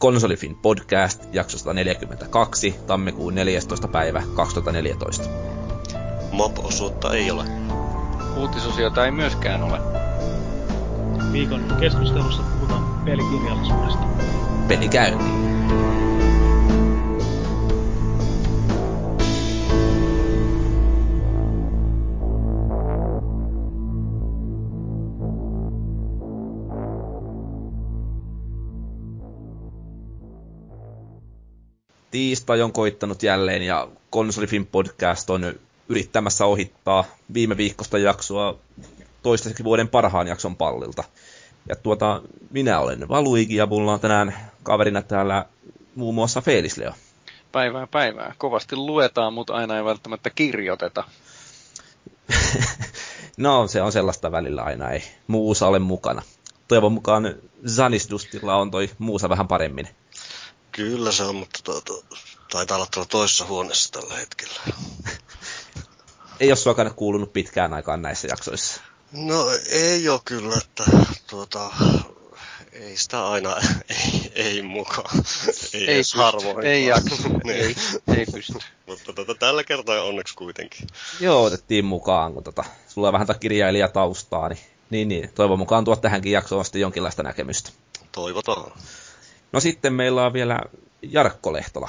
Konsolifin podcast jaksosta 42 tammikuun 14. päivä 2014. Mob-osuutta ei ole. Uutisosiota ei myöskään ole. Viikon keskustelussa puhutaan pelikirjallisuudesta. Peli käyntiin. Tiistai on koittanut jälleen ja Konsolifin podcast on yrittämässä ohittaa viime viikosta jaksoa toistaiseksi vuoden parhaan jakson pallilta. Ja tuota, minä olen Valuigi ja mulla on tänään kaverina täällä muun muassa Felis Leo. Päivää päivää. Kovasti luetaan, mutta aina ei välttämättä kirjoiteta. no, se on sellaista välillä aina, ei muusa ole mukana. Toivon mukaan Zanisdustilla on toi muusa vähän paremmin. Kyllä se on, mutta tuota, taitaa olla tuolla toisessa huoneessa tällä hetkellä. ei ole suakaan kuulunut pitkään aikaan näissä jaksoissa. No ei ole kyllä, että tuota, ei sitä aina, ei, ei mukaan. Ei, ei pysty, harvoin. Ei jaksa, niin. ei, ei pysty. Mutta tota, tällä kertaa onneksi kuitenkin. Joo, otettiin mukaan, kun tota, sulla on vähän kirjailijataustaa, niin, niin, niin toivon mukaan tuot tähänkin jaksoon sitten jonkinlaista näkemystä. Toivotaan. No sitten meillä on vielä Jarkko Lehtola.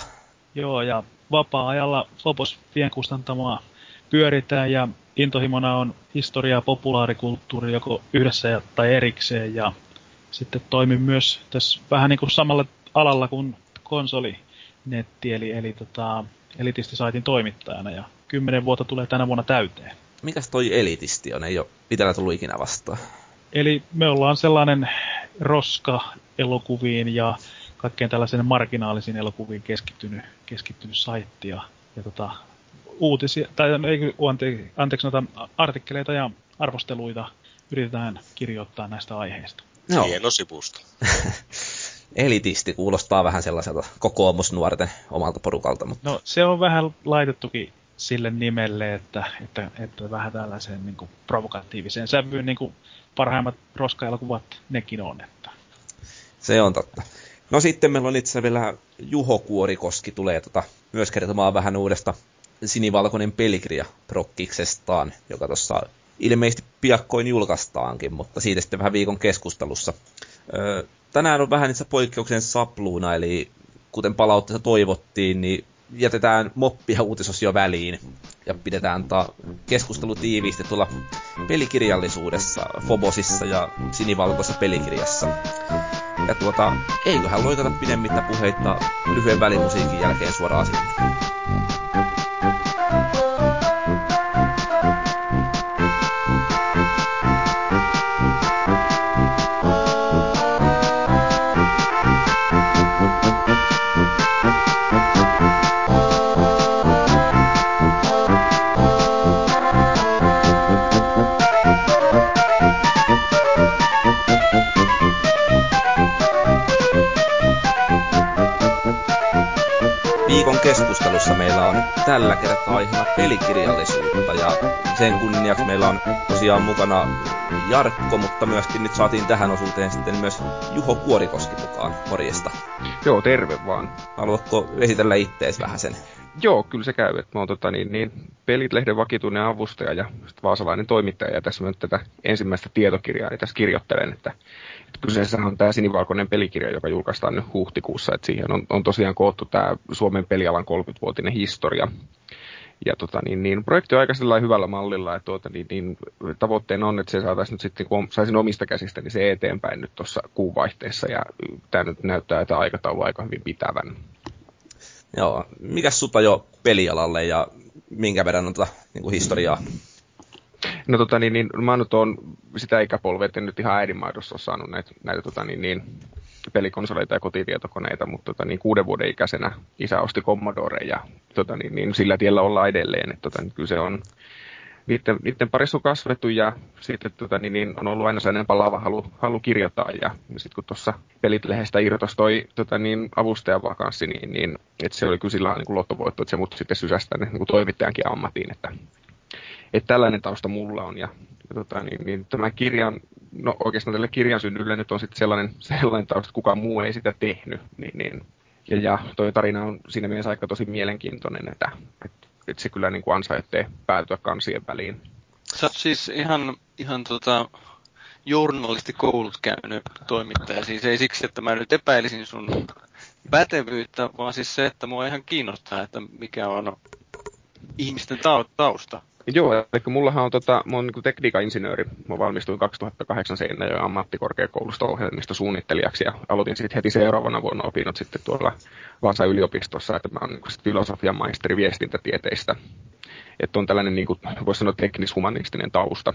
Joo, ja vapaa-ajalla Fobos pienkustantamaa pyöritään ja intohimona on historia ja populaarikulttuuri joko yhdessä tai erikseen ja sitten toimin myös tässä vähän niin kuin samalla alalla kuin konsolinetti eli, eli tota, elitistisaitin toimittajana ja kymmenen vuotta tulee tänä vuonna täyteen. Mikäs toi elitisti on? Ei ole itsellä tullut ikinä vastaan. Eli me ollaan sellainen roska-elokuviin ja kaikkeen tällaisen marginaalisiin elokuviin keskittynyt, keskittynyt saitti. Ja, ja tota, uutisia, tai ei, anteeksi, anteeksi noita artikkeleita ja arvosteluita yritetään kirjoittaa näistä aiheista. Joo. Hieno sivusto. Elitisti kuulostaa vähän sellaiselta kokoomusnuorten omalta porukalta. Mutta... No se on vähän laitettukin sille nimelle, että, että, että vähän tällaiseen niin kuin provokatiiviseen sävyyn, niin kuin parhaimmat roskaelokuvat nekin on. Että. Se on totta. No sitten meillä on itse vielä Juho Kuorikoski tulee tota, myös kertomaan vähän uudesta sinivalkoinen pelikirja prokkiksestaan, joka tuossa ilmeisesti piakkoin julkaistaankin, mutta siitä sitten vähän viikon keskustelussa. Tänään on vähän itse poikkeuksen sapluuna, eli kuten palautteessa toivottiin, niin jätetään moppia uutisosio väliin ja pidetään ta keskustelu tiiviisti tuolla pelikirjallisuudessa, Fobosissa ja sinivalkoisessa pelikirjassa. Ja tuota, eiköhän loikata pidemmittä puheitta lyhyen välimusiikin jälkeen suoraan sinne. Tällä kertaa aiheena pelikirjallisuutta ja sen kunniaksi meillä on tosiaan mukana Jarkko, mutta myöskin nyt saatiin tähän osuuteen sitten myös Juho Kuorikoski mukaan. Morjesta. Joo, terve vaan. Haluatko esitellä ittees vähän sen? Joo, kyllä se käy. Että mä oon tota, niin, niin, Pelit-lehden vakituinen avustaja ja vaasalainen toimittaja. Ja tässä mä nyt tätä ensimmäistä tietokirjaa niin tässä kirjoittelen. Että kyseessä on tämä sinivalkoinen pelikirja, joka julkaistaan nyt huhtikuussa. Että siihen on, on tosiaan koottu tämä Suomen pelialan 30-vuotinen historia. Ja tota, niin, niin, projekti on aika hyvällä mallilla, että tuota, niin, niin, tavoitteena on, että se saataisiin nyt sitten, kun saisin omista käsistä, niin se eteenpäin nyt tuossa kuuvaihteessa, ja tämä nyt näyttää, että aikataulu aika hyvin pitävän. Joo, mikä suta jo pelialalle ja minkä verran on tota, niin kuin historiaa? No tota niin, niin mä nyt on sitä ikäpolvea, että nyt ihan äidinmaidossa ole saanut näitä, näitä tota, niin, niin, pelikonsoleita ja kotitietokoneita, mutta tota, niin kuuden vuoden ikäisenä isä osti Commodore ja tota, niin, niin, sillä tiellä ollaan edelleen. Että, tota, niin, kyllä se on niiden, niiden parissa on kasvettu ja sitten tota, niin, niin, on ollut aina sellainen palava halu, halu kirjoittaa. Ja, ja sitten kun tuossa pelit-lehdestä irtosi toi tota, niin, avustajan vakanssi, niin, niin että se oli kyllä sillä niin lottovoitto, että se mut sitten sysäsi tänne niin toimittajankin ammattiin. Että, että tällainen tausta mulla on ja Ja tota, niin, niin, tämä kirjan, no oikeastaan tälle kirjan synnylle nyt on sitten sellainen, sellainen tausta, että kukaan muu ei sitä tehnyt. Niin, niin. Ja, ja toi tarina on siinä mielessä aika tosi mielenkiintoinen, että, että, että se kyllä niin kuin ansaitsee päätyä kansien väliin. Sä oot siis ihan, ihan tota, journalistikoulut käynyt toimittaja. Siis ei siksi, että mä nyt epäilisin sun pätevyyttä, vaan siis se, että mua ihan kiinnostaa, että mikä on ihmisten tausta. Joo, eli mullahan on, tota, mä oon niin tekniikan insinööri. Mä valmistuin 2008 Seinäjoen ammattikorkeakoulusta ohjelmista suunnittelijaksi ja aloitin sitten heti seuraavana vuonna opinnot sitten tuolla Vaasan yliopistossa, että mä oon niin filosofian maisteri viestintätieteistä. Että on tällainen, niin kuin, voisi sanoa, teknis-humanistinen tausta.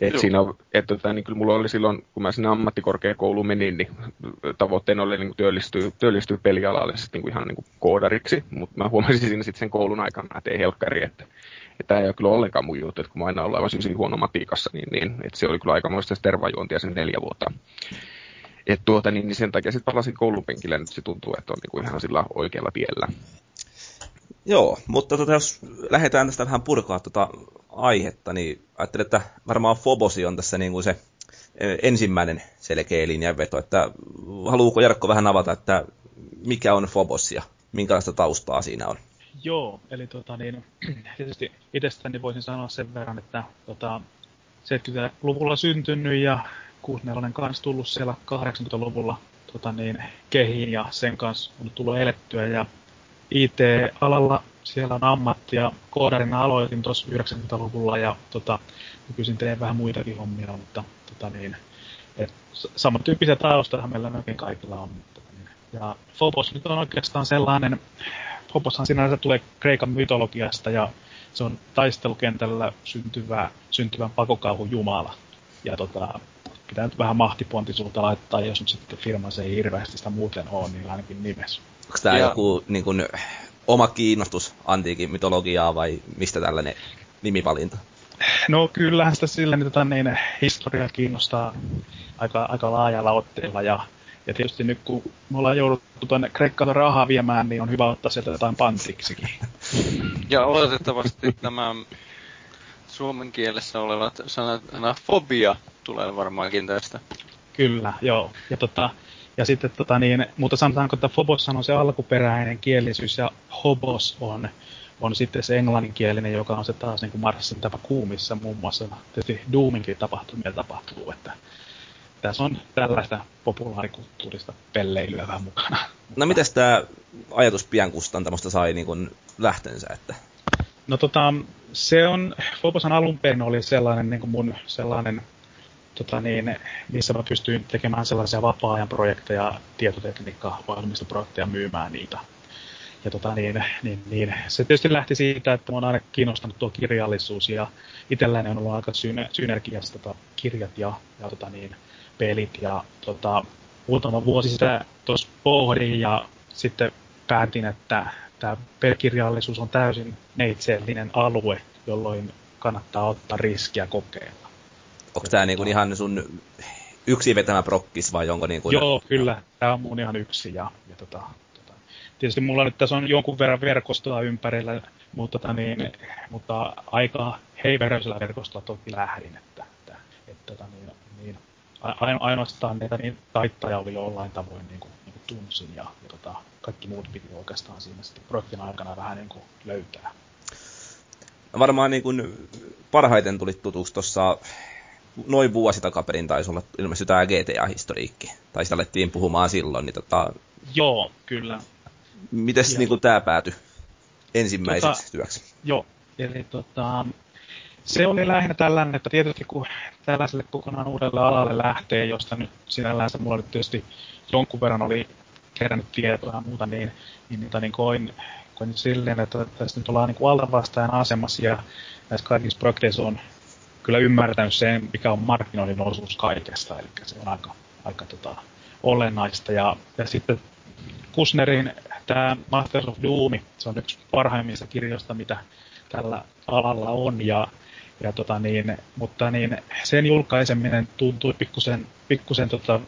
Et siinä, et, tota, niin kyllä mulla oli silloin, kun mä sinne ammattikorkeakouluun menin, niin tavoitteena oli niin työllistyä, työllistyä pelialalle sitten niin ihan niin koodariksi, mutta mä huomasin siinä sitten sen koulun aikana, että ei helkkari, että, tämä ei ole kyllä ollenkaan mun juttu, että kun mä aina olen aivan huono matiikassa, niin, niin että se oli kyllä aikamoista tervajuontia sen neljä vuotta. Et tuota, niin, niin sen takia sitten palasin koulupenkille, nyt se tuntuu, että on niin kuin ihan sillä oikealla tiellä. Joo, mutta tota, jos lähdetään tästä vähän purkaa tuota aihetta, niin ajattelin, että varmaan Fobosi on tässä niin kuin se e, ensimmäinen selkeä linjanveto, että haluuko Jarkko vähän avata, että mikä on Phobos ja minkälaista taustaa siinä on? Joo, eli tota, niin, tietysti itsestäni voisin sanoa sen verran, että tota, 70-luvulla syntynyt ja 64 kanssa tullut siellä 80-luvulla tota, niin, kehiin ja sen kanssa on tullut elettyä ja IT-alalla siellä on ammattia. Koodarina aloitin tuossa 90-luvulla ja tota, nykyisin teen vähän muitakin hommia, mutta tota, niin, et, samantyyppisiä taustoja meillä melkein kaikilla on. Tota, niin. Ja Phobos nyt on oikeastaan sellainen, Phoboshan sinänsä tulee Kreikan mytologiasta ja se on taistelukentällä syntyvä, syntyvän pakokauhun jumala. Ja tota, pitää nyt vähän mahtipontisuutta laittaa, jos nyt sitten firma se ei hirveästi sitä muuten ole, niin ainakin nimessä. Onko tämä ja... joku niin kun, oma kiinnostus antiikin mytologiaa vai mistä tällainen nimivalinta? No kyllähän sitä sillä niin, tota, niin historia kiinnostaa aika, aika laajalla otteella ja, ja tietysti nyt kun me ollaan jouduttu tuonne Kreikkaan rahaa viemään, niin on hyvä ottaa sieltä jotain pantiksikin. Ja oletettavasti tämä suomen kielessä olevat sanat, sana fobia tulee varmaankin tästä. Kyllä, joo. Ja tota, ja sitten, tota niin, mutta sanotaanko, että Phobos on se alkuperäinen kielisyys ja Hobos on, on sitten se englanninkielinen, joka on se taas niin kuin Marsin tapa kuumissa muun muassa. Tietysti Doominkin tapahtumia tapahtuu, että tässä on tällaista populaarikulttuurista pelleilyä vähän mukana. No miten tämä ajatus pienkustantamosta sai niin kuin lähtönsä? Että... No tota, se on, Phobos alun perin oli sellainen niin mun sellainen tota niin, missä mä pystyin tekemään sellaisia vapaa-ajan projekteja, tietotekniikka valmistoprojekteja myymään niitä. Ja tota niin, niin, niin, se tietysti lähti siitä, että mä oon aina kiinnostanut tuo kirjallisuus ja itselläni on ollut aika syne, synergiasta tota, kirjat ja, ja tota niin, pelit ja tota, muutama vuosi sitä tuossa pohdin ja sitten päätin, että tämä pelkirjallisuus on täysin neitsellinen alue, jolloin kannattaa ottaa riskiä kokeilla onko tämä niinku ihan sun yksi vetämä prokkis vai onko niinku... Joo, kyllä. Tämä on mun ihan yksi. Ja, ja tota, tota, tietysti mulla nyt tässä on jonkun verran verkostoa ympärillä, mutta, tota, niin, mutta aika heiveröisellä verkostolla toki lähdin. Että, että, että tota, niin, niin, ainoastaan niitä niin taittaja oli jollain tavoin niin kuin, niin kuin tunsin ja, ja tota, kaikki muut piti oikeastaan siinä sitten projektin aikana vähän niin kuin löytää. Varmaan niin kuin parhaiten tuli tutuksi tuossa noin vuosi takaperin taisi olla ilmestyi tämä GTA-historiikki. Tai sitä alettiin puhumaan silloin. Niin tota, Joo, kyllä. Miten niin tämä päätyi ensimmäiseksi tota, työksi? Joo, eli tota, se oli lähinnä tällainen, että tietysti kun tällaiselle kokonaan uudelle alalle lähtee, josta nyt sinällään se mulla nyt tietysti jonkun verran oli kerännyt tietoa ja muuta, niin, niin, niin, niin koin, koin silleen, että tässä nyt ollaan niin altavastaajan asemassa ja näissä kaikissa projekteissa on kyllä ymmärtänyt sen, mikä on markkinoinnin osuus kaikesta, eli se on aika, aika tota, olennaista. Ja, ja sitten Kusnerin tämä Masters of Doom, se on yksi parhaimmista kirjoista, mitä tällä alalla on, ja, ja tota niin, mutta niin, sen julkaiseminen tuntui pikkusen, pikkusen tota,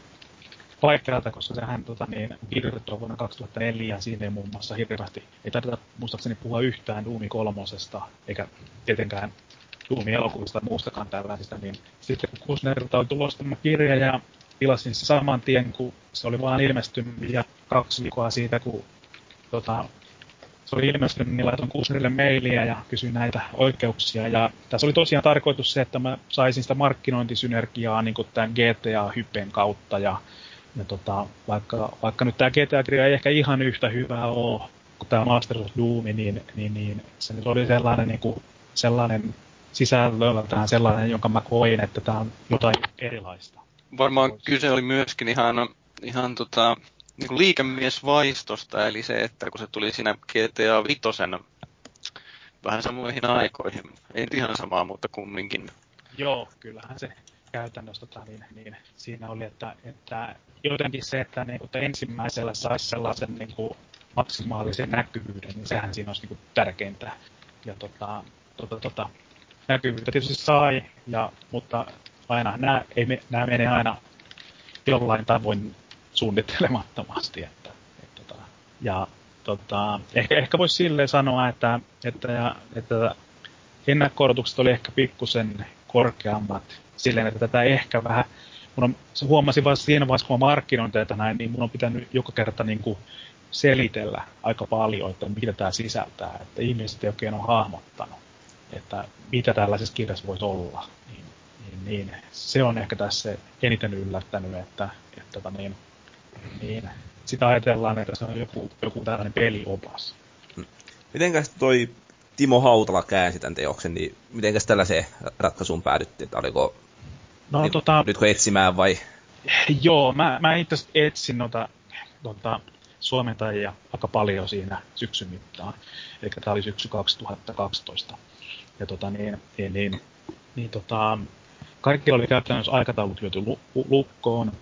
vaikealta, koska sehän tota, niin, kirjoitettu vuonna 2004 ja siinä ei muun muassa hirveästi, ei tarvita muistaakseni puhua yhtään Doomi kolmosesta, eikä tietenkään Doom-elokuvista muustakaan tällaisista, niin sitten kun Kusnerilta oli tulossa tämä kirja ja tilasin se saman tien, kun se oli vaan ilmestynyt ja kaksi viikkoa siitä, kun tota, se oli ilmestynyt, niin laitoin Kusnerille mailia ja kysyin näitä oikeuksia. Ja tässä oli tosiaan tarkoitus se, että mä saisin sitä markkinointisynergiaa niin tämän GTA-hyppeen kautta. Ja, ja tota, vaikka, vaikka nyt tämä GTA-kirja ei ehkä ihan yhtä hyvää ole kuin tämä Masters of Doom, niin, niin, niin se nyt oli sellainen, niin kuin, sellainen sisällöltään sellainen, jonka mä koin, että tämä on jotain erilaista. Varmaan kyse oli myöskin ihan, ihan tota, niin kuin liikemiesvaistosta, eli se, että kun se tuli siinä GTA Vitosen vähän samoihin aikoihin, ei ihan samaa, mutta kumminkin. Joo, kyllähän se käytännössä tota, niin, niin, siinä oli, että, että jotenkin se, että, niin, että ensimmäisellä saisi sellaisen niin kuin, maksimaalisen näkyvyyden, niin sehän siinä olisi niin kuin, tärkeintä. Ja tota, tota, tota, näkyvyyttä tietysti sai, ja, mutta aina nämä, ei, nämä menee aina jollain tavoin suunnittelemattomasti. Että, että, tota, ja tota, ehkä, ehkä voisi silleen sanoa, että, että, että ennakko oli ehkä pikkusen korkeammat silleen, että tätä ehkä vähän, mun on, huomasin vasta siinä vaiheessa, kun mä markkinoin tätä näin, niin mun on pitänyt joka kerta niin kuin selitellä aika paljon, että mitä tämä sisältää, että ihmiset ei oikein ole hahmottanut, että mitä tällaisessa kirjassa voisi olla. Niin, niin, niin, se on ehkä tässä eniten yllättänyt, että, että, että tota niin, niin sitä ajatellaan, että se on joku, joku tällainen peliopas. Mitenkäs toi Timo Hautala käänsi tämän teoksen, niin mitenkäs tällaiseen ratkaisuun päädyttiin, että oliko no, niin, tota, nytkö etsimään vai? Joo, mä, mä itse etsin noita, tota, suomentajia aika paljon siinä syksyn mittaan. Eli tämä oli syksy 2012. Ja tota, niin, niin, niin, niin tota, kaikki oli käytännössä aikataulut lyöty lukkoon.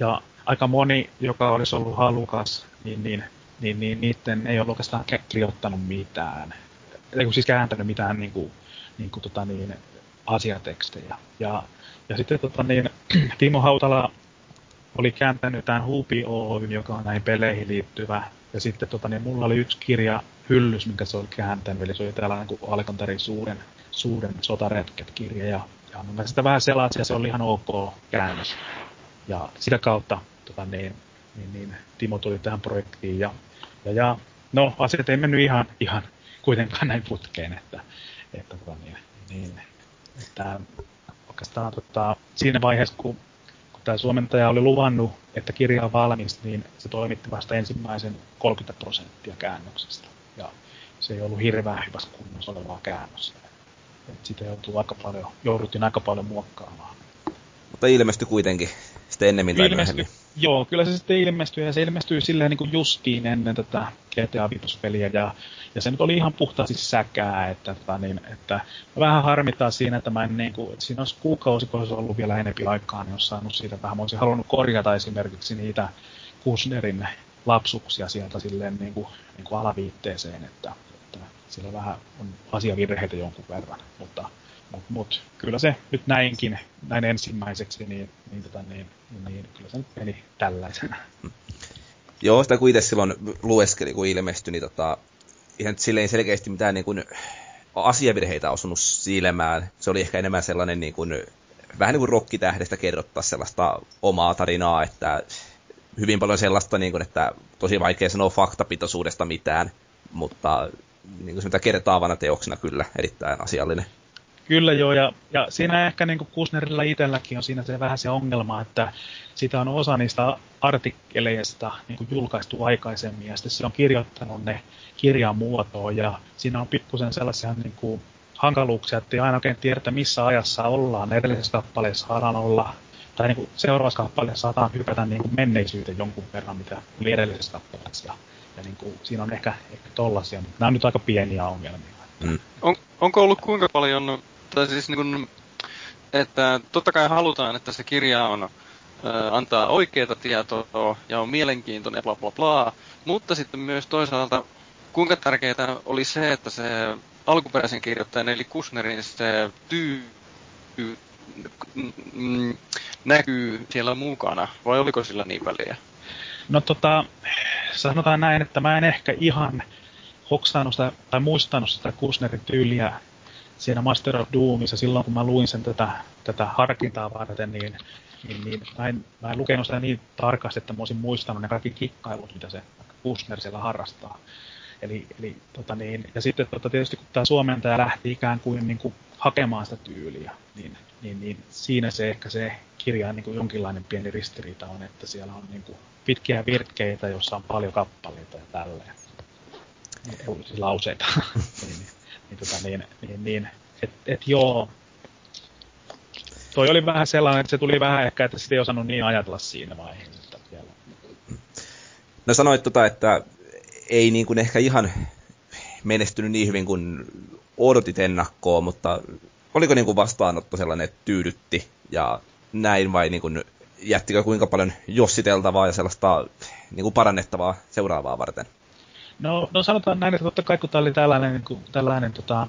Ja aika moni, joka olisi ollut halukas, niin, niin, niin, niin niiden ei ole oikeastaan kirjoittanut mitään. Ei siis kääntänyt mitään niin kuin, niin kuin, tota, niin, asiatekstejä. Ja, ja sitten tota, niin, Timo Hautala oli kääntänyt tämän Huupi Oy, joka on näihin peleihin liittyvä. Ja sitten tota, niin mulla oli yksi kirja hyllys, minkä se oli kääntänyt, eli se oli tällainen kuin Alkantarin suuren, suuren sotaretket-kirja. Ja, ja mä sitä vähän selasin ja se oli ihan ok käännös. Ja sitä kautta tota, niin, niin, niin, Timo tuli tähän projektiin ja, ja, ja no asiat ei mennyt ihan, ihan kuitenkaan näin putkeen, että, että, tota, niin, niin, että oikeastaan tota, siinä vaiheessa, kun, kun tämä suomentaja oli luvannut, että kirja on valmis, niin se toimitti vasta ensimmäisen 30 prosenttia käännöksestä. Ja se ei ollut hirveän hyvässä kunnossa olevaa käännöstä. Et sitä joutuu aika paljon, jouduttiin aika paljon muokkaamaan. Mutta ilmestyi kuitenkin sitten ennemmin tai myöhemmin. Joo, kyllä se sitten ilmestyi ja se ilmestyi silleen niin kuin justiin ennen tätä GTA 5-peliä ja, ja se nyt oli ihan puhtaasti säkää, että, että, tota niin, että vähän harmittaa siinä, että, mä en, niin kuin, siinä olisi kuukausi, kun olisi ollut vielä enempi aikaa, niin olisi saanut siitä vähän, mä olisin halunnut korjata esimerkiksi niitä Kusnerin lapsuksia sieltä silleen niin kuin, niin kuin alaviitteeseen, että, että sillä vähän on asiavirheitä jonkun verran, mutta mutta mut, kyllä se nyt näinkin, näin ensimmäiseksi, niin, niin, tota, niin, niin, kyllä se nyt meni tällaisena. Joo, sitä kun itse silloin lueskeli, kun ilmestyi, niin tota, ihan silleen selkeästi mitään niin kuin, asiavirheitä osunut silmään. Se oli ehkä enemmän sellainen niin kuin, vähän niin kuin rokkitähdestä kerrottaa sellaista omaa tarinaa, että hyvin paljon sellaista, niin kuin, että tosi vaikea sanoa faktapitoisuudesta mitään, mutta niin kuin se kertaavana teoksena kyllä erittäin asiallinen. Kyllä joo, ja, ja siinä ehkä niin kuin Kusnerilla itselläkin on siinä se vähän se ongelma, että sitä on osa niistä artikkeleista niin kuin julkaistu aikaisemmin, ja sitten se on kirjoittanut ne kirjan muotoon, ja siinä on pikkusen sellaisia niin kuin hankaluuksia, että ei aina oikein tiedä, missä ajassa ollaan. Edellisessä kappaleessa saadaan olla, tai niin kuin seuraavassa kappaleessa saadaan hypätä niin kuin menneisyyteen jonkun verran, mitä oli edellisessä kappaleessa. Ja, ja niin kuin, siinä on ehkä, ehkä tollasia, mutta nämä on nyt aika pieniä ongelmia. Mm. On, onko ollut kuinka paljon tai siis niin kuin, että totta kai halutaan, että se kirja on, antaa oikeaa tietoa ja on mielenkiintoinen bla bla bla, mutta sitten myös toisaalta kuinka tärkeää oli se, että se alkuperäisen kirjoittajan eli Kusnerin se tyy mm, näkyy siellä mukana, vai oliko sillä niin väliä? No tota, sanotaan näin, että mä en ehkä ihan hoksannut sitä, tai muistanut sitä Kusnerin tyyliä siinä Master of Doomissa silloin, kun mä luin sen tätä, tätä harkintaa varten, niin, niin, niin mä, en, mä en lukenut sitä niin tarkasti, että mä olisin muistanut ne kaikki kikkailut, mitä se Kusner siellä harrastaa. Eli, eli tota niin, ja sitten tota, tietysti kun tämä suomentaja lähti ikään kuin, niin kuin hakemaan sitä tyyliä, niin, niin, niin siinä se ehkä se kirjaan niin kuin jonkinlainen pieni ristiriita on, että siellä on niin kuin pitkiä virkkeitä, jossa on paljon kappaleita ja tälleen. Siis lauseita. niin, niin, tota, niin, niin, niin et, et joo. Toi oli vähän sellainen, että se tuli vähän ehkä, että sitä ei osannut niin ajatella siinä vaiheessa vielä. No sanoit tota, että ei niin kuin ehkä ihan menestynyt niin hyvin kuin odotit ennakkoon, mutta oliko niin kuin vastaanotto sellainen, että tyydytti ja näin vai niin kuin, jättikö kuinka paljon jossiteltavaa ja sellaista niin kuin parannettavaa seuraavaa varten? No, no sanotaan näin, että totta kai kun tämä oli tällainen, niin kuin, tällainen, tota,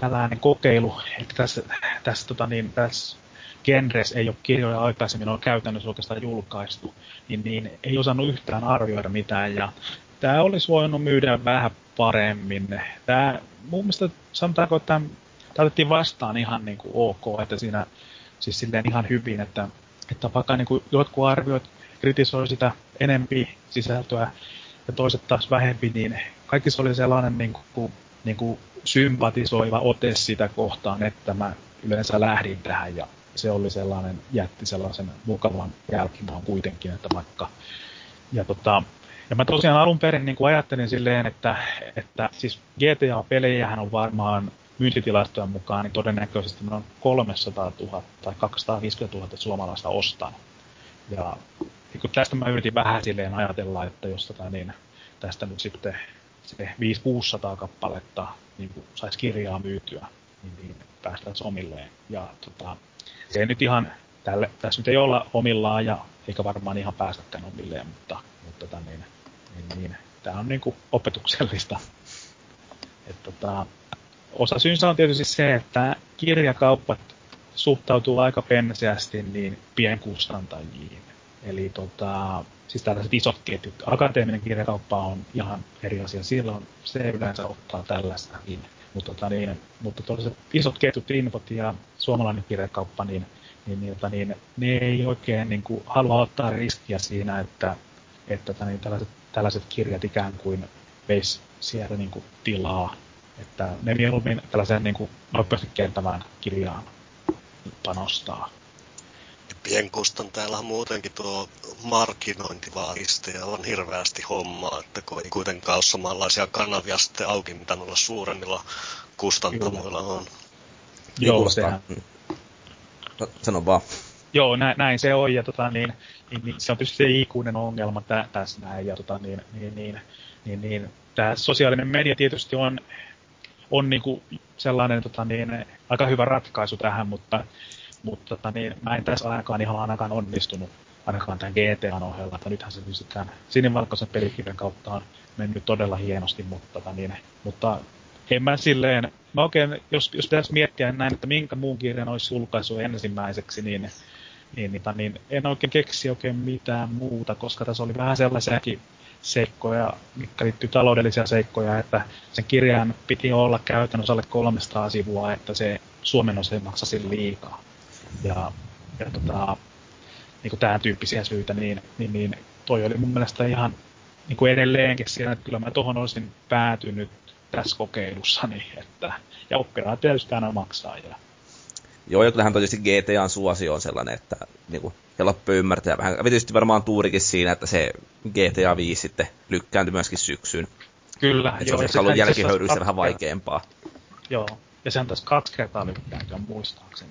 tällainen kokeilu, että tässä, tässä, tota, niin, tässä genres ei ole kirjoja aikaisemmin ole käytännössä oikeastaan julkaistu, niin, niin ei osannut yhtään arvioida mitään. Ja tämä olisi voinut myydä vähän paremmin. Tämä, mun mielestä sanotaanko, että tämä otettiin vastaan ihan niin kuin ok, että siinä siis silleen ihan hyvin, että, että vaikka niin kuin jotkut arviot kritisoi sitä enempi sisältöä ja toiset taas vähempi, niin kaikissa oli sellainen niin kuin, niin kuin sympatisoiva ote sitä kohtaan, että mä yleensä lähdin tähän ja se oli sellainen, jätti sellaisen mukavan jälkimaan kuitenkin, että vaikka ja, tota, ja mä tosiaan alun perin niin kuin ajattelin silleen, että, että siis GTA-pelejähän on varmaan myyntitilastojen mukaan, niin todennäköisesti on 300 000 tai 250 000 suomalaista ostanut. Ja kun tästä mä yritin vähän silleen ajatella, että jos tota, niin, tästä nyt sitten se 500-600 kappaletta niin saisi kirjaa myytyä, niin, niin päästään omilleen. Ja tota, se ei nyt ihan, tälle, tässä nyt ei olla omillaan ja eikä varmaan ihan päästäkään omilleen, mutta, mutta tota, niin, niin, niin, tämä on niin kuin opetuksellista. Et, tota, osa syynsä on tietysti se, että kirjakaupat suhtautuu aika penseästi niin pienkustantajiin. Eli tota, siis tällaiset isot ketjut. Akateeminen kirjakauppa on ihan eri asia. Silloin se yleensä ottaa tällaistakin. Mutta, tota, niin, mutta tuollaiset isot ketjut, Infot ja suomalainen kirjakauppa, niin, niin, niin, tota, niin ne ei oikein niin kuin, halua ottaa riskiä siinä, että, että tota, niin, tällaiset, tällaiset kirjat ikään kuin veisi sieltä niin kuin, tilaa että ne mieluummin tällaiseen niin kuin nopeasti kentämään kirjaan panostaa. Pienkustantajalla muutenkin tuo markkinointivaiheista ja on hirveästi hommaa, että kun ei kuitenkaan ole samanlaisia kanavia sitten auki, mitä noilla suuremmilla kustantamoilla on. Joo, sehän. No, sano vaan. Joo, näin, näin se on, ja tota, niin, niin, niin, se on tietysti se ikuinen ongelma tä, tässä näin, ja tota, niin, niin, niin, niin, niin, tämä sosiaalinen media tietysti on on niin kuin sellainen tota niin, aika hyvä ratkaisu tähän, mutta, mutta tota niin, mä en tässä ainakaan ihan ainakaan onnistunut ainakaan tämän GTAn ohella, että nythän se tämän sinivalkoisen pelikirjan kautta on mennyt todella hienosti, mutta, tota niin, mutta en mä silleen, mä oikein, jos, jos pitäisi miettiä näin, että minkä muun kirjan olisi julkaisu ensimmäiseksi, niin, niin, niin, niin en oikein keksi oikein mitään muuta, koska tässä oli vähän sellaisiakin seikkoja, mitkä liittyy taloudellisia seikkoja, että sen kirjan piti olla käytännössä alle 300 sivua, että se Suomen osa maksasi liikaa. Ja, ja tota, niin kuin tämän tyyppisiä syitä, niin, niin, niin toi oli mun mielestä ihan niin kuin edelleenkin siinä, että kyllä mä tuohon olisin päätynyt tässä kokeilussani, että, ja oppiraa tietysti aina maksaa. Ja... Joo, ja kyllähän tietysti GTAn suosio on sellainen, että niin kuin, helppo ymmärtää. Vähän tietysti varmaan tuurikin siinä, että se GTA 5 sitten lykkääntyi myöskin syksyyn. Kyllä. Että joo, se on ollut jälkihöyryissä vähän vaikeampaa. Joo, ja se on tässä kaksi kertaa lykkääntyä muistaakseni.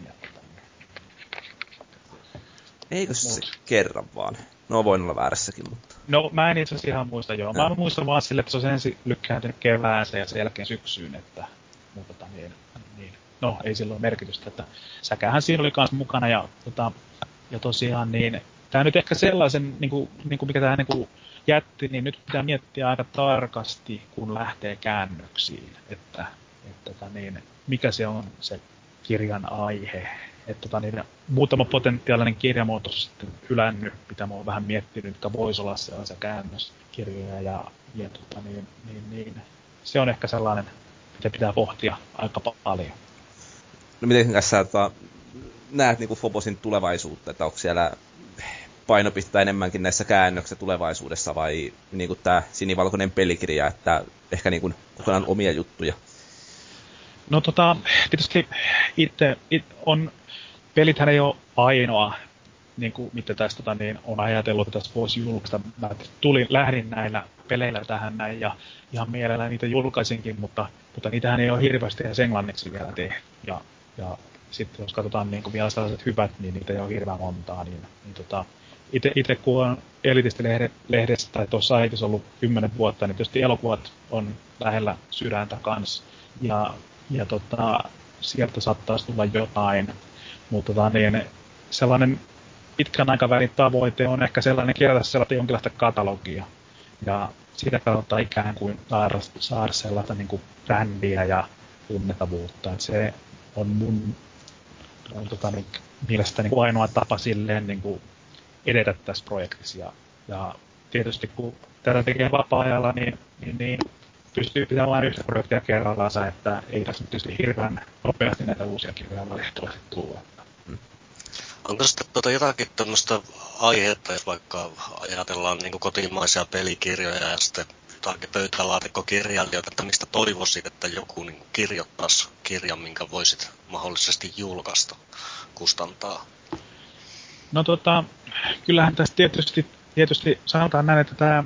Eikö se Mut. kerran vaan? No voin olla väärässäkin, mutta... No mä en itse asiassa ihan muista joo. Mä no. muistan vaan sille, että se on ensin lykkääntynyt kevääseen ja sen jälkeen syksyyn, että mutta tota, niin, niin, no ei silloin merkitystä, että säkähän siinä oli kanssa mukana ja tota, ja tosiaan niin, tämä nyt ehkä sellaisen, niin kuin, niin kuin mikä tämä niin kuin jätti, niin nyt pitää miettiä aika tarkasti, kun lähtee käännöksiin, että, että että niin, mikä se on se kirjan aihe. Että tota, niin, muutama potentiaalinen kirjamuoto sitten hylännyt, mitä mä oon vähän miettinyt, että voisi olla sellaisia käännöskirjoja. Ja, ja tota, niin, niin, niin, se on ehkä sellainen mitä pitää pohtia aika paljon. No miten sä tota, näet niin Fobosin tulevaisuutta, että onko siellä painopistettä enemmänkin näissä käännöksissä tulevaisuudessa vai niin tämä sinivalkoinen pelikirja, että ehkä niin kuin kokonaan omia juttuja? No tota, tietysti itse it, on, pelithän ei ole ainoa, niin kuin mitä tästä tota, niin on ajatellut, että tässä voisi julkaista. Mä tulin, lähdin näillä peleillä tähän näin ja ihan mielellä niitä julkaisinkin, mutta, mutta niitähän ei ole hirveästi edes englanniksi vielä tehty. Ja, ja sitten jos katsotaan niin kuin vielä sellaiset hyvät, niin niitä ei ole hirveän montaa. Niin, niin tota, itse kun on elitisti-lehdessä tai tuossa äitissä ollut kymmenen vuotta, niin tietysti elokuvat on lähellä sydäntä kanssa. Ja, ja tota, sieltä saattaisi tulla jotain. Mutta tota, niin, sellainen pitkän aikavälin tavoite on ehkä sellainen kerätä sellaista jonkinlaista katalogia. Ja sitä kautta ikään kuin saada, saada sellaista niin kuin brändiä ja tunnetavuutta. Että se on mun on tota, niin, mielestäni niin ainoa tapa silleen niin kuin edetä tässä projektissa. Ja, ja tietysti kun tätä tekee vapaa-ajalla, niin, niin, niin pystyy pitämään yhtä projektia kerrallaan, että ei tässä nyt tietysti hirveän nopeasti näitä uusia kirjoja valitettavasti tulla. Onko sitten tuota jotakin tämmöistä aihetta, jos vaikka ajatellaan niin kotimaisia pelikirjoja ja sitten jotakin pöytälaatikkokirjailijoita, että mistä toivoisit, että joku niin kirjoittaisi kirjan, minkä voisit mahdollisesti julkaista, kustantaa? No tota, kyllähän tässä tietysti, tietysti sanotaan näin, että tämä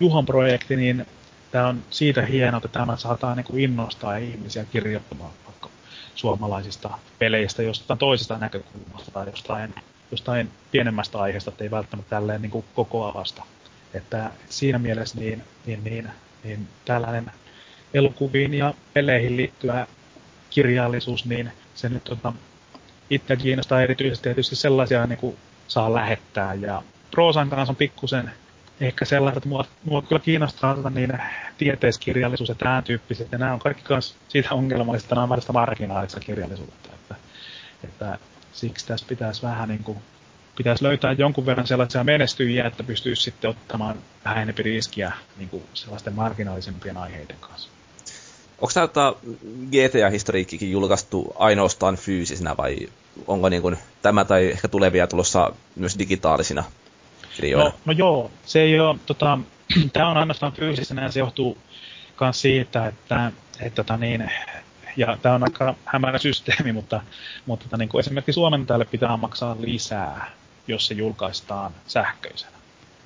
Juhon projekti, niin tämä on siitä hieno, että tämä saattaa niin kuin innostaa ihmisiä kirjoittamaan vaikka suomalaisista peleistä jostain toisesta näkökulmasta tai jostain, jostain pienemmästä aiheesta, että ei välttämättä tälleen niin kuin kokoavasta. Että siinä mielessä niin, niin, niin, niin tällainen elokuviin ja peleihin liittyvä kirjallisuus, niin se nyt tota, itse kiinnostaa erityisesti tietysti sellaisia niin kuin saa lähettää. Ja proosan kanssa on pikkusen ehkä sellaista, että mua, mua kyllä kiinnostaa tota, niin, tieteiskirjallisuus ja tämän tyyppiset. Ja nämä on kaikki myös siitä ongelmallista, nämä on vähän marginaalista kirjallisuutta. Että, että siksi tässä pitäisi vähän niin kuin, pitäisi löytää jonkun verran sellaisia menestyjiä, että pystyisi sitten ottamaan vähän enemmän riskiä niin kuin sellaisten marginaalisempien aiheiden kanssa. Onko tämä tota GTA-historiikkikin julkaistu ainoastaan fyysisenä vai onko niin kuin tämä tai ehkä tulevia tulossa myös digitaalisina No, no joo, se ei ole, tota, tämä on ainoastaan fyysisenä ja se johtuu myös siitä, että, että tota niin, ja tämä on aika hämärä systeemi, mutta, mutta tota, niin kuin esimerkiksi Suomen tälle pitää maksaa lisää, jos se julkaistaan sähköisenä.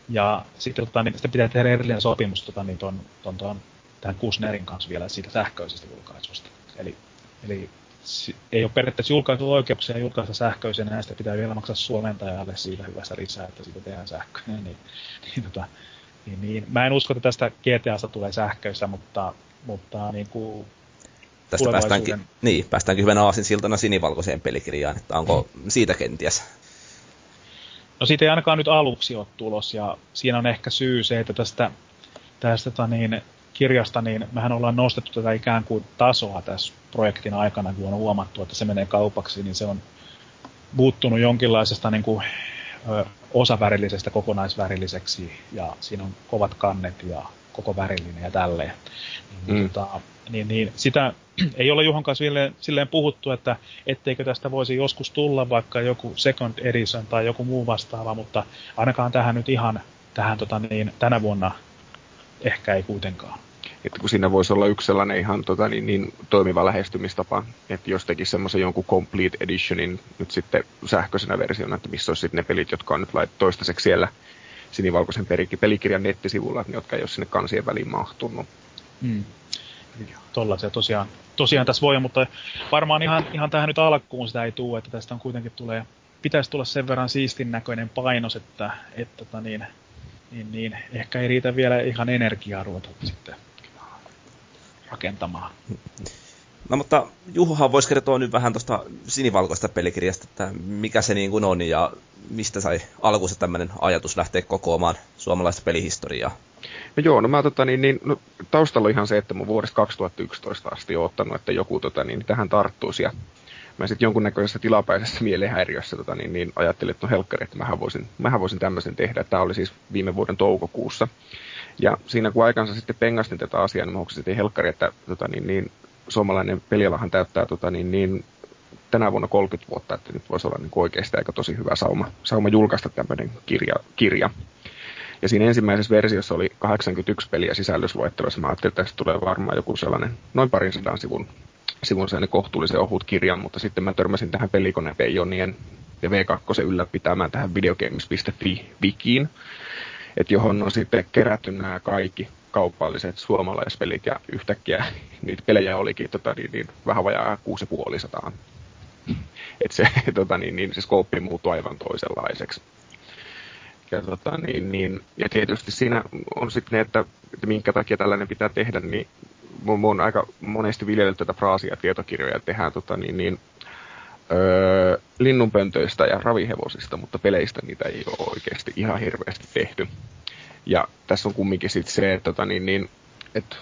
Ja sitten tota, niin, sitä pitää tehdä erillinen sopimus tota, niin ton, ton, ton, tämän Kusnerin kanssa vielä siitä sähköisestä julkaisusta. Eli, eli ei ole periaatteessa julkaisuoikeuksia julkaista sähköisenä, ja sitä pitää vielä maksaa suomentajalle siitä hyvästä lisää, että siitä tehdään sähköinen. Niin, niin, tota, niin, niin, mä en usko, että tästä GTAsta tulee sähköistä, mutta, mutta niin kuin Tästä päästäänkin, niin, päästäänkin hyvänä aasinsiltana sinivalkoiseen pelikirjaan, että onko siitä kenties? No siitä ei ainakaan nyt aluksi ole tulos, ja siinä on ehkä syy se, että tästä, tästä tota niin, kirjasta, niin mehän ollaan nostettu tätä ikään kuin tasoa tässä projektin aikana, kun on huomattu, että se menee kaupaksi, niin se on muuttunut jonkinlaisesta niin kuin, ö, osavärillisestä kokonaisvärilliseksi, ja siinä on kovat kannet ja koko värillinen ja tälleen. Niin, mm. tota, niin, niin sitä ei ole Juhon kanssa silleen, silleen puhuttu, että etteikö tästä voisi joskus tulla vaikka joku second edition tai joku muu vastaava, mutta ainakaan tähän nyt ihan tähän tota niin, tänä vuonna ehkä ei kuitenkaan että kun siinä voisi olla yksi sellainen ihan tota, niin, niin toimiva lähestymistapa, että jos tekisi semmoisen jonkun complete editionin nyt sitten sähköisenä versiona, että missä olisi sitten ne pelit, jotka on nyt laitettu toistaiseksi siellä sinivalkoisen pelikirjan nettisivulla, jotka ei ole sinne kansien väliin mahtunut. Mm. Tollaisia tosiaan, tosiaan tässä voi, mutta varmaan ihan, ihan tähän nyt alkuun sitä ei tule, että tästä on kuitenkin tulee, pitäisi tulla sen verran siistin näköinen painos, että, että, että tota niin, niin, niin, ehkä ei riitä vielä ihan energiaa ruveta sitten rakentamaan. No mutta Juhohan voisi kertoa nyt vähän tuosta sinivalkoista pelikirjasta, että mikä se niin kuin on ja mistä sai alkuunsa tämmöinen ajatus lähteä kokoamaan suomalaista pelihistoriaa. No joo, no mä tota, niin, niin, no, taustalla on ihan se, että mä vuodesta 2011 asti oon ottanut, että joku tota, niin, tähän tarttuisi ja mä sitten jonkunnäköisessä tilapäisessä mielenhäiriössä tota, niin, niin, ajattelin, että no helkkari, että mähän voisin, mähän voisin tämmöisen tehdä. Tämä oli siis viime vuoden toukokuussa. Ja siinä kun aikansa sitten pengastin tätä asiaa, niin mä sitten helkkari, että tota, niin, niin, suomalainen pelialahan täyttää tota, niin, niin, tänä vuonna 30 vuotta, että nyt voisi olla niin oikeasti aika tosi hyvä sauma, sauma julkaista tämmöinen kirja, kirja. Ja siinä ensimmäisessä versiossa oli 81 peliä sisällysluettelossa. Mä ajattelin, että tästä tulee varmaan joku sellainen noin parin sadan sivun, sivun sellainen kohtuullisen ohut kirja, mutta sitten mä törmäsin tähän pelikone Peijonien ja V2 ylläpitämään tähän videogames.fi wikiin, että johon on sitten kerätty nämä kaikki kaupalliset suomalaispelit ja yhtäkkiä niitä pelejä olikin tota, niin, niin, vähän vajaa 6,5 että se, tota, niin, niin, se skooppi muuttui aivan toisenlaiseksi. Ja, tota, niin, niin, ja tietysti siinä on sitten ne, että, että minkä takia tällainen pitää tehdä, niin mun on aika monesti viljellyt tätä fraasia tietokirjoja, tehdään tota, niin, niin, öö, linnunpöntöistä ja ravihevosista, mutta peleistä niitä ei ole oikeasti ihan hirveästi tehty. Ja tässä on kumminkin sitten se, että, tota, niin, niin, että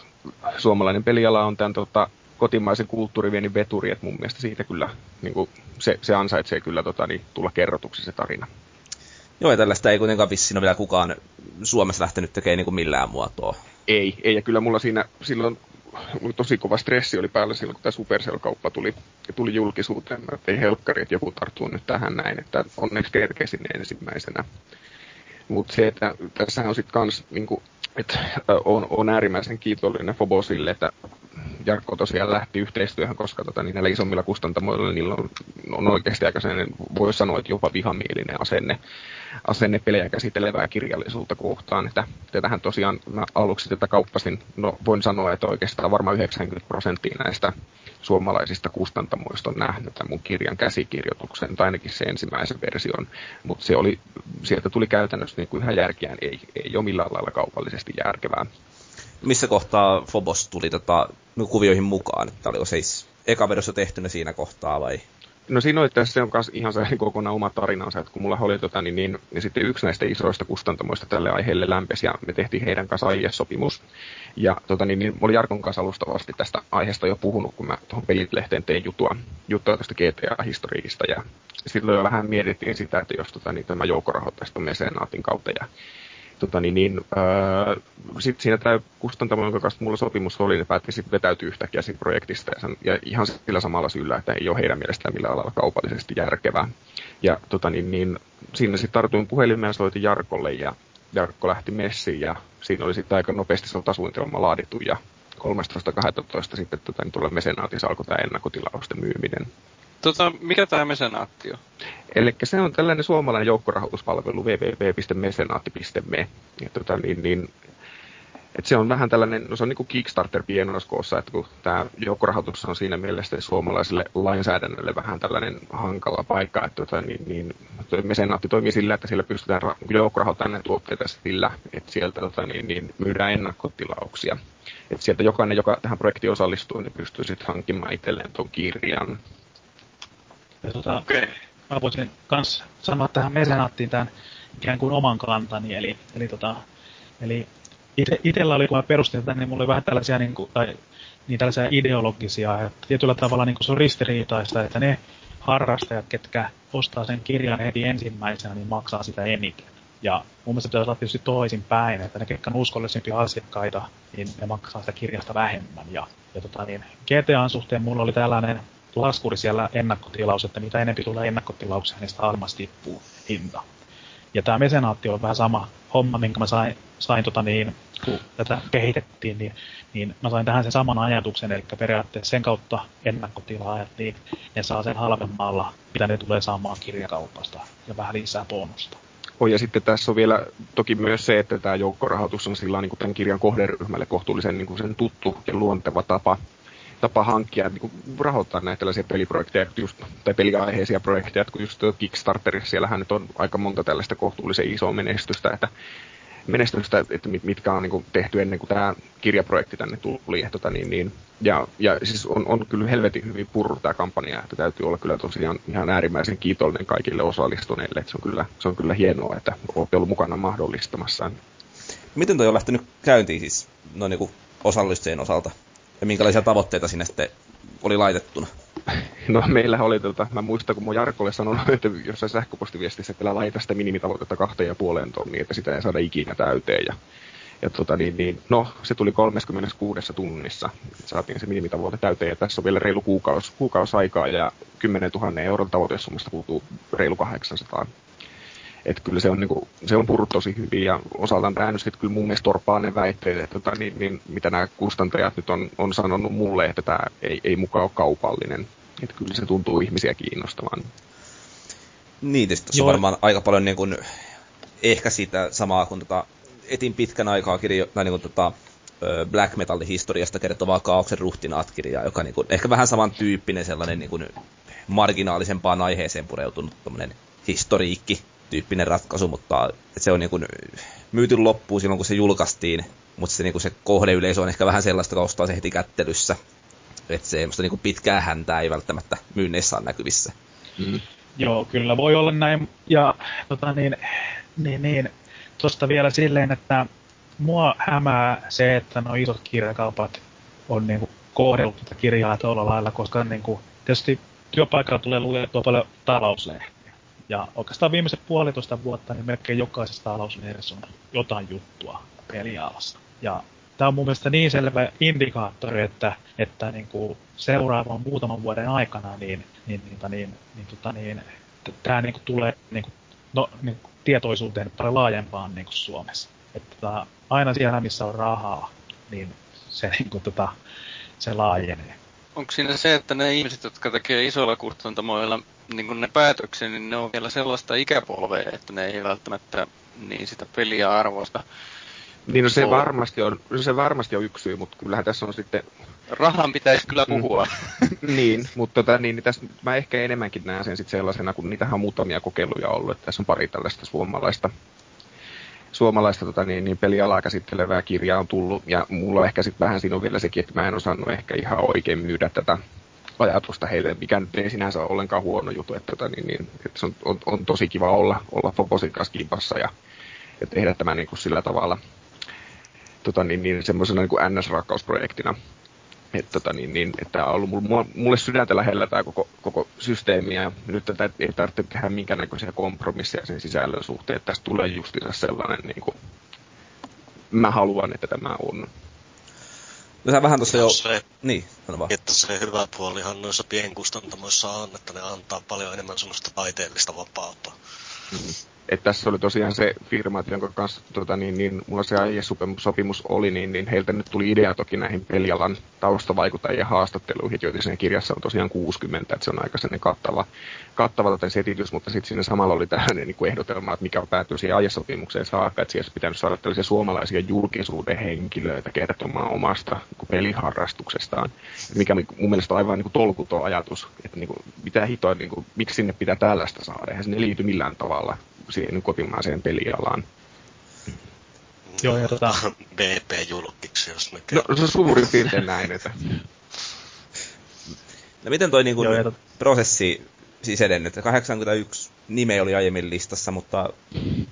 suomalainen peliala on tämän tota, kotimaisen kulttuuriviennin veturi, että mun mielestä siitä kyllä niin kuin, se, se ansaitsee kyllä tota, niin, tulla kerrotuksi se tarina. Joo, ja tällaista ei kuitenkaan vissiin ole vielä kukaan Suomessa lähtenyt tekemään niin kuin millään muotoa. Ei, ei, ja kyllä mulla siinä silloin tosi kova stressi oli päällä silloin, kun tämä Supercell-kauppa tuli, tuli julkisuuteen. Mä ei helkkari, että joku tarttuu nyt tähän näin, että onneksi kerkesin ensimmäisenä. Mutta se, että tässä on sitten kans, niinku, että on, on äärimmäisen kiitollinen Fobosille, että Jarkko tosiaan lähti yhteistyöhön, koska tota, niin näillä isommilla kustantamoilla niillä on, on oikeasti aika sen, voi sanoa, että jopa vihamielinen asenne, asenne pelejä käsittelevää kirjallisuutta kohtaan. Että tätähän tosiaan mä aluksi tätä kauppasin, no voin sanoa, että oikeastaan varmaan 90 prosenttia näistä suomalaisista kustantamoista on nähnyt tämän mun kirjan käsikirjoituksen, tai ainakin se ensimmäisen version, mutta se oli, sieltä tuli käytännössä niin kuin ihan järkeään, ei, ei ole millään lailla kaupallisesti järkevää missä kohtaa Phobos tuli tota, kuvioihin mukaan? Että oliko siis eka vedossa tehty siinä kohtaa vai? No siinä oli tässä on ihan se kokonaan oma tarinansa, että kun mulla oli tota, niin, niin, niin sitten yksi näistä isoista kustantamoista tälle aiheelle lämpesi ja me tehtiin heidän kanssa sopimus Ja tota, niin, niin, oli Jarkon kanssa alustavasti tästä aiheesta jo puhunut, kun mä tuohon Pelit-lehteen tein jutua, juttua tästä GTA-historiista ja silloin jo vähän mietittiin sitä, että jos tota, niin, tämä joukkorahoittaisi tuon mesenaatin kautta ja tota, niin, niin, öö, sitten siinä tämä kustantamo, jonka kanssa mulla sopimus oli, ne päätti sitten vetäytyä yhtäkkiä siitä projektista ja, sen, ja ihan sillä samalla syyllä, että ei ole heidän mielestään millään alalla kaupallisesti järkevää. Ja tota, niin, niin, siinä sitten tartuin puhelimeen ja soitin Jarkolle ja Jarkko lähti messiin ja siinä oli sitten aika nopeasti sotasuunnitelma laadittu ja 13.12. sitten tota, niin tuolla mesenaatissa alkoi tämä ennakkotilausten myyminen. Tota, mikä tämä mesenaatti on? Eli se on tällainen suomalainen joukkorahoituspalvelu www.mesenaatti.me. Ja tota, niin, niin, et se on vähän tällainen, no se on niin kuin Kickstarter pienoskoossa, että kun tämä joukkorahoitus on siinä mielessä suomalaiselle lainsäädännölle vähän tällainen hankala paikka, että tota, niin, niin, mesenaatti toimii sillä, että siellä pystytään joukkorahoittamaan tuotteita sillä, että sieltä tota, niin, niin, myydään ennakkotilauksia. Että sieltä jokainen, joka tähän projektiin osallistuu, niin pystyy sitten hankkimaan itselleen tuon kirjan. Ja tota, okay. Mä voisin myös sanoa tähän mesenaattiin tämän ikään kuin oman kantani. Eli, eli, tota, eli ite, itellä oli, kun mä perustin tätä, niin mulla oli vähän tällaisia, niin kuin, tai, niin tällaisia ideologisia, että tietyllä tavalla niin kuin se on ristiriitaista, että ne harrastajat, ketkä ostaa sen kirjan heti ensimmäisenä, niin maksaa sitä eniten. Ja mun mielestä pitäisi olla tietysti toisin päin, että ne, ketkä on uskollisempia asiakkaita, niin ne maksaa sitä kirjasta vähemmän. Ja, ja tota, niin, GTAn suhteen mulla oli tällainen laskuri siellä ennakkotilaus, että mitä enempi tulee ennakkotilauksia, niin sitä alemmas tippuu hinta. Ja tämä mesenaatti on vähän sama homma, minkä mä sain, sain tota niin, kun tätä kehitettiin, niin, niin mä sain tähän sen saman ajatuksen, eli periaatteessa sen kautta ennakkotilaajat, niin ne saa sen halvemmalla, mitä ne tulee saamaan kirjakaupasta, ja vähän lisää bonusta. Oh, ja sitten tässä on vielä toki myös se, että tämä joukkorahoitus on sillä niin kuin tämän kirjan kohderyhmälle kohtuullisen niin kuin sen tuttu ja luonteva tapa tapa hankkia, niin kuin rahoittaa näitä tällaisia peliprojekteja, just, tai peliaiheisia projekteja, kun just Kickstarterissa siellähän nyt on aika monta tällaista kohtuullisen isoa menestystä, että menestystä, että mitkä on niin kuin, tehty ennen kuin tämä kirjaprojekti tänne tuli. Tota, niin, niin, ja, ja siis on, on kyllä helvetin hyvin purru tämä kampanja, että täytyy olla kyllä tosiaan ihan äärimmäisen kiitollinen kaikille osallistuneille, että se on kyllä, se on kyllä hienoa, että olette ollut mukana mahdollistamassa. Miten toi on lähtenyt käyntiin siis noin niin osallistujien osalta? Ja minkälaisia tavoitteita sinne sitten oli laitettuna? No meillä oli, tota, mä muistan kun mun Jarkolle sanonut, että jossain sähköpostiviestissä, että laita sitä minimitavoitetta kahteen ja puoleen tonniin, että sitä ei saada ikinä täyteen. Ja, Ja tota, niin, niin, no, se tuli 36 tunnissa. Saatiin se minimitavoite täyteen ja tässä on vielä reilu kuukausi, kuukausi aikaa ja 10 000 euron tavoitesummasta puuttuu reilu 800. Että kyllä se on, niin kuin, se on purut tosi hyvin ja osaltaan tämä nyt kyllä mun mielestä torpaa ne väitteet, että tota, niin, niin, mitä nämä kustantajat nyt on, on sanonut mulle, että tämä ei, ei mukaan ole kaupallinen. Että kyllä se tuntuu ihmisiä kiinnostavan. Niin, tietysti on varmaan aika paljon niin kuin, ehkä siitä samaa kuin tota, etin pitkän aikaa kirjo, tai niin kuin, tota, black metalin historiasta kertovaa Kaauksen ruhtinaat-kirjaa, joka niin kuin, ehkä vähän samantyyppinen sellainen niin kuin, marginaalisempaan aiheeseen pureutunut historiikki tyyppinen ratkaisu, mutta se on niin kuin, myyty loppuun silloin, kun se julkaistiin, mutta se, niin kuin se kohdeyleisö on ehkä vähän sellaista, joka ostaa se heti kättelyssä. Että se niin kuin pitkää häntää ei välttämättä myynneissä ole näkyvissä. Mm. Joo, kyllä voi olla näin. Ja tota niin, niin, niin tuosta vielä silleen, että mua hämää se, että nuo isot kirjakaupat on niin kuin kohdellut tätä kirjaa tuolla lailla, koska niin kuin, tietysti työpaikalla tulee luettua paljon talouslehtiä. Ja oikeastaan viimeiset puolitoista vuotta niin melkein jokaisessa talouslehdessä on jotain juttua pelialassa. Ja tämä on mun mielestä niin selvä indikaattori, että, että niin kuin seuraavan muutaman vuoden aikana niin, niin, niin, niin, niin, tota niin tämä niin tulee niin kuin, no, niin kuin tietoisuuteen paljon laajempaan niin kuin Suomessa. Että tota, aina siellä, missä on rahaa, niin se, niin kuin, tota, se laajenee. Onko siinä se, että ne ihmiset, jotka tekee isoilla kustantamoilla niin ne päätöksen, niin ne on vielä sellaista ikäpolvea, että ne ei välttämättä niin sitä peliä arvosta. Niin no se varmasti on, se varmasti on yksi syy, mutta kyllähän tässä on sitten... Rahan pitäisi kyllä mm. puhua. niin, mutta tota, niin, niin tässä, mä ehkä enemmänkin näen sen sitten sellaisena, kun niitähän on muutamia kokeiluja ollut, että tässä on pari tällaista suomalaista suomalaista tota, niin, niin pelialaa käsittelevää kirjaa on tullut, ja mulla ehkä sitten vähän siinä on vielä sekin, että mä en osannut ehkä ihan oikein myydä tätä ajatusta heille, mikä nyt ei sinänsä ole ollenkaan huono juttu, että, tota, niin, niin, että se on, on, on, tosi kiva olla, olla Foposin kanssa kimpassa ja, ja tehdä tämä niin kuin sillä tavalla tota, niin, niin, semmoisena niin kuin NS-rakkausprojektina. Että, tota, niin, niin, että on ollut mulle, mulle sydäntä lähellä tämä koko, koko systeemi ja nyt tätä ei tarvitse tehdä minkäännäköisiä kompromisseja sen sisällön suhteen. Että tästä tulee justiinsa sellainen, niin kuin, mä haluan, että tämä on. No sä vähän tuossa jo... Se, niin, sano vaan. Että se hyvä puolihan noissa pienkustantamoissa on, että ne antaa paljon enemmän semmoista taiteellista vapautta. Mm-hmm että tässä oli tosiaan se firma, jonka kanssa tota, niin, niin, mulla se sopimus oli, niin, niin heiltä nyt tuli idea toki näihin pelialan taustavaikuttajien haastatteluihin, joita siinä kirjassa on tosiaan 60, että se on aika sellainen kattava, kattava setitys, mutta sitten siinä samalla oli tällainen niin kuin ehdotelma, että mikä päätyi siihen aiesopimukseen saakka, että siellä pitänyt saada tällaisia suomalaisia julkisuuden henkilöitä kertomaan omasta niin peliharrastuksestaan, mikä on mun mielestä aivan niin kuin tolkuton ajatus, että niin kuin, mitä hitoa, niin kuin, miksi sinne pitää tällaista saada, eihän sinne liity millään tavalla siihen kotimaiseen pelialaan. Joo, ja tota... BP-julkiksi, jos me No, se on suurin piirtein näin, että... No miten toi niin kuin, Joo, tot... prosessi siis edennyt? 81 nime oli aiemmin listassa, mutta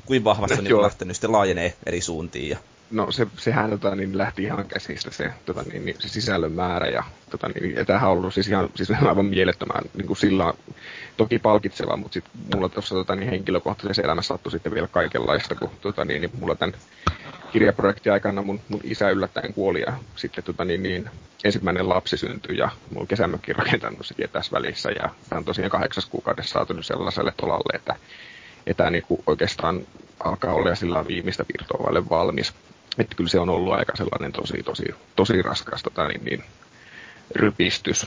kuin vahvasti on niin lähtenyt sitten laajenee eri suuntiin? Ja... No se, sehän tota, niin lähti ihan käsistä se, tota, niin, niin, se sisällön määrä ja, tota, niin, ja tämähän on ollut siis ihan siis aivan mielettömän niin kuin sillä toki palkitseva, mutta sitten mulla tuossa tota, niin henkilökohtaisessa elämässä sattui sitten vielä kaikenlaista, kun tota, niin, niin mulla tämän kirjaprojektin aikana mun, mun isä yllättäen kuoli ja sitten tota, niin, niin, ensimmäinen lapsi syntyi ja mulla on kesämökki rakentanut sekin tässä välissä ja tämä on tosiaan kahdeksas kuukaudessa saatu nyt sellaiselle tolalle, että, että tämä niin kuin oikeastaan alkaa olla sillä viimeistä virtuaalille valmis. Että kyllä se on ollut aika sellainen tosi, tosi, tosi raskas tota, niin, niin, rypistys.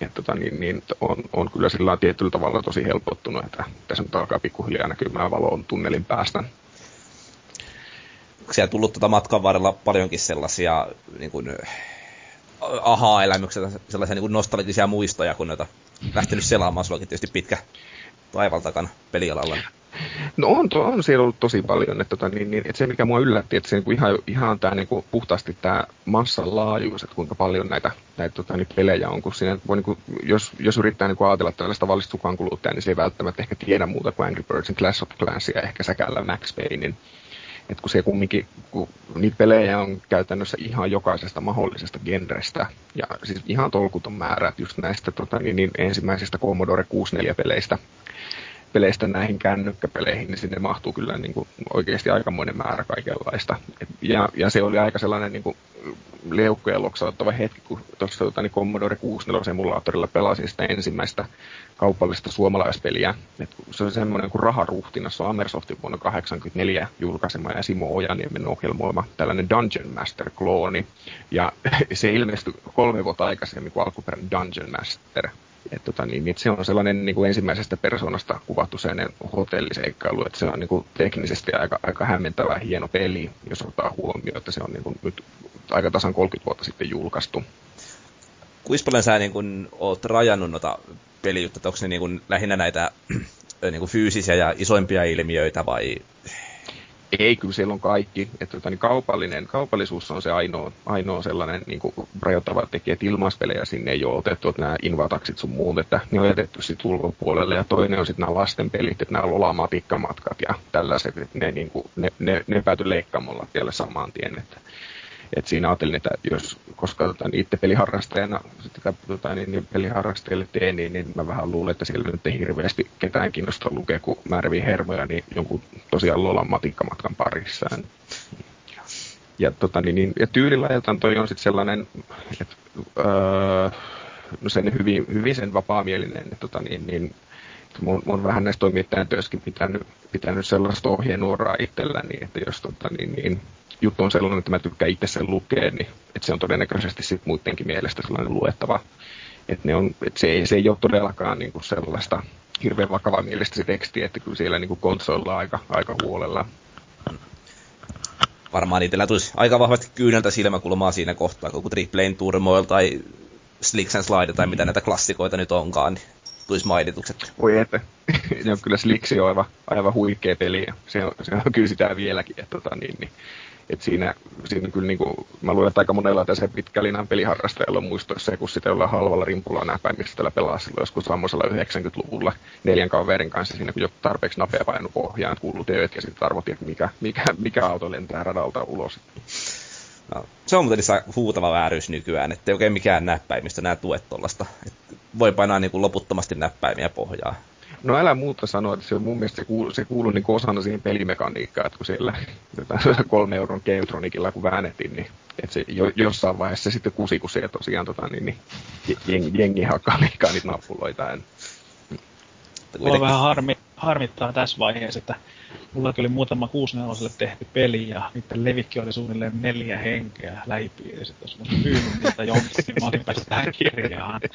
Että tota, niin, niin, on, on kyllä sillä tietyllä tavalla tosi helpottunut, että tässä nyt alkaa pikkuhiljaa näkymään valoon tunnelin päästä. Onko siellä tullut tuota matkan varrella paljonkin sellaisia niin kuin, aha-elämyksiä, sellaisia niin kuin nostalgisia muistoja, kun noita lähtenyt selaamaan, sulla tietysti pitkä taival takana pelialalla. No on, to, on siellä ollut tosi paljon. Että, tota, niin, niin, että se, mikä mua yllätti, että se niin kuin ihan, ihan tämä niin kuin puhtaasti tämä massan laajuus, että kuinka paljon näitä, näitä tota, niin pelejä on. Kun siinä voi, niin kuin, jos, jos yrittää niin kuin ajatella tällaista tavallista sukan kuluttajaa, niin se ei välttämättä ehkä tiedä muuta kuin Angry Birdsin Clash of Clansia, ehkä säkällä Max Paynein. Että kun se kumminkin, kun niitä pelejä on käytännössä ihan jokaisesta mahdollisesta genrestä, ja siis ihan tolkuton määrä just näistä tota, niin, niin ensimmäisistä Commodore 64-peleistä, peleistä näihin kännykkäpeleihin, niin sinne mahtuu kyllä niin kuin oikeasti aikamoinen määrä kaikenlaista. Et, ja, ja, se oli aika sellainen niin leukkoja loksauttava hetki, kun tuossa tota, niin Commodore 64 emulaattorilla pelasin sitä ensimmäistä kaupallista suomalaispeliä. Et se on semmoinen kuin Raharuhtina, se on Amersoftin vuonna 1984 julkaisema ja Simo Ojaniemen ohjelmoima tällainen Dungeon Master-klooni. Ja se ilmestyi kolme vuotta aikaisemmin kuin alkuperäinen Dungeon Master. Et tota, niin, niin se on sellainen niin kuin ensimmäisestä persoonasta kuvattu sellainen hotelliseikkailu, että se on niin kuin teknisesti aika, aika hämmentävä hieno peli, jos ottaa huomioon, että se on niin kuin nyt aika tasan 30 vuotta sitten julkaistu. Kuinka paljon sä niin kun, oot rajannut noita pelijuttuja, onko ne niin kun, lähinnä näitä niin kun, fyysisiä ja isoimpia ilmiöitä vai ei, kyllä siellä on kaikki. Että, tota, niin kaupallinen, kaupallisuus on se ainoa, ainoa sellainen niin kuin, rajoittava tekijä, että ilmaispelejä sinne ei ole otettu, että nämä invataksit sun muut, että ne on jätetty sitten ulkopuolelle. Ja toinen on sitten nämä lasten pelit, että nämä lolamatiikkamatkat ja tällaiset, että ne, niin kuin, ne, ne, ne päätyi leikkaamalla vielä saman tien. Että, et siinä ajattelin, että jos, koska tota, niin itse peliharrastajana sitä tota, niin, niin peliharrastajille teen, niin, niin mä vähän luulen, että siellä nyt ei hirveästi ketään kiinnosta lukea, kun määräviä hermoja, niin jonkun tosiaan Lolan matikkamatkan parissaan. Ja, tota, niin, niin, ja tyylilajiltaan toi on sitten sellainen, että öö, no sen hyvin, hyvin sen vapaamielinen, että tota, niin, niin, mun, mun vähän näistä toimittajan työskin pitänyt, pitänyt sellaista ohjenuoraa itselläni, että jos tota, niin, niin, juttu on sellainen, että mä tykkään itse sen lukea, niin että se on todennäköisesti sit muidenkin mielestä sellainen luettava. Että ne on, että se, ei, se ei ole todellakaan niin kuin sellaista hirveän vakavaa mielestä se teksti, että kyllä siellä niin kuin konsoilla aika, aika huolella. Varmaan itsellä tulisi aika vahvasti kyyneltä silmäkulmaa siinä kohtaa, kun Triplein Turmoil tai Slicks and Slide tai mitä näitä klassikoita nyt onkaan, niin tulisi mainitukset. Voi että. ne on kyllä Slicks on aivan, aivan huikea peli. Se on, se on kyllä sitä vieläkin. Että, tota, niin, niin et siinä, siinä kyllä niin kuin, mä luulen, että aika monella tässä pitkälinän peliharrastajalla on muistoissa kun sitä jollain halvalla rimpulla näppäimistä tällä pelaa silloin joskus sammoisella 90-luvulla neljän kaverin kanssa siinä, kun joku tarpeeksi napea painut pohjaan, kuuluu tööt ja sitten arvotin, että mikä, mikä, mikä auto lentää radalta ulos. No, se on muuten huutava vääryys nykyään, ettei oikein mikään näppäimistä nämä tuet tuollaista. Voi painaa niin kuin loputtomasti näppäimiä pohjaa. No älä muuta sanoa, että se mun mielestä se kuuluu, se kuuluu niin osana siihen pelimekaniikkaan, että kun siellä kolme euron Keutronikilla kun väännettiin, niin että se jo, jossain vaiheessa se sitten kusi, kun se tosiaan tota, niin, niin, jengi, jengi hakkaa liikaa niitä nappuloita. Mulla vähän harmi, harmittaa tässä vaiheessa, että mulla oli muutama 64 tehty peli ja niiden levikki oli suunnilleen neljä henkeä lähipiirissä. Jos mä myynyt niitä jonkin, niin mä otin päästä tähän kirjaan.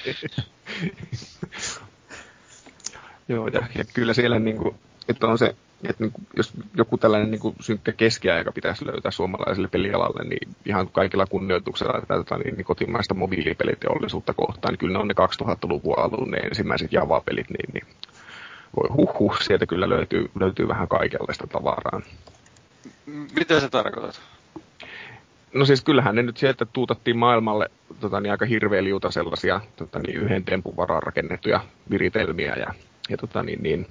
Joo, ja, ja kyllä siellä niin kuin, että on se, että niin kuin, jos joku tällainen niin kuin synkkä keskiaika pitäisi löytää suomalaiselle pelialalle, niin ihan kaikilla kunnioituksella tätä niin, niin kotimaista mobiilipeliteollisuutta kohtaan, niin kyllä ne on ne 2000-luvun alun ne ensimmäiset Java-pelit, niin, niin voi huh, sieltä kyllä löytyy, löytyy vähän kaikenlaista tavaraa. Mitä se tarkoitat? No siis kyllähän ne nyt sieltä tuutattiin maailmalle tota, niin aika hirveä liuta sellaisia tota, niin yhden tempun varaan rakennettuja viritelmiä ja ja tota, niin, niin,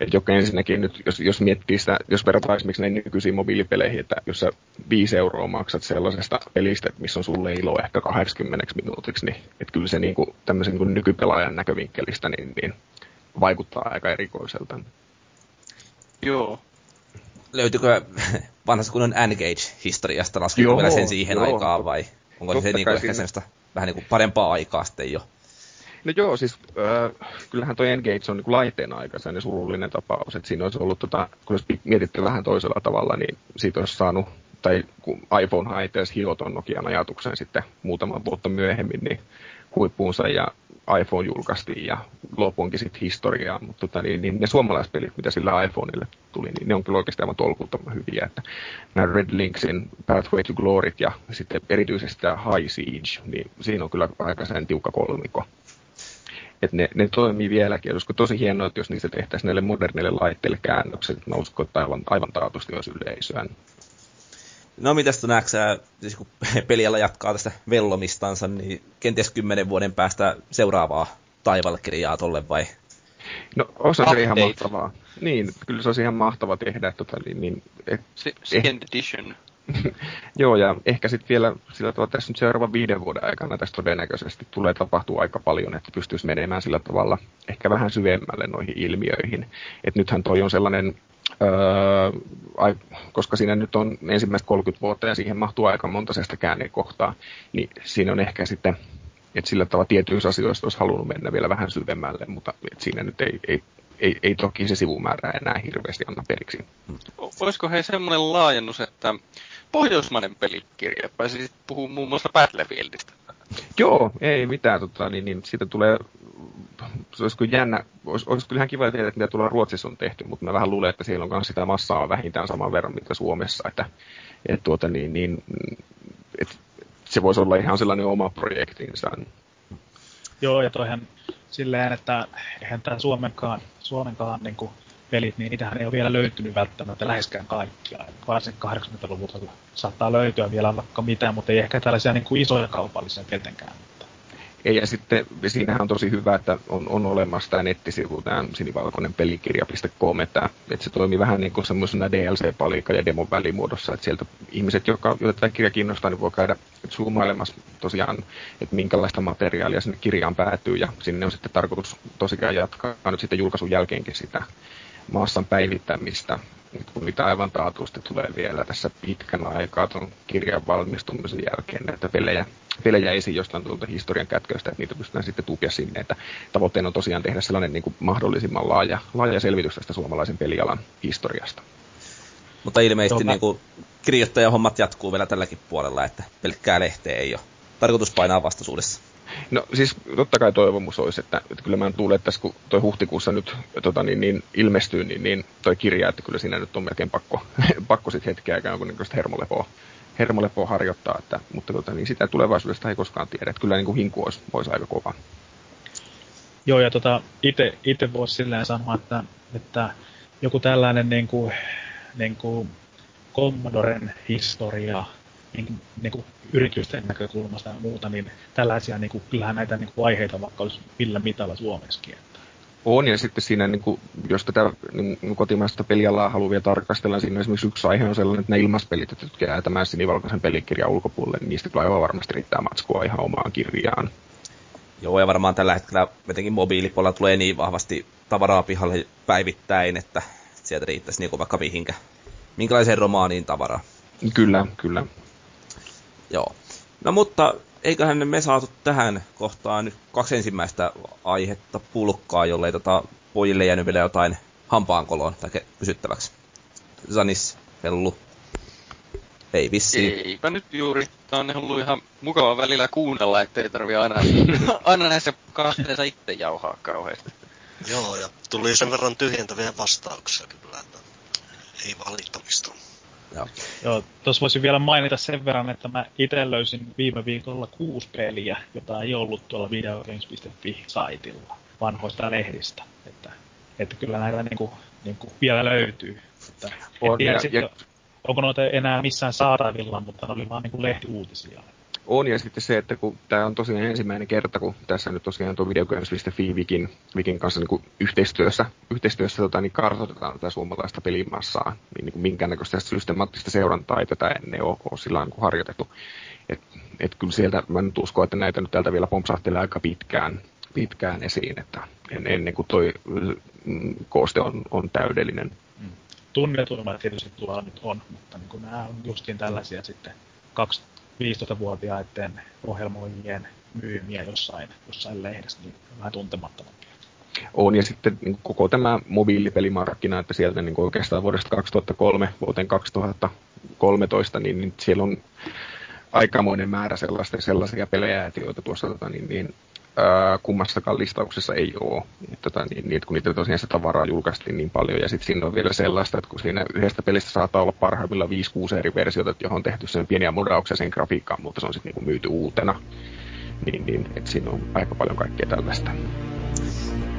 että joka ensinnäkin nyt, jos, jos miettii sitä, jos verrataan esimerkiksi näihin nykyisiin mobiilipeleihin, että jos sä 5 euroa maksat sellaisesta pelistä, missä on sulle ilo ehkä 80 minuutiksi, niin että kyllä se niin kuin, tämmöisen niin kuin nykypelaajan näkövinkkelistä niin, niin vaikuttaa aika erikoiselta. Joo. Löytyykö vanhassa kunnon N-Gage-historiasta laskettu vielä sen siihen joo. aikaan vai onko Totta se niin kuin ehkä semmoista vähän niin kuin parempaa aikaa sitten jo? No joo, siis äh, kyllähän toi Engage on niin laitteen aikaisen surullinen tapaus. Että siinä olisi ollut, tota, kun olisi mietitty vähän toisella tavalla, niin siitä olisi saanut, tai kun iPhone haitteessa hioton Nokian ajatuksen sitten muutaman vuotta myöhemmin, niin huippuunsa ja iPhone julkaistiin ja lopunkin sitten historiaa, mutta tota, niin, niin ne suomalaispelit, mitä sillä iPhoneille tuli, niin ne on kyllä oikeasti aivan tolkuttoman hyviä. Että nämä Red Linksin Pathway to Glory ja sitten erityisesti tämä High Siege, niin siinä on kyllä aika sen tiukka kolmiko että ne, ne toimii vieläkin. Olisiko tosi hienoa, että jos niistä tehtäisiin näille modernille laitteille käännökset, mä uskon, että aivan, aivan taatusti olisi yleisöä. No mitäs tu näetkö siis kun peliala jatkaa tästä vellomistansa, niin kenties kymmenen vuoden päästä seuraavaa taivalkirjaa tolle vai? No osa se ihan mahtavaa. Niin, kyllä se olisi ihan mahtavaa tehdä. Tota, niin, niin, et, second eh, edition. Joo, ja ehkä sitten vielä sillä tavalla tässä nyt seuraavan viiden vuoden aikana tässä todennäköisesti tulee tapahtua aika paljon, että pystyisi menemään sillä tavalla ehkä vähän syvemmälle noihin ilmiöihin. Että nythän toi on sellainen Öö, koska siinä nyt on ensimmäistä 30 vuotta ja siihen mahtuu aika monta sestä käännekohtaa, niin siinä on ehkä sitten, että sillä tavalla tietyissä asioissa olisi halunnut mennä vielä vähän syvemmälle, mutta että siinä nyt ei, ei, ei, ei toki se sivumäärä enää hirveästi anna periksi. Olisiko hei semmoinen laajennus, että pohjoismainen pelikirja pääsi puhua muun muassa Battlefieldistä? Joo, ei mitään. Tota, niin, niin, siitä tulee se olisi kyllä jännä, olisi, olisi kyllä ihan kiva tietää, että mitä tuolla Ruotsissa on tehty, mutta mä vähän luulen, että siellä on myös sitä massaa vähintään saman verran, mitä Suomessa, että, että tuota, niin, niin, että se voisi olla ihan sellainen oma projektinsa. Joo, ja toihan silleen, että eihän tämä Suomenkaan, Suomenkaan niin kuin pelit, niin niitähän ei ole vielä löytynyt välttämättä läheskään kaikkia. Varsinkin 80-luvulta saattaa löytyä vielä vaikka mitään, mutta ei ehkä tällaisia niin kuin isoja kaupallisia tietenkään. Ja sitten siinähän on tosi hyvä, että on, on olemassa tämä nettisivu, tämä sinivalkoinen pelikirja.com, että, että se toimii vähän niin kuin semmoisena DLC-palikka ja demon välimuodossa, että sieltä ihmiset, jotka, joita tämä kirja kiinnostaa, niin voi käydä zoomailemassa tosiaan, että minkälaista materiaalia sinne kirjaan päätyy, ja sinne on sitten tarkoitus tosiaan jatkaa nyt sitten julkaisun jälkeenkin sitä maassan päivittämistä, kun niitä aivan taatusti tulee vielä tässä pitkän aikaa tuon kirjan valmistumisen jälkeen näitä pelejä, pelejä esiin jostain tuolta historian kätköistä, että niitä pystytään sitten tukea sinne. Että tavoitteena on tosiaan tehdä sellainen niin kuin mahdollisimman laaja, laaja selvitys tästä suomalaisen pelialan historiasta. Mutta ilmeisesti niin kuin, kirjoittajahommat jatkuu vielä tälläkin puolella, että pelkkää lehteä ei ole tarkoitus painaa vastaisuudessa. No siis totta kai toivomus olisi, että, että kyllä mä luulen, että tässä kun toi huhtikuussa nyt tota, niin, niin, ilmestyy, niin, niin toi kirja, että kyllä siinä nyt on melkein pakko, pakko sitten hetkeä aikaa jonkunnäköistä hermolepoa, hermolepoa harjoittaa, että, mutta tota, niin sitä tulevaisuudesta ei koskaan tiedä, että kyllä niin kuin hinku olisi, olisi aika kova. Joo, ja tota, itse voisi silleen sanoa, että, että joku tällainen niin kuin, niin kuin Commodoren historia niin, niin kuin yritysten näkökulmasta ja muuta, niin tällaisia, niin kuin, kyllähän näitä niin kuin aiheita vaikka olisi millä mitalla Suomessakin. Että. On, ja sitten siinä, niin kuin, jos tätä niin kotimaista pelialaa haluaa vielä tarkastella, siinä esimerkiksi yksi aihe on sellainen, että ne ilmaspelit, jotka jää tämän sinivalkoisen pelikirjan ulkopuolelle, niin niistä kyllä aivan varmasti riittää matskua ihan omaan kirjaan. Joo, ja varmaan tällä hetkellä jotenkin mobiilipuolella tulee niin vahvasti tavaraa pihalle päivittäin, että sieltä riittäisi niin kuin vaikka mihinkä. Minkälaiseen romaaniin tavaraa? Kyllä, kyllä. Joo. No mutta eiköhän me saatu tähän kohtaan nyt kaksi ensimmäistä aihetta pulkkaa, jollei tota pojille jäänyt vielä jotain hampaankoloon tai kysyttäväksi. Zanis, Hellu. Ei vissi. Eipä nyt juuri. Tää on ollut ihan mukava välillä kuunnella, ettei tarvi aina, aina näissä kahteensa itse jauhaa kauheasti. Joo, ja tuli sen verran tyhjentäviä vastauksia kyllä, että ei valittamista. Joo. Joo, tuossa voisin vielä mainita sen verran, että mä itse löysin viime viikolla kuusi peliä, jota ei ollut tuolla videogames.fi-saitilla vanhoista lehdistä. Että, että kyllä näitä niinku, niinku vielä löytyy. Että, on, ja, sitten, ja... Onko noita enää missään saatavilla, mutta ne oli vaan niinku lehtiuutisia. On, ja sitten se, että kun tämä on tosiaan ensimmäinen kerta, kun tässä nyt tosiaan tuo videogames.fi Vikin, Vikin kanssa niin yhteistyössä, yhteistyössä tota, niin kartoitetaan tätä suomalaista pelimassaa, niin, niin kuin minkäännäköistä systemaattista seurantaa ei tätä ennen ole, ole sillä niin harjoitettu. Et, et kyllä sieltä, mä nyt uskon, että näitä nyt täältä vielä pompsahtelee aika pitkään, pitkään esiin, että en, ennen kuin toi mm, kooste on, on täydellinen. Mm. Tunnetuimmat tietysti tuolla nyt on, mutta niin kuin nämä on justiin tällaisia sitten kaksi 15-vuotiaiden ohjelmoijien myymiä jossain, jossain lehdessä, niin vähän tuntemattomampia. On, ja sitten niin koko tämä mobiilipelimarkkina, että sieltä niin oikeastaan vuodesta 2003 vuoteen 2013, niin, niin siellä on aikamoinen määrä sellaista, sellaisia pelejä, joita tuossa tota, niin, niin, ää, kummassakaan listauksessa ei ole. Et, tota, niin, niin, kun niitä tosiaan se tavaraa julkaistiin niin paljon, ja sitten siinä on vielä sellaista, että kun siinä yhdestä pelistä saattaa olla parhaimmillaan 5-6 eri versiota, johon on tehty sen pieniä modauksia sen grafiikkaan, mutta se on sitten niin myyty uutena. Niin, niin että siinä on aika paljon kaikkea tällaista.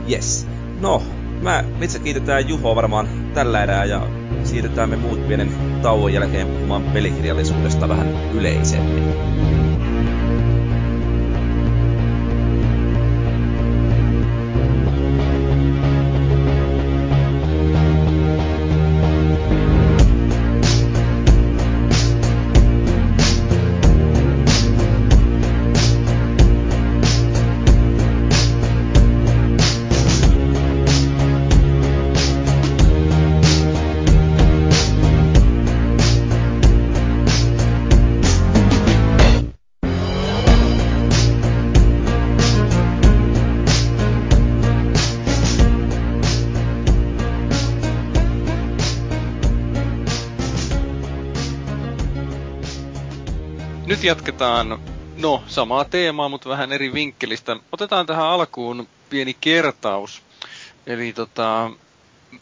Yes. No, mä itse kiitetään Juho varmaan tällä erää ja siirrytään me muut pienen tauon jälkeen puhumaan pelikirjallisuudesta vähän yleisemmin. Jatketaan, no, samaa teemaa, mutta vähän eri vinkkelistä. Otetaan tähän alkuun pieni kertaus. Eli tota,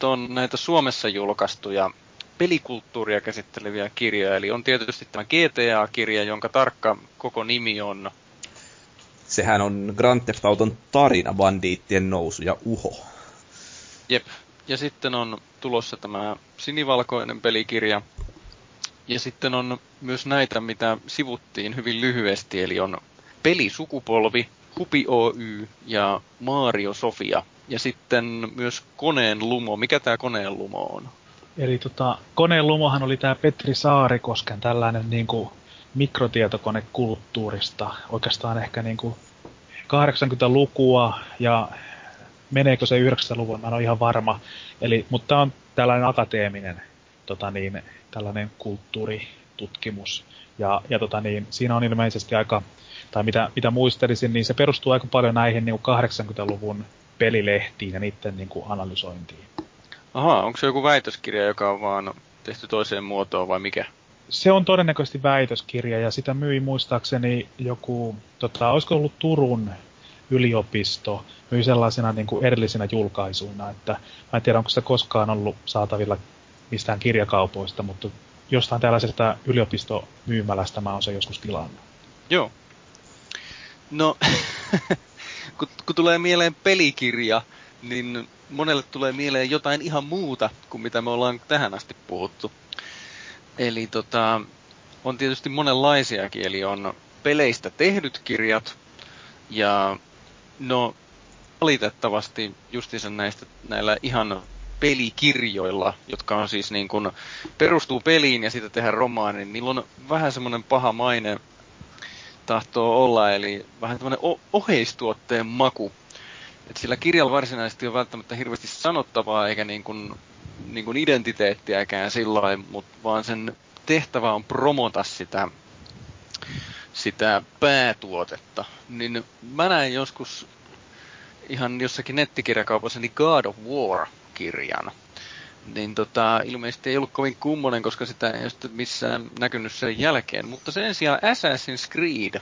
on näitä Suomessa julkaistuja pelikulttuuria käsitteleviä kirjoja. Eli on tietysti tämä GTA-kirja, jonka tarkka koko nimi on... Sehän on Grand Theft Auton tarina, bandiittien nousu ja uho. Jep. Ja sitten on tulossa tämä sinivalkoinen pelikirja. Ja sitten on myös näitä, mitä sivuttiin hyvin lyhyesti, eli on Pelisukupolvi, Hupi Oy ja Mario Sofia. Ja sitten myös Koneen Lumo. Mikä tämä Koneen Lumo on? Eli tota, Koneen Lumohan oli tämä Petri Saarikosken tällainen niin kuin mikrotietokonekulttuurista. Oikeastaan ehkä niin kuin 80-lukua ja meneekö se 90-luvun, mä en ole ihan varma. Eli, mutta tämä on tällainen akateeminen tota niin, tällainen kulttuuritutkimus. Ja, ja tota niin, siinä on ilmeisesti aika, tai mitä, mitä muistelisin, niin se perustuu aika paljon näihin niin 80-luvun pelilehtiin ja niiden niin kuin analysointiin. Aha, onko se joku väitöskirja, joka on vaan tehty toiseen muotoon vai mikä? Se on todennäköisesti väitöskirja ja sitä myi muistaakseni joku, tota, olisiko ollut Turun yliopisto, myi sellaisena niin kuin erillisinä julkaisuina, että mä en tiedä onko se koskaan ollut saatavilla mistään kirjakaupoista, mutta jostain tällaisesta yliopistomyymälästä mä oon se joskus tilannut. Joo. No, kun, kun tulee mieleen pelikirja, niin monelle tulee mieleen jotain ihan muuta kuin mitä me ollaan tähän asti puhuttu. Eli tota, on tietysti monenlaisiakin, eli on peleistä tehdyt kirjat, ja no valitettavasti justiinsa näistä näillä ihan pelikirjoilla, jotka on siis niin kuin, perustuu peliin ja sitten tehdään romaani, niin niillä on vähän semmoinen paha maine tahtoo olla, eli vähän tämmöinen oheistuotteen maku. Et sillä kirjalla varsinaisesti on välttämättä hirveästi sanottavaa, eikä niin kuin, niin kuin identiteettiäkään sillä mutta vaan sen tehtävä on promota sitä, sitä päätuotetta. Niin mä näin joskus ihan jossakin nettikirjakaupassa niin God of War kirjan. Niin tota, ilmeisesti ei ollut kovin kummonen, koska sitä ei ole missään näkynyt sen jälkeen. Mutta sen sijaan Assassin's Creed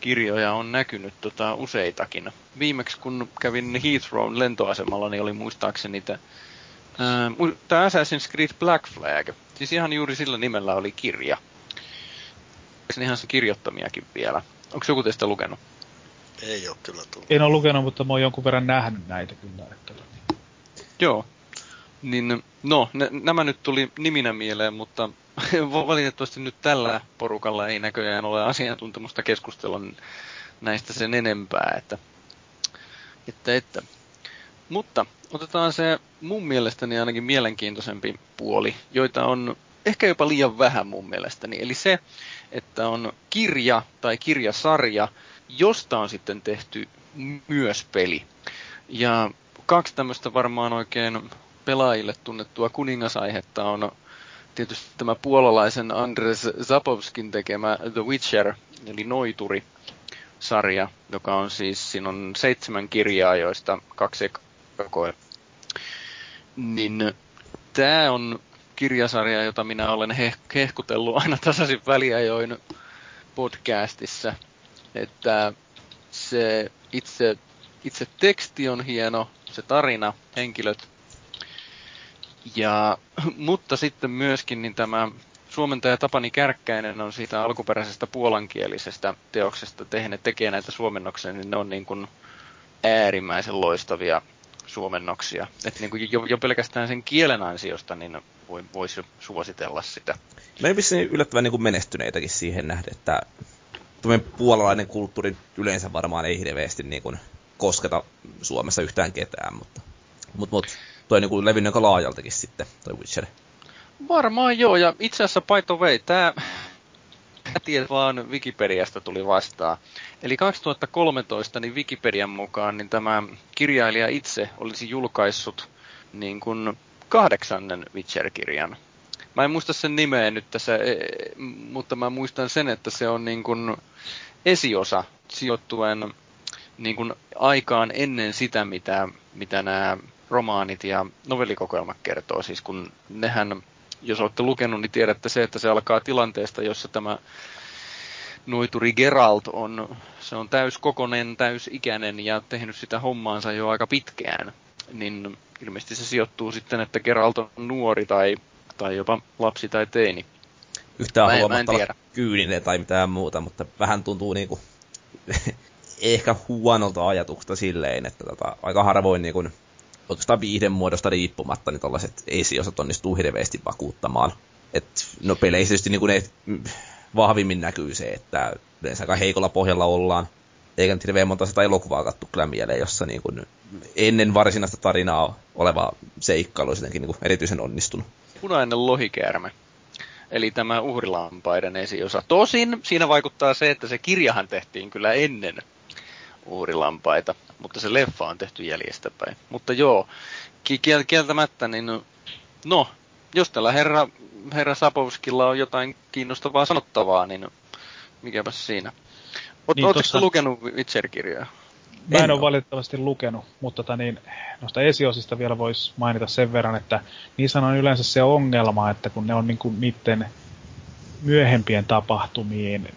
kirjoja on näkynyt tota, useitakin. Viimeksi kun kävin Heathrow lentoasemalla, niin oli muistaakseni niitä Tämä Assassin's Creed Black Flag. Siis ihan juuri sillä nimellä oli kirja. Ihan se kirjoittamiakin vielä. Onko joku teistä lukenut? Ei ole kyllä tullut. En ole lukenut, mutta mä oon jonkun verran nähnyt näitä kyllä. Että... Joo. Niin, no, ne, nämä nyt tuli niminä mieleen, mutta valitettavasti nyt tällä porukalla ei näköjään ole asiantuntemusta keskustella näistä sen enempää, että, että, että. Mutta otetaan se mun mielestäni ainakin mielenkiintoisempi puoli, joita on ehkä jopa liian vähän mun mielestäni. Eli se, että on kirja tai kirjasarja, josta on sitten tehty myös peli. Ja kaksi tämmöistä varmaan oikein pelaajille tunnettua kuningasaihetta on tietysti tämä puolalaisen Andres Zapovskin tekemä The Witcher, eli Noituri, sarja, joka on siis, siinä on seitsemän kirjaa, joista kaksi ekoa. Niin tämä on kirjasarja, jota minä olen heh- hehkutellut aina tasaisin väliajoin podcastissa. Että se itse, itse teksti on hieno, se tarina, henkilöt. Ja, mutta sitten myöskin niin tämä suomentaja Tapani Kärkkäinen on siitä alkuperäisestä puolankielisestä teoksesta tehnyt, tekee näitä suomennoksia, niin ne on niin kuin äärimmäisen loistavia suomennoksia. Että niin kuin jo, jo, pelkästään sen kielen ansiosta niin voi, voisi suositella sitä. Me ei vissiin yllättävän niin kuin menestyneitäkin siihen nähdä, että puolalainen kulttuuri yleensä varmaan ei hirveästi niin kuin kosketa Suomessa yhtään ketään, mutta, mutta, mutta toi niin levinnyt aika laajaltakin sitten, toi Witcher. Varmaan joo, ja itse asiassa by the way, tämä tiedät vaan Wikipediasta tuli vastaan. Eli 2013 niin Wikipedian mukaan niin tämä kirjailija itse olisi julkaissut niin kuin kahdeksannen Witcher-kirjan. Mä en muista sen nimeä nyt tässä, e, mutta mä muistan sen, että se on niin kuin esiosa sijoittuen niin kuin aikaan ennen sitä, mitä, mitä nämä romaanit ja novellikokoelmat kertoo. Siis kun nehän, jos olette lukenut, niin tiedätte se, että se alkaa tilanteesta, jossa tämä noituri Geralt on, se on täyskokonen, täysikäinen ja tehnyt sitä hommaansa jo aika pitkään. Niin ilmeisesti se sijoittuu sitten, että Geralt on nuori tai, tai jopa lapsi tai teini. Yhtään olla kyyninen tai mitään muuta, mutta vähän tuntuu niinku ehkä huonolta ajatukselta silleen, että tota, aika harvoin niin kuin, oikeastaan viihden muodosta riippumatta niin tällaiset esiosat onnistuu hirveästi vakuuttamaan. Et, no peleissä tietysti niin kuin ne, vahvimmin näkyy se, että yleensä aika heikolla pohjalla ollaan. Eikä nyt hirveän monta sitä elokuvaa kattu kyllä mieleen, jossa niin kuin ennen varsinaista tarinaa oleva seikkailu olisi jotenkin niin kuin erityisen onnistunut. Punainen lohikäärme. Eli tämä uhrilampaiden esiosa. Tosin siinä vaikuttaa se, että se kirjahan tehtiin kyllä ennen uhrilampaita, mutta se leffa on tehty jäljestäpäin. Mutta joo, kiel- kieltämättä, niin no, jos tällä herra, herra Sapovskilla on jotain kiinnostavaa sanottavaa, niin mikäpä siinä. Oot, niin, tossa... lukenut Witcher-kirjaa? Mä en, en ole valitettavasti lukenut, mutta tota niin, noista esiosista vielä voisi mainita sen verran, että niissä on yleensä se ongelma, että kun ne on niinku niiden myöhempien tapahtumiin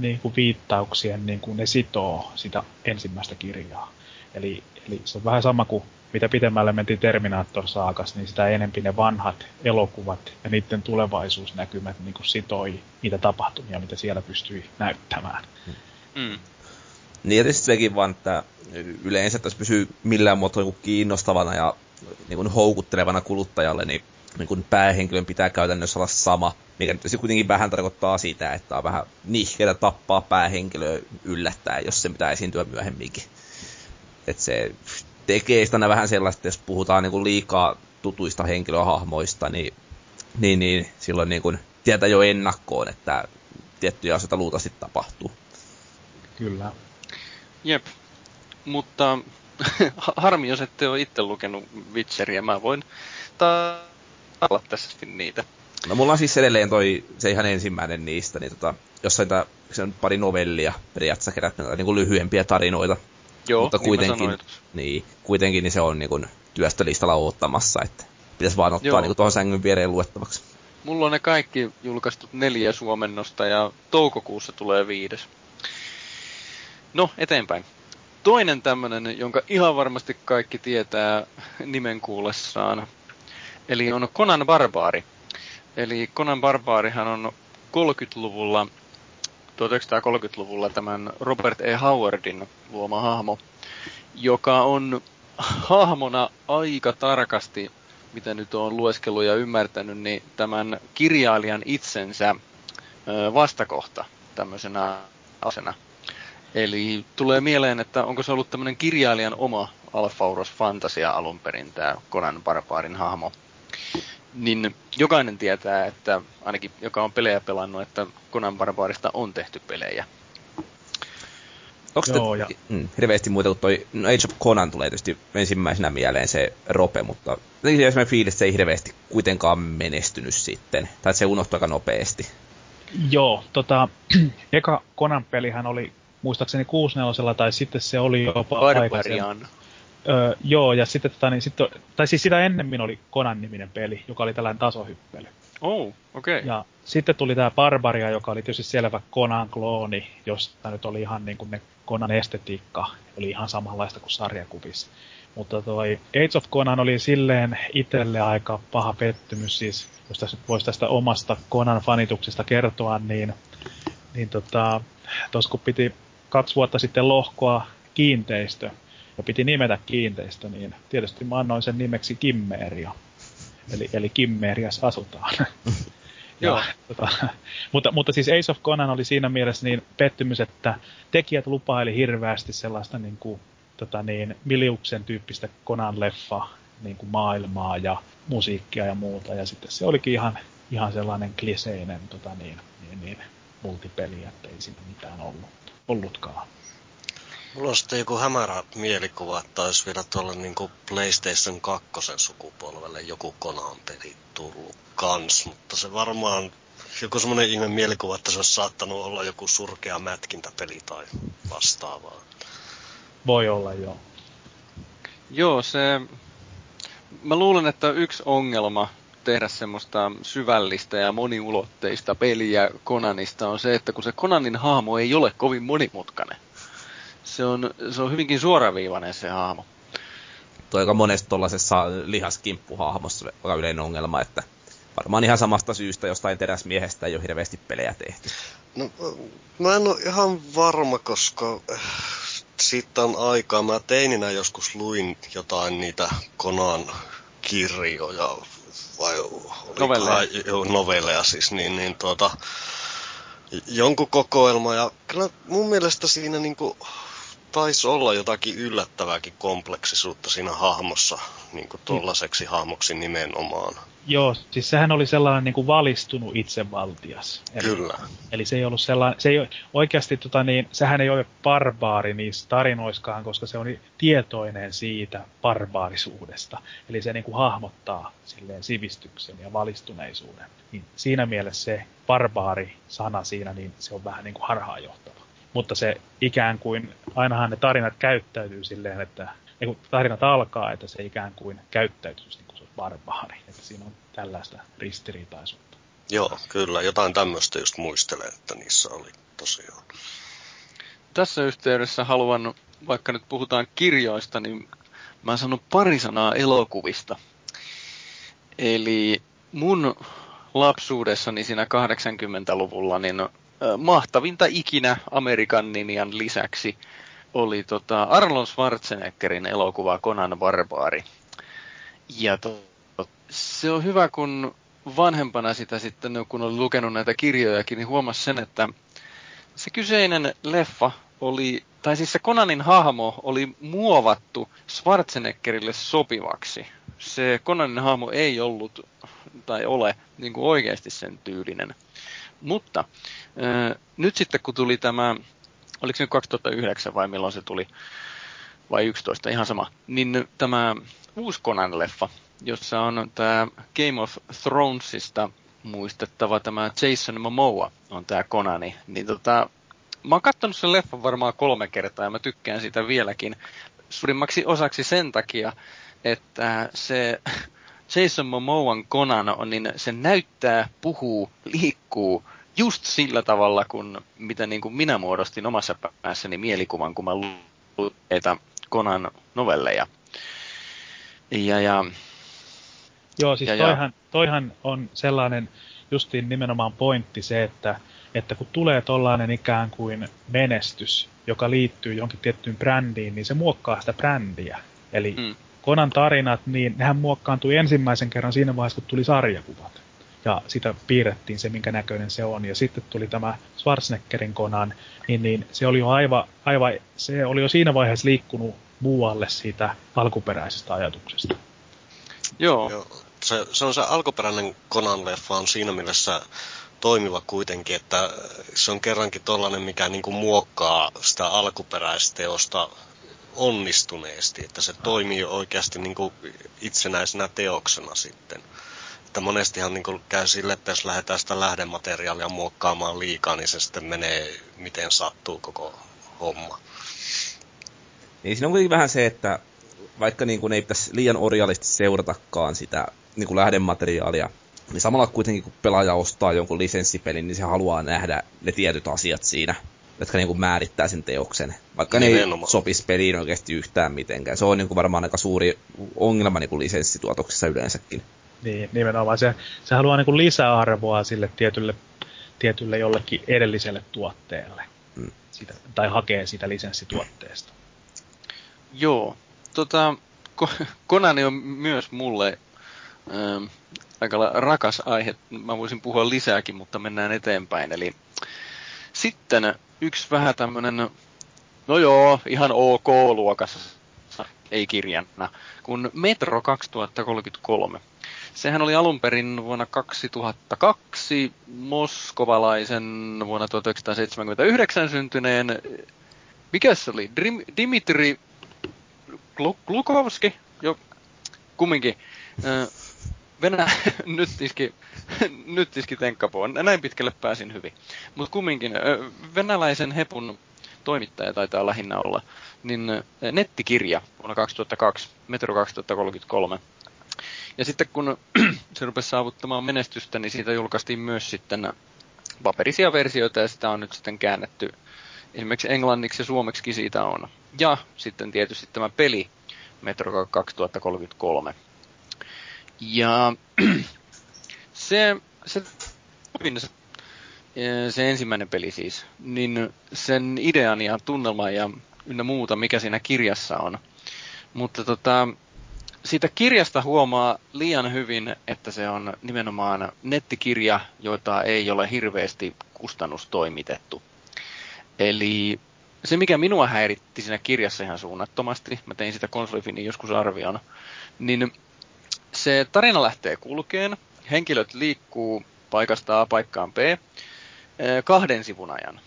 niin kuin viittauksien niin kuin ne sitoo sitä ensimmäistä kirjaa. Eli, eli se on vähän sama kuin mitä pitemmälle mentiin Terminator saakas, niin sitä enempi ne vanhat elokuvat ja niiden tulevaisuusnäkymät niin kuin sitoi niitä tapahtumia, mitä siellä pystyi näyttämään. Mm. Niin ja tietysti sekin vaan, että yleensä tässä pysyy millään muotoa niin kiinnostavana ja niin kuin houkuttelevana kuluttajalle, niin, niin kuin päähenkilön pitää käytännössä olla sama. Mikä nyt kuitenkin vähän tarkoittaa sitä, että on vähän nihkeä tappaa päähenkilöä yllättäen, jos se pitää esiintyä myöhemminkin. Että se tekee sitä vähän sellaista, jos puhutaan niin kuin liikaa tutuista henkilöhahmoista, niin, niin, niin silloin niin kuin tietää jo ennakkoon, että tiettyjä asioita luultavasti tapahtuu. Kyllä. Jep, mutta harmi, jos ette ole itse lukenut Witcheria. Mä voin taalla tässä niitä. No mulla on siis edelleen toi, se ihan ensimmäinen niistä, niin tota, jossain tää, se on pari novellia periaatteessa kerätty niin kuin lyhyempiä tarinoita. Joo, mutta niin kuitenkin, niin, kuitenkin niin se on niin kuin työstölistalla ottamassa, että pitäisi vaan ottaa niin tuohon sängyn viereen luettavaksi. Mulla on ne kaikki julkaistu neljä suomennosta ja toukokuussa tulee viides. No, eteenpäin. Toinen tämmönen, jonka ihan varmasti kaikki tietää nimen kuullessaan, eli on Conan Barbaari. Eli Conan Barbaarihan on 30-luvulla, 1930-luvulla tämän Robert E. Howardin luoma hahmo, joka on hahmona aika tarkasti, mitä nyt on lueskellut ja ymmärtänyt, niin tämän kirjailijan itsensä vastakohta tämmöisenä asena. Eli tulee mieleen, että onko se ollut tämmöinen kirjailijan oma Alfauros Fantasia alun perin, tämä Conan Barbaarin hahmo. Niin jokainen tietää, että ainakin joka on pelejä pelannut, että Conan Barbaarista on tehty pelejä. Onko Joo, ja... mm, hirveästi muuta kuin toi no Age of Conan tulee tietysti ensimmäisenä mieleen se rope, mutta jos mä fiilis, se ei hirveästi kuitenkaan menestynyt sitten, tai se unohtui aika nopeasti. Joo, tota, eka Conan-pelihän oli muistaakseni 64 tai sitten se oli jopa Barbarian. Öö, joo, ja sitten, tota, niin, sitten, tai siis sitä ennemmin oli Conan-niminen peli, joka oli tällainen tasohyppely. Oh, okei. Okay. Ja sitten tuli tämä Barbaria, joka oli tietysti selvä Conan-klooni, josta nyt oli ihan niin kuin ne Conan estetiikka, oli ihan samanlaista kuin sarjakuvissa. Mutta toi Age of Conan oli silleen itselle aika paha pettymys, siis jos tässä voisi tästä omasta Conan-fanituksesta kertoa, niin, niin tota, tos kun piti kaksi vuotta sitten lohkoa kiinteistö, ja piti nimetä kiinteistö, niin tietysti mä annoin sen nimeksi Kimmeria. Eli, eli Kimmerias asutaan. ja, tota, mutta, mutta siis Ace of Conan oli siinä mielessä niin pettymys, että tekijät lupaili hirveästi sellaista niin kuin, tota niin, Miliuksen tyyppistä Conan-leffa niin kuin maailmaa ja musiikkia ja muuta. Ja sitten se olikin ihan, ihan sellainen kliseinen tota niin, niin, niin, multipeli, että ei siinä mitään ollut, ollutkaan. Mulla on sitten joku hämärä mielikuva, että olisi vielä tuolle niin PlayStation 2 sukupolvelle joku Conan-peli tullut kans, mutta se varmaan joku semmoinen ihme mielikuva, että se olisi saattanut olla joku surkea mätkintäpeli tai vastaavaa. Voi olla, joo. Joo, se... Mä luulen, että yksi ongelma tehdä semmoista syvällistä ja moniulotteista peliä Konanista on se, että kun se Konanin hahmo ei ole kovin monimutkainen. Se on, se on hyvinkin suoraviivainen se hahmo. Tuo aika monesti tuollaisessa lihaskimppuhahmossa on yleinen ongelma, että varmaan ihan samasta syystä jostain teräsmiehestä ei ole hirveästi pelejä tehty. No, mä en ole ihan varma, koska äh, siitä on aikaa. Mä teininä joskus luin jotain niitä Konan kirjoja, vai novelleja. Joo, novelleja siis, niin, niin tuota, jonkun kokoelma. Ja kyllä mun mielestä siinä niinku taisi olla jotakin yllättävääkin kompleksisuutta siinä hahmossa, niin kuin tuollaiseksi hahmoksi nimenomaan. Joo, siis sehän oli sellainen niin kuin valistunut itsevaltias. Eli, Kyllä. Eli se ei ollut sellainen, se ei oikeasti, tota niin, sehän ei ole barbaari niissä tarinoiskaan, koska se on tietoinen siitä barbaarisuudesta. Eli se niin kuin hahmottaa silleen sivistyksen ja valistuneisuuden. Niin siinä mielessä se barbaari-sana siinä, niin se on vähän niin kuin harhaanjohtava. Mutta se ikään kuin, ainahan ne tarinat käyttäytyy silleen, että kun tarinat alkaa, että se ikään kuin käyttäytyisi niin kuin se olisi barbaari. Että siinä on tällaista ristiriitaisuutta. Joo, kyllä. Jotain tämmöistä just muistelen, että niissä oli tosiaan. Tässä yhteydessä haluan, vaikka nyt puhutaan kirjoista, niin mä sanon pari sanaa elokuvista. Eli mun lapsuudessani siinä 80-luvulla, niin mahtavinta ikinä Amerikan Ninjan lisäksi oli tota Arnold Schwarzeneggerin elokuva Conan Barbaari. Ja to, se on hyvä, kun vanhempana sitä sitten, kun oli lukenut näitä kirjojakin, niin huomasi sen, että se kyseinen leffa oli, tai siis se Conanin hahmo oli muovattu Schwarzeneggerille sopivaksi. Se Conanin hahmo ei ollut, tai ole, niin kuin oikeasti sen tyylinen. Mutta äh, nyt sitten kun tuli tämä, oliko se nyt 2009 vai milloin se tuli, vai 11, ihan sama, niin tämä uusi Conan-leffa, jossa on tämä Game of Thronesista muistettava tämä Jason Momoa on tämä Konani, niin tota, mä oon katsonut sen leffan varmaan kolme kertaa ja mä tykkään sitä vieläkin suurimmaksi osaksi sen takia, että se Jason Momoan Conan on, niin se näyttää, puhuu, liikkuu just sillä tavalla, kun, mitä niin kuin minä muodostin omassa päässäni mielikuvan, kun mä luin Conan novelleja. Ja, ja, Joo, siis ja, toihan, toihan on sellainen justiin nimenomaan pointti se, että, että kun tulee tollainen ikään kuin menestys, joka liittyy jonkin tiettyyn brändiin, niin se muokkaa sitä brändiä. Eli mm. Konan tarinat, niin nehän muokkaantui ensimmäisen kerran siinä vaiheessa, kun tuli sarjakuvat. Ja sitä piirrettiin se, minkä näköinen se on. Ja sitten tuli tämä Schwarzeneggerin Konan, niin, niin se oli jo aivan, aivan, se oli jo siinä vaiheessa liikkunut muualle siitä alkuperäisestä ajatuksesta. Joo. Joo. Se, se on se alkuperäinen Conan-leffa on siinä mielessä toimiva kuitenkin, että se on kerrankin tollainen, mikä niin kuin muokkaa sitä alkuperäisteosta onnistuneesti, että se toimii oikeasti niin kuin itsenäisenä teoksena sitten. Että monestihan niin kuin käy sille, että jos lähdetään sitä lähdemateriaalia muokkaamaan liikaa, niin se sitten menee miten sattuu koko homma. Niin siinä on kuitenkin vähän se, että vaikka niin kuin ei pitäisi liian orjallisesti seuratakaan sitä niin kuin lähdemateriaalia, niin samalla kuitenkin kun pelaaja ostaa jonkun lisenssipelin, niin se haluaa nähdä ne tietyt asiat siinä, jotka niin kuin määrittää sen teoksen. Vaikka Nimenomaan. ne ei sopisi peliin oikeasti yhtään mitenkään. Se on niin kuin varmaan aika suuri ongelma niin kuin lisenssituotoksissa yleensäkin. Niin, nimenomaan. Se, se haluaa niin kuin lisäarvoa sille tietylle, tietylle jollekin edelliselle tuotteelle. Hmm. Sitä, tai hakee sitä lisenssituotteesta. Joo. Tota, Konani on myös mulle ähm, aika rakas aihe. Mä voisin puhua lisääkin, mutta mennään eteenpäin. Eli sitten yksi vähän tämmönen, no joo, ihan ok luokassa, ei kirjana, kun Metro 2033. Sehän oli alun perin vuonna 2002 moskovalaisen vuonna 1979 syntyneen, mikä se oli, Dimitri Glukovski, jo, kumminkin, Venä, nyt iski, nyt iski tenkkapuun. Näin pitkälle pääsin hyvin. Mutta kumminkin, venäläisen hepun toimittaja taitaa lähinnä olla, niin nettikirja vuonna 2002, Metro 2033. Ja sitten kun se rupesi saavuttamaan menestystä, niin siitä julkaistiin myös sitten paperisia versioita ja sitä on nyt sitten käännetty esimerkiksi englanniksi ja suomeksi siitä on. Ja sitten tietysti tämä peli Metro 2033. Ja se, se, se, se ensimmäinen peli siis, niin sen idean ja tunnelma ja ynnä muuta, mikä siinä kirjassa on. Mutta tota, siitä kirjasta huomaa liian hyvin, että se on nimenomaan nettikirja, joita ei ole hirveästi kustannustoimitettu. Eli se, mikä minua häiritti siinä kirjassa ihan suunnattomasti, mä tein sitä konsolifinin joskus arvion, niin se tarina lähtee kulkeen, henkilöt liikkuu paikasta A paikkaan B eh, kahden sivun ajan.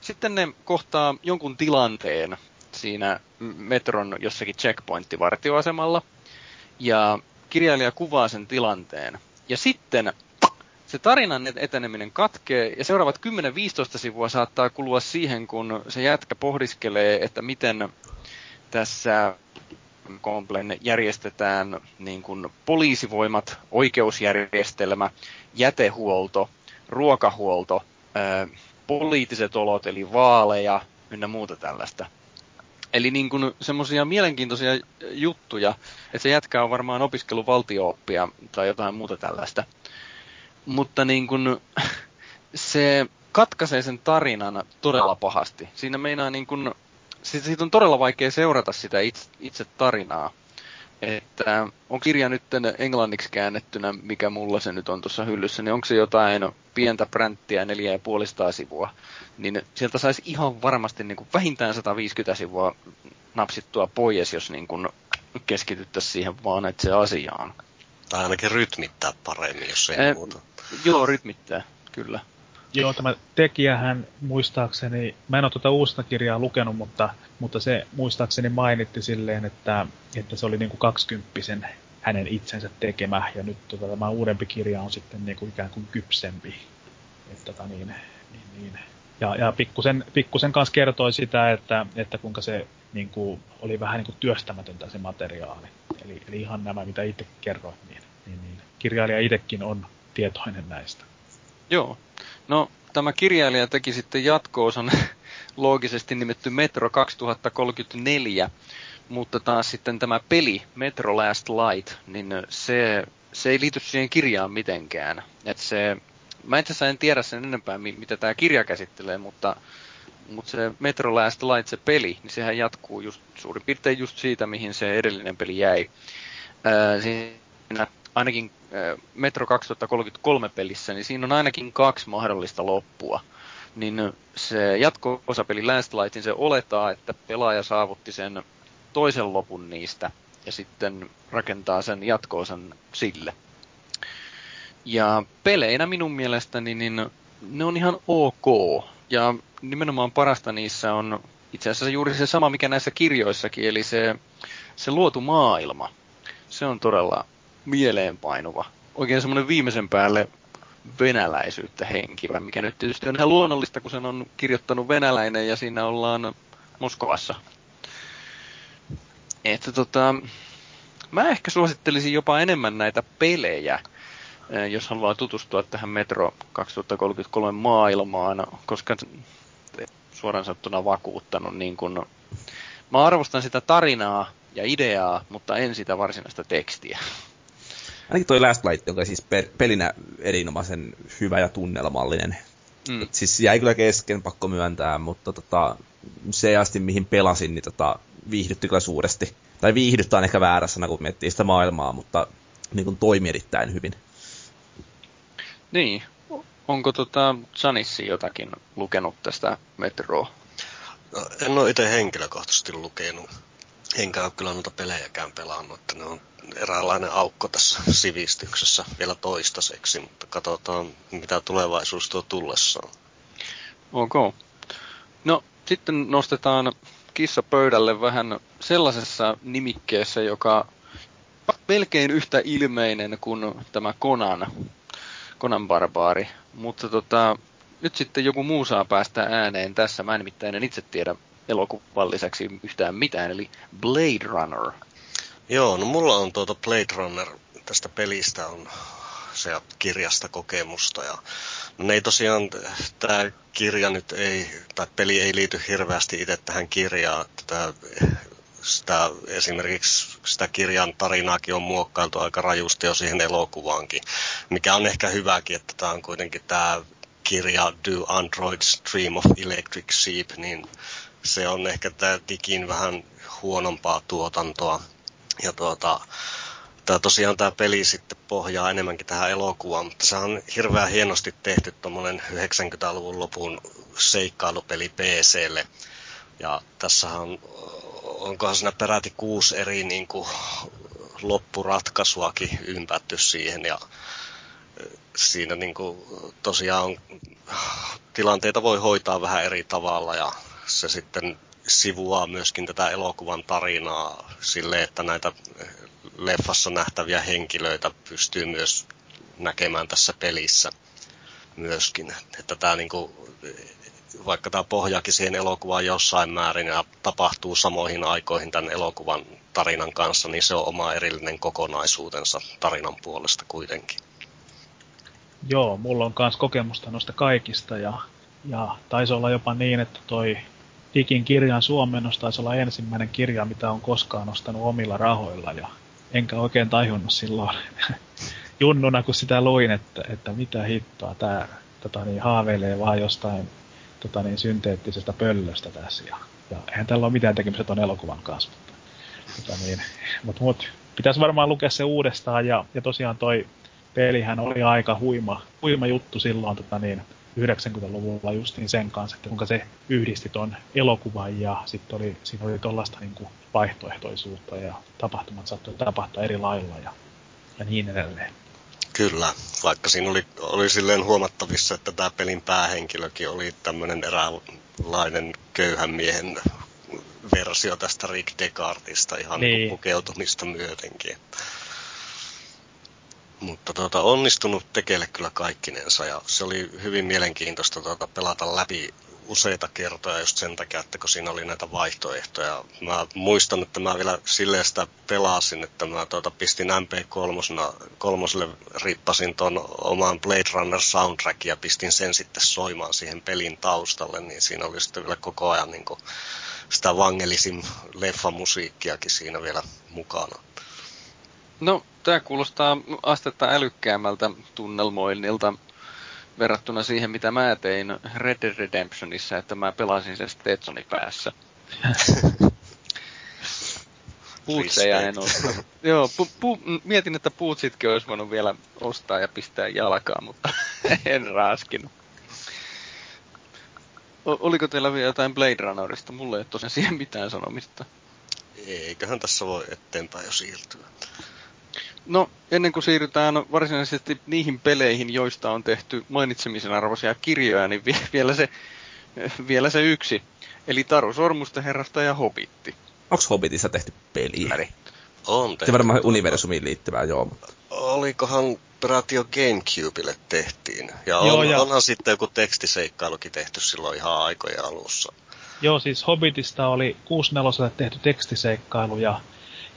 Sitten ne kohtaa jonkun tilanteen siinä metron jossakin checkpointtivartioasemalla, ja kirjailija kuvaa sen tilanteen. Ja sitten se tarinan eteneminen katkee ja seuraavat 10-15 sivua saattaa kulua siihen, kun se jätkä pohdiskelee, että miten tässä Komplen järjestetään niin kuin poliisivoimat, oikeusjärjestelmä, jätehuolto, ruokahuolto, ää, poliittiset olot eli vaaleja ynnä muuta tällaista. Eli niin kuin semmoisia mielenkiintoisia juttuja, että se jätkä on varmaan opiskellut valtiooppia tai jotain muuta tällaista. Mutta niin kuin, se katkaisee sen tarinan todella pahasti. Siinä meinaa niin kuin, siitä on todella vaikea seurata sitä itse, itse tarinaa. Että on kirja nyt englanniksi käännettynä, mikä mulla se nyt on tuossa hyllyssä, niin onko se jotain pientä pränttiä, neljä ja puolistaa sivua, niin sieltä saisi ihan varmasti niin kuin vähintään 150 sivua napsittua pois, jos niin kuin keskityttäisiin siihen vaan itse asiaan. Tai ainakin rytmittää paremmin, jos ei eh, muuta. Joo, rytmittää, kyllä. Joo, tämä tekijähän muistaakseni, mä en ole tuota uusta kirjaa lukenut, mutta, mutta se muistaakseni mainitti silleen, että, että se oli niin kuin 20 hänen itsensä tekemä, ja nyt tota, tämä uudempi kirja on sitten niin kuin ikään kuin kypsempi. Et, tota, niin, niin, niin. Ja, ja pikkusen, pikkusen kanssa kertoi sitä, että, että kuinka se niin kuin, oli vähän niin kuin työstämätöntä se materiaali. Eli, eli ihan nämä, mitä itse kerroit, niin, niin, niin kirjailija itsekin on tietoinen näistä. Joo. No, tämä kirjailija teki sitten jatko-osan loogisesti nimetty Metro 2034, mutta taas sitten tämä peli Metro Last Light, niin se, se ei liity siihen kirjaan mitenkään. Et se, mä itse asiassa en tiedä sen enempää, mitä tämä kirja käsittelee, mutta, mutta se Metro Last Light, se peli, niin sehän jatkuu just, suurin piirtein just siitä, mihin se edellinen peli jäi. Ää, siinä ainakin Metro 2033 pelissä, niin siinä on ainakin kaksi mahdollista loppua. Niin se jatko-osapeli Last Lightin se oletaa, että pelaaja saavutti sen toisen lopun niistä ja sitten rakentaa sen jatkoosan sille. Ja peleinä minun mielestäni niin ne on ihan ok. Ja nimenomaan parasta niissä on itse asiassa juuri se sama, mikä näissä kirjoissakin, eli se, se luotu maailma. Se on todella mieleenpainuva. Oikein semmoinen viimeisen päälle venäläisyyttä henkivä, mikä nyt tietysti on ihan luonnollista, kun sen on kirjoittanut venäläinen ja siinä ollaan Moskovassa. Että tota, mä ehkä suosittelisin jopa enemmän näitä pelejä, eh, jos haluaa tutustua tähän Metro 2033 maailmaan, koska suoraan sanottuna vakuuttanut niin kun, mä arvostan sitä tarinaa ja ideaa, mutta en sitä varsinaista tekstiä. Ainakin toi Last Light, joka siis per, pelinä erinomaisen hyvä ja tunnelmallinen. Mm. Et siis jäi kyllä kesken, pakko myöntää, mutta tota, se asti mihin pelasin, niin tota, viihdytti kyllä suuresti. Tai viihdyttää on ehkä väärä sana, kun miettii sitä maailmaa, mutta niin kuin toimi erittäin hyvin. Niin. Onko tota Janissi jotakin lukenut tästä Metroa? No, en ole itse henkilökohtaisesti lukenut. Enkä ole kyllä noita pelejäkään pelannut, että ne on eräänlainen aukko tässä sivistyksessä vielä toistaiseksi, mutta katsotaan mitä tulevaisuus tuo tullessaan. Ok. No, sitten nostetaan kissa pöydälle vähän sellaisessa nimikkeessä, joka melkein yhtä ilmeinen kuin tämä Konan, Konan barbaari. Mutta tota, nyt sitten joku muu saa päästä ääneen tässä. Mä en nimittäin en itse tiedä elokuvan lisäksi yhtään mitään, eli Blade Runner. Joo, no mulla on tuota Blade Runner tästä pelistä on se kirjasta kokemusta. Ja no ei tosiaan, tämä kirja nyt ei, tai peli ei liity hirveästi itse tähän kirjaan. Tätä, sitä, esimerkiksi sitä kirjan tarinaakin on muokkailtu aika rajusti jo siihen elokuvaankin, mikä on ehkä hyväkin, että tämä on kuitenkin tämä kirja Do Androids Dream of Electric Sheep, niin se on ehkä tämä digin vähän huonompaa tuotantoa. Ja tuota, tämä tosiaan tämä peli sitten pohjaa enemmänkin tähän elokuvaan, mutta se on hirveän hienosti tehty tuommoinen 90-luvun lopun seikkailupeli PClle. Ja tässä on, onkohan siinä peräti kuusi eri niin kuin, loppuratkaisuakin ympätty siihen ja siinä niin kuin, tosiaan on, tilanteita voi hoitaa vähän eri tavalla ja se sitten sivuaa myöskin tätä elokuvan tarinaa sille, että näitä leffassa nähtäviä henkilöitä pystyy myös näkemään tässä pelissä myöskin. Että tämä niinku, vaikka tämä pohjaakin siihen elokuvaan jossain määrin ja tapahtuu samoihin aikoihin tämän elokuvan tarinan kanssa, niin se on oma erillinen kokonaisuutensa tarinan puolesta kuitenkin. Joo, mulla on myös kokemusta noista kaikista ja, ja taisi olla jopa niin, että toi Dikin kirjan suomennos taisi olla ensimmäinen kirja, mitä on koskaan ostanut omilla rahoilla ja enkä oikein tajunnut silloin junnuna, kun sitä luin, että, että mitä hittoa tämä tota niin, haaveilee vaan jostain tota niin, synteettisestä pöllöstä tässä. Ja, ja eihän tällä ole mitään tekemistä tuon elokuvan kanssa. Mutta, tota niin, mut, mut, pitäisi varmaan lukea se uudestaan ja, ja tosiaan toi pelihän oli aika huima, huima juttu silloin tota niin, 90-luvulla justiin sen kanssa, että kuinka se yhdisti ton elokuvan ja sitten oli, siinä oli tuollaista niin vaihtoehtoisuutta ja tapahtumat saattoi tapahtua eri lailla ja, ja niin edelleen. Kyllä, vaikka siinä oli, oli silleen huomattavissa, että tämä pelin päähenkilökin oli tämmöinen eräänlainen köyhän miehen versio tästä Rick Descartesista ihan niin. pukeutumista myötenkin. Mutta tuota, onnistunut tekele kyllä kaikkinensa ja se oli hyvin mielenkiintoista tuota, pelata läpi useita kertoja just sen takia, että kun siinä oli näitä vaihtoehtoja. Mä muistan, että mä vielä silleen sitä pelasin, että mä tuota, pistin MP3 kolmoselle rippasin ton oman Blade Runner soundtrack ja pistin sen sitten soimaan siihen pelin taustalle, niin siinä oli sitten vielä koko ajan niin kuin, sitä vangelisin leffamusiikkiakin siinä vielä mukana. No, tämä kuulostaa astetta älykkäämmältä tunnelmoinnilta verrattuna siihen, mitä mä tein Red Dead Redemptionissa, että mä pelasin sen Stetsoni päässä. Puutseja en osta. Joo, pu, pu, mietin, että puutsitkin olisi voinut vielä ostaa ja pistää jalkaa, mutta en raaskinut. O, oliko teillä vielä jotain Blade Runnerista? Mulla ei tosiaan siihen mitään sanomista. Eiköhän tässä voi eteenpäin jo siirtyä. No, ennen kuin siirrytään varsinaisesti niihin peleihin, joista on tehty mainitsemisen arvoisia kirjoja, niin vielä se, vielä se yksi. Eli Taru Sormusten herrasta ja Hobitti. Onko Hobbitissa tehty peli? On tehty. Se varmaan universumiin liittyvää, joo. Mutta... Olikohan peräti jo Gamecubelle tehtiin. Ja, on, joo, ja onhan sitten joku tekstiseikkailukin tehty silloin ihan aikojen alussa. Joo, siis Hobbitista oli 64 tehty tekstiseikkailu ja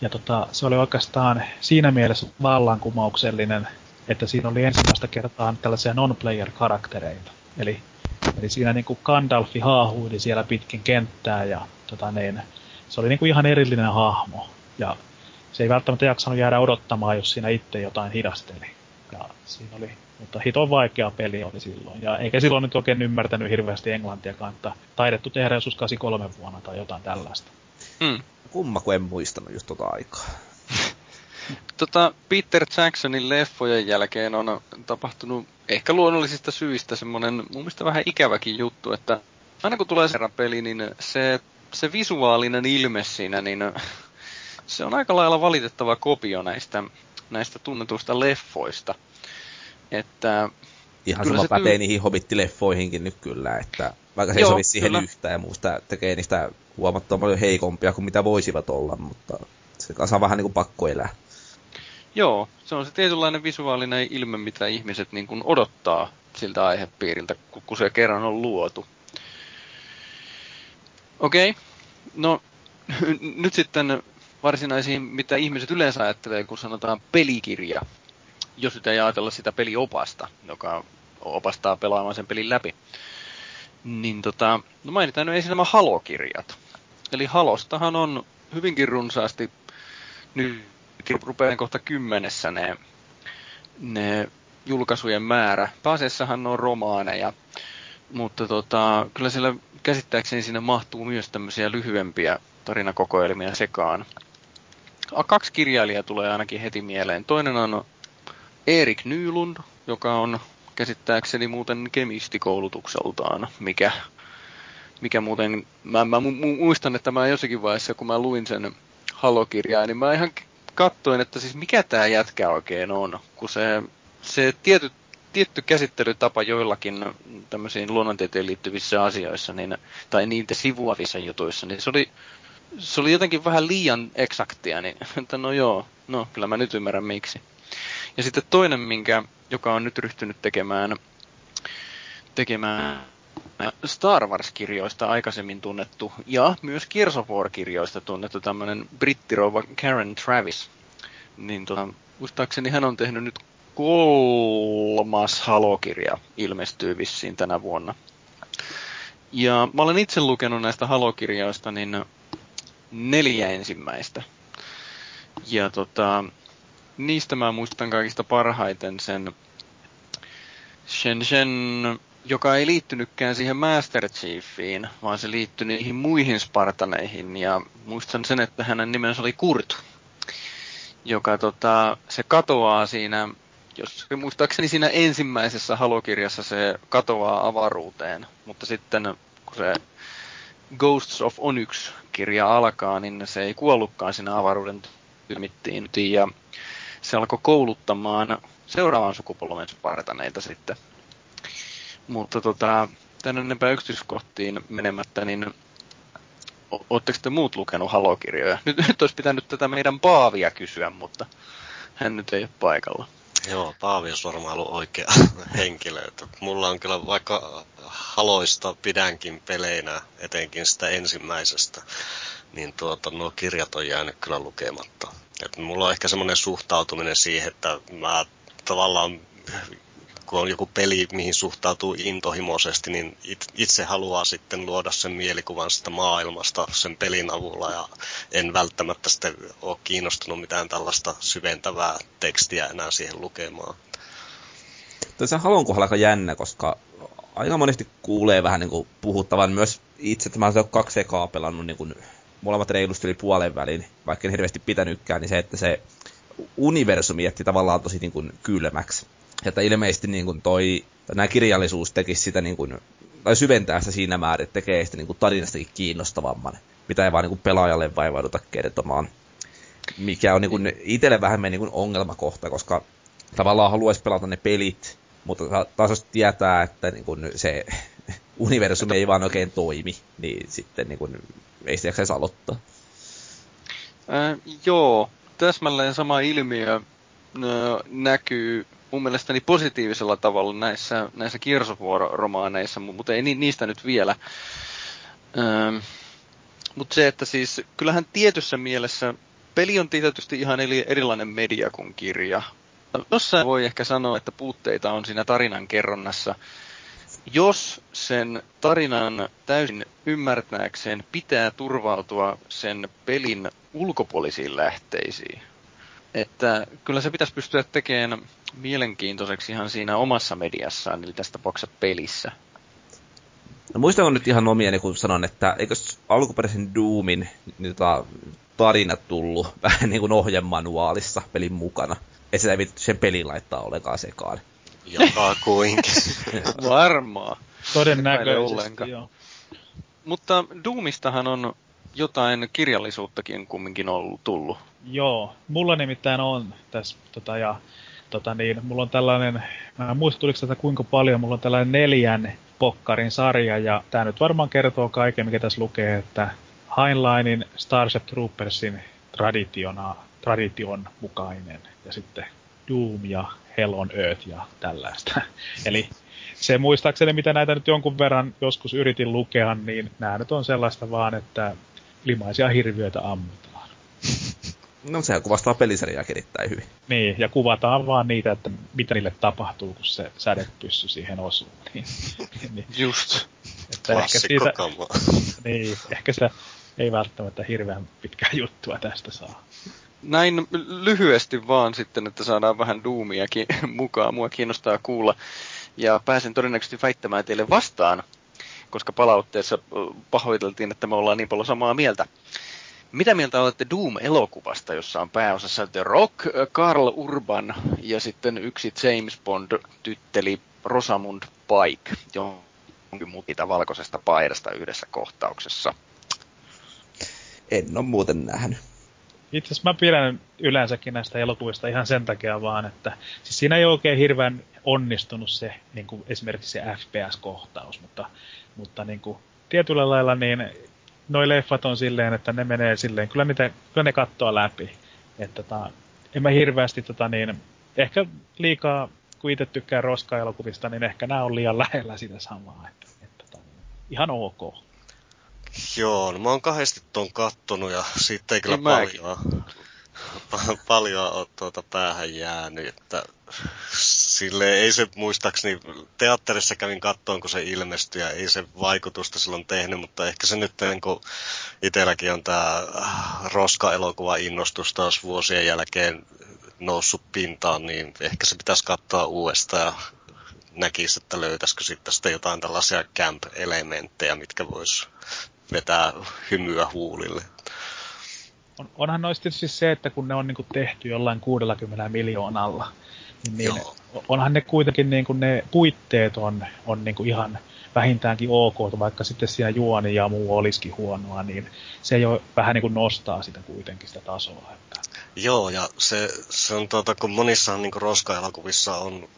ja tota, se oli oikeastaan siinä mielessä vallankumouksellinen, että siinä oli ensimmäistä kertaa tällaisia non-player-karaktereita. Eli, eli siinä niin kuin Gandalfi haahuili siellä pitkin kenttää ja tota niin, se oli niin kuin ihan erillinen hahmo. Ja se ei välttämättä jaksanut jäädä odottamaan, jos siinä itse jotain hidasteli. Ja siinä oli, mutta hiton vaikea peli oli silloin. Ja eikä silloin nyt oikein ymmärtänyt hirveästi englantiakaan, että taidettu tehdä joskus 83 vuonna tai jotain tällaista. Mm. Kumma, kun en muistanut just tota aikaa. tota, Peter Jacksonin leffojen jälkeen on tapahtunut ehkä luonnollisista syistä semmoinen mun mielestä vähän ikäväkin juttu, että aina kun tulee serran peli, niin se, se visuaalinen ilme siinä, niin se on aika lailla valitettava kopio näistä, näistä tunnetuista leffoista. Että Ihan sama pätee tyy- niihin hobittileffoihinkin nyt kyllä, että vaikka se ei sovi siihen kyllä. yhtään ja muusta tekee niistä huomattavan paljon heikompia kuin mitä voisivat olla, mutta se kanssa on vähän niin kuin pakko elää. Joo, se on se tietynlainen visuaalinen ilme, mitä ihmiset niin kuin odottaa siltä aihepiiriltä, kun se kerran on luotu. Okei, okay. no nyt sitten varsinaisiin, mitä ihmiset yleensä ajattelee, kun sanotaan pelikirja, jos nyt ei ajatella sitä peliopasta, joka opastaa pelaamaan sen pelin läpi. Niin tota, no mainitaan nyt ensin nämä halokirjat. Eli halostahan on hyvinkin runsaasti, nyt rupeaa kohta kymmenessä ne, ne julkaisujen määrä. Pääasiassahan on romaaneja, mutta tota, kyllä siellä käsittääkseni siinä mahtuu myös tämmöisiä lyhyempiä tarinakokoelmia sekaan. Kaksi kirjailijaa tulee ainakin heti mieleen. Toinen on Erik Nylund, joka on käsittääkseni muuten kemistikoulutukseltaan, mikä, mikä muuten, mä, mä muistan, että mä jossakin vaiheessa, kun mä luin sen halokirjaa, niin mä ihan katsoin, että siis mikä tämä jätkä oikein on, kun se, se tietty, tietty käsittelytapa joillakin tämmöisiin luonnontieteen liittyvissä asioissa, niin, tai niitä sivuavissa jutuissa, niin se oli, se oli jotenkin vähän liian eksaktia, niin että no joo, no kyllä mä nyt ymmärrän miksi. Ja sitten toinen, minkä, joka on nyt ryhtynyt tekemään, tekemään Star Wars-kirjoista aikaisemmin tunnettu ja myös Gears of War-kirjoista tunnettu tämmöinen brittirouva Karen Travis. Niin tota, muistaakseni hän on tehnyt nyt kolmas halokirja ilmestyy vissiin tänä vuonna. Ja mä olen itse lukenut näistä halokirjoista niin neljä ensimmäistä. Ja tota, niistä mä muistan kaikista parhaiten sen Shenzhen, joka ei liittynytkään siihen Master Chiefiin, vaan se liittyi niihin muihin Spartaneihin. Ja muistan sen, että hänen nimensä oli Kurt, joka tota, se katoaa siinä, jos muistaakseni siinä ensimmäisessä halokirjassa se katoaa avaruuteen, mutta sitten kun se Ghosts of Onyx-kirja alkaa, niin se ei kuollutkaan siinä avaruuden tymittiin. Ja se alkoi kouluttamaan seuraavan sukupolven spartaneita sitten. Mutta tota, tänne enempää yksityiskohtiin menemättä, niin Oletteko te muut lukenut halokirjoja? Nyt, nyt olisi pitänyt tätä meidän Paavia kysyä, mutta hän nyt ei ole paikalla. Joo, Paavi olisi varmaan ollut oikea henkilö. Että mulla on kyllä vaikka haloista pidänkin peleinä, etenkin sitä ensimmäisestä, niin tuota, nuo kirjat on jäänyt kyllä lukematta. Et mulla on ehkä semmoinen suhtautuminen siihen, että mä tavallaan kun on joku peli, mihin suhtautuu intohimoisesti, niin itse haluaa sitten luoda sen mielikuvan sitä maailmasta sen pelin avulla ja en välttämättä sitten ole kiinnostunut mitään tällaista syventävää tekstiä enää siihen lukemaan. Tässä Halon kohdalla aika jännä, koska aika monesti kuulee vähän niin kuin puhuttavan myös itse, että mä olen kaksi ekaa pelannut niin kuin molemmat reilusti yli puolen välin, vaikka en hirveästi pitänytkään, niin se, että se universumi jätti tavallaan tosi niin kuin kylmäksi. Että ilmeisesti niin kuin toi, nämä kirjallisuus tekisi sitä niin kuin, tai syventää sitä siinä määrin, että tekee sitä niin kuin tarinastakin kiinnostavamman, mitä ei vaan niin kuin pelaajalle vaivauduta kertomaan. Mikä on niin kuin itselle vähän niin kuin ongelmakohta, koska tavallaan haluaisi pelata ne pelit, mutta taas jos tietää, että niin kuin se universumi ei vaan oikein toimi, niin sitten niin kuin, ei sitä jaksaisi aloittaa. Äh, joo, täsmälleen sama ilmiö no, näkyy mun mielestäni positiivisella tavalla näissä, näissä romaaneissa mutta ei niistä nyt vielä. Ähm, mutta se, että siis kyllähän tietyssä mielessä peli on tietysti ihan erilainen media kuin kirja. Jossain voi ehkä sanoa, että puutteita on siinä tarinan kerronnassa. Jos sen tarinan täysin ymmärtääkseen pitää turvautua sen pelin ulkopuolisiin lähteisiin, että kyllä se pitäisi pystyä tekemään mielenkiintoiseksi ihan siinä omassa mediassaan, eli tästä tapauksessa pelissä. No muistanko nyt ihan omieni, kun sanon, että eikö alkuperäisen Doomin niin tota, tarinat tullut vähän niin kuin ohjemanuaalissa pelin mukana. Että sitä ei vittu sen pelin laittaa ollenkaan sekaan. Joka kuinkin. Varmaa. Todennäköisesti, joo. Mutta Doomistahan on jotain kirjallisuuttakin kumminkin ollut tullut. Joo, mulla nimittäin on tässä, tota, ja tota niin, mulla on tällainen, mä en muista tuliko tätä kuinka paljon, mulla on tällainen neljän pokkarin sarja, ja tämä nyt varmaan kertoo kaiken, mikä tässä lukee, että Heinleinin Starship Troopersin traditiona, tradition mukainen, ja sitten Doom ja Hell on Earth ja tällaista. Eli se muistaakseni, mitä näitä nyt jonkun verran joskus yritin lukea, niin nämä nyt on sellaista vaan, että limaisia hirviöitä ammutaan. No sehän kuvastaa peliseriaakin erittäin hyvin. Niin, ja kuvataan vaan niitä, että mitä niille tapahtuu, kun se sädepyssy siihen osuu. Niin, niin. Just. Että ehkä siitä, niin, ehkä se ei välttämättä hirveän pitkää juttua tästä saa. Näin lyhyesti vaan sitten, että saadaan vähän duumiakin mukaan. Mua kiinnostaa kuulla. Ja pääsen todennäköisesti väittämään teille vastaan, koska palautteessa pahoiteltiin, että me ollaan niin paljon samaa mieltä. Mitä mieltä olette Doom-elokuvasta, jossa on pääosassa The Rock, Carl Urban ja sitten yksi James Bond-tytteli Rosamund Pike, jonkin muita valkoisesta paidasta yhdessä kohtauksessa? En ole muuten nähnyt. Itse asiassa mä pidän yleensäkin näistä elokuvista ihan sen takia vaan, että siis siinä ei oikein hirveän onnistunut se niin kuin esimerkiksi se FPS-kohtaus, mutta, mutta niin kuin, tietyllä lailla niin noi leffat on silleen, että ne menee silleen, kyllä, niitä, kyllä ne kattoo läpi. Että tota, en mä hirveästi tota niin, ehkä liikaa, kun itse tykkään roska-elokuvista, niin ehkä nämä on liian lähellä sitä samaa. Että, että tota, ihan ok. Joo, no mä oon kahdesti ton kattonut ja siitä ei kyllä en paljon, paljon ole tuota päähän jäänyt, että sille ei se muistaakseni, teatterissa kävin kattoon, kun se ilmestyi ja ei se vaikutusta silloin tehnyt, mutta ehkä se nyt niin kun itselläkin on tämä roska-elokuva innostus taas vuosien jälkeen noussut pintaan, niin ehkä se pitäisi katsoa uudestaan ja näkisi, että löytäisikö sitten, sitten jotain tällaisia camp-elementtejä, mitkä vois vetää hymyä huulille. On, onhan noista tietysti se, että kun ne on niin tehty jollain 60 miljoonalla, niin, niin onhan ne kuitenkin niin kuin ne puitteet on, on niin kuin ihan vähintäänkin ok, vaikka sitten siinä juoni ja muu olisikin huonoa, niin se jo vähän niin kuin nostaa sitä kuitenkin sitä tasoa. Että... Joo, ja se, se on tuota, kun monissa niin roska-elokuvissa on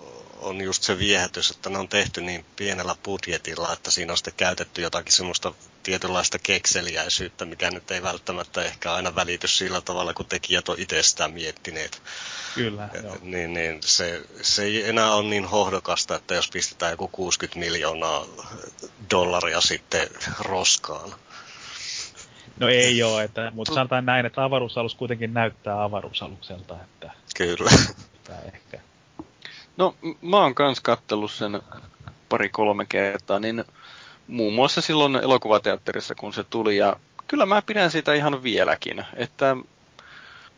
on just se viehätys, että ne on tehty niin pienellä budjetilla, että siinä on sitten käytetty jotakin semmoista tietynlaista kekseliäisyyttä, mikä nyt ei välttämättä ehkä aina välity sillä tavalla, kun tekijät on itsestään miettineet. Kyllä, joo. Niin, niin se, se ei enää ole niin hohdokasta, että jos pistetään joku 60 miljoonaa dollaria sitten roskaan. No ei ole, että, mutta sanotaan näin, että avaruusalus kuitenkin näyttää avaruusalukselta. Että Kyllä. Ehkä No, mä oon kans kattellut sen pari-kolme kertaa, niin muun muassa silloin elokuvateatterissa, kun se tuli, ja kyllä mä pidän sitä ihan vieläkin, että,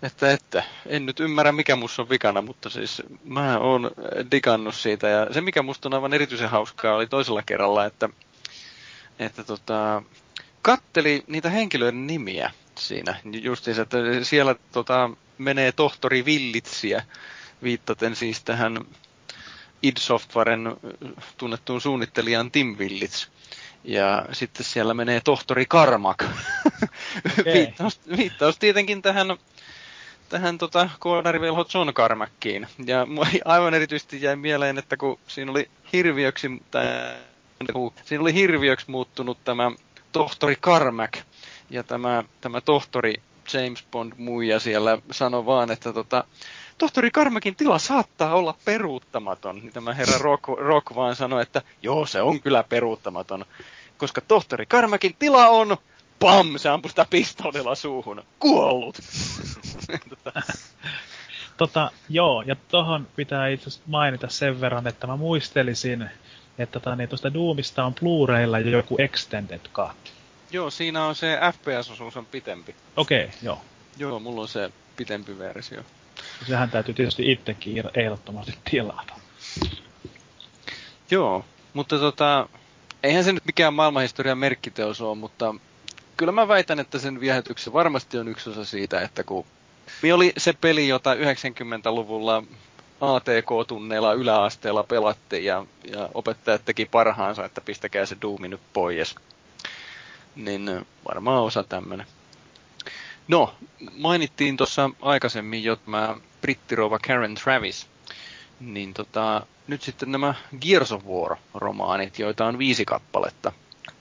että, että en nyt ymmärrä, mikä musta on vikana, mutta siis mä oon digannut siitä, ja se, mikä musta on aivan erityisen hauskaa, oli toisella kerralla, että, että tota, katteli niitä henkilöiden nimiä siinä, justiinsa, että siellä tota, menee tohtori Villitsiä, viittaten siis tähän id Softwaren tunnettuun suunnittelijaan Tim Willits. Ja sitten siellä menee tohtori Karmak. viittaus, viittaus tietenkin tähän, tähän tota, koodarivelho John Carmackiin. Ja aivan erityisesti jäi mieleen, että kun siinä oli hirviöksi, tai, siinä oli hirviöksi muuttunut tämä tohtori Carmack, ja tämä, tämä tohtori James Bond muija siellä sanoi vaan, että tota, tohtori Karmakin tila saattaa olla peruuttamaton. Niin tämä herra Rock, Rock vaan sanoi, että joo, se on kyllä peruuttamaton. Koska tohtori Karmakin tila on, pam, se ampui sitä pistoolilla suuhun. Kuollut. tota. tota, joo, ja tohon pitää itse mainita sen verran, että mä muistelisin, että tota, niin tuosta Doomista on Blu-raylla joku extended cut. Joo, siinä on se FPS-osuus on pitempi. Okei, okay, joo. Joo, mulla on se pitempi versio. Sehän täytyy tietysti itsekin ehdottomasti tilata. Joo, mutta tota, eihän se nyt mikään maailmanhistorian merkkiteos ole, mutta kyllä mä väitän, että sen viehätyksen varmasti on yksi osa siitä, että kun oli se peli, jota 90-luvulla ATK-tunneilla yläasteella pelattiin ja, ja opettajat teki parhaansa, että pistäkää se Doomi nyt pois. Niin varmaan osa tämmönen. No, mainittiin tuossa aikaisemmin jo tämä brittirova Karen Travis. Niin tota, nyt sitten nämä Gears of War-romaanit, joita on viisi kappaletta.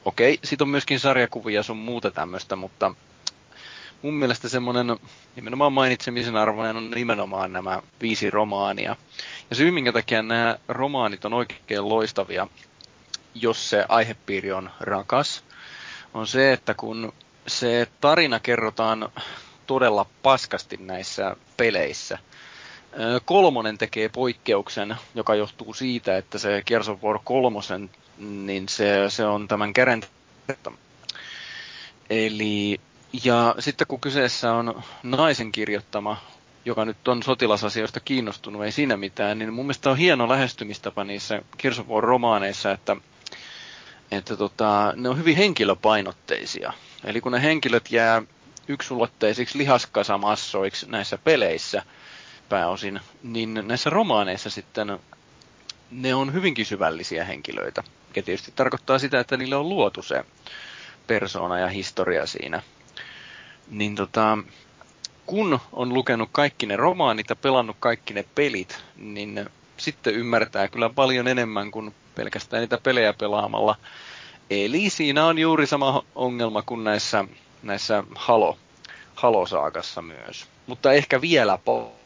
Okei, sit on myöskin sarjakuvia sun muuta tämmöistä, mutta mun mielestä semmoinen nimenomaan mainitsemisen arvoinen on nimenomaan nämä viisi romaania. Ja syy, minkä takia nämä romaanit on oikein loistavia, jos se aihepiiri on rakas, on se, että kun se tarina kerrotaan todella paskasti näissä peleissä. Kolmonen tekee poikkeuksen, joka johtuu siitä, että se Gears of War kolmosen, niin se, se on tämän kärän Eli, ja sitten kun kyseessä on naisen kirjoittama, joka nyt on sotilasasioista kiinnostunut, ei siinä mitään, niin mun mielestä on hieno lähestymistapa niissä Gears of War-romaaneissa, että, että tota, ne on hyvin henkilöpainotteisia. Eli kun ne henkilöt jää yksulotteisiksi lihaskasamassoiksi näissä peleissä pääosin, niin näissä romaaneissa sitten ne on hyvinkin syvällisiä henkilöitä. Ja tietysti tarkoittaa sitä, että niille on luotu se persona ja historia siinä. Niin tota, kun on lukenut kaikki ne romaanit ja pelannut kaikki ne pelit, niin sitten ymmärtää kyllä paljon enemmän kuin pelkästään niitä pelejä pelaamalla. Eli siinä on juuri sama ongelma kuin näissä, näissä Halo, Halo-saakassa myös. Mutta ehkä vielä po-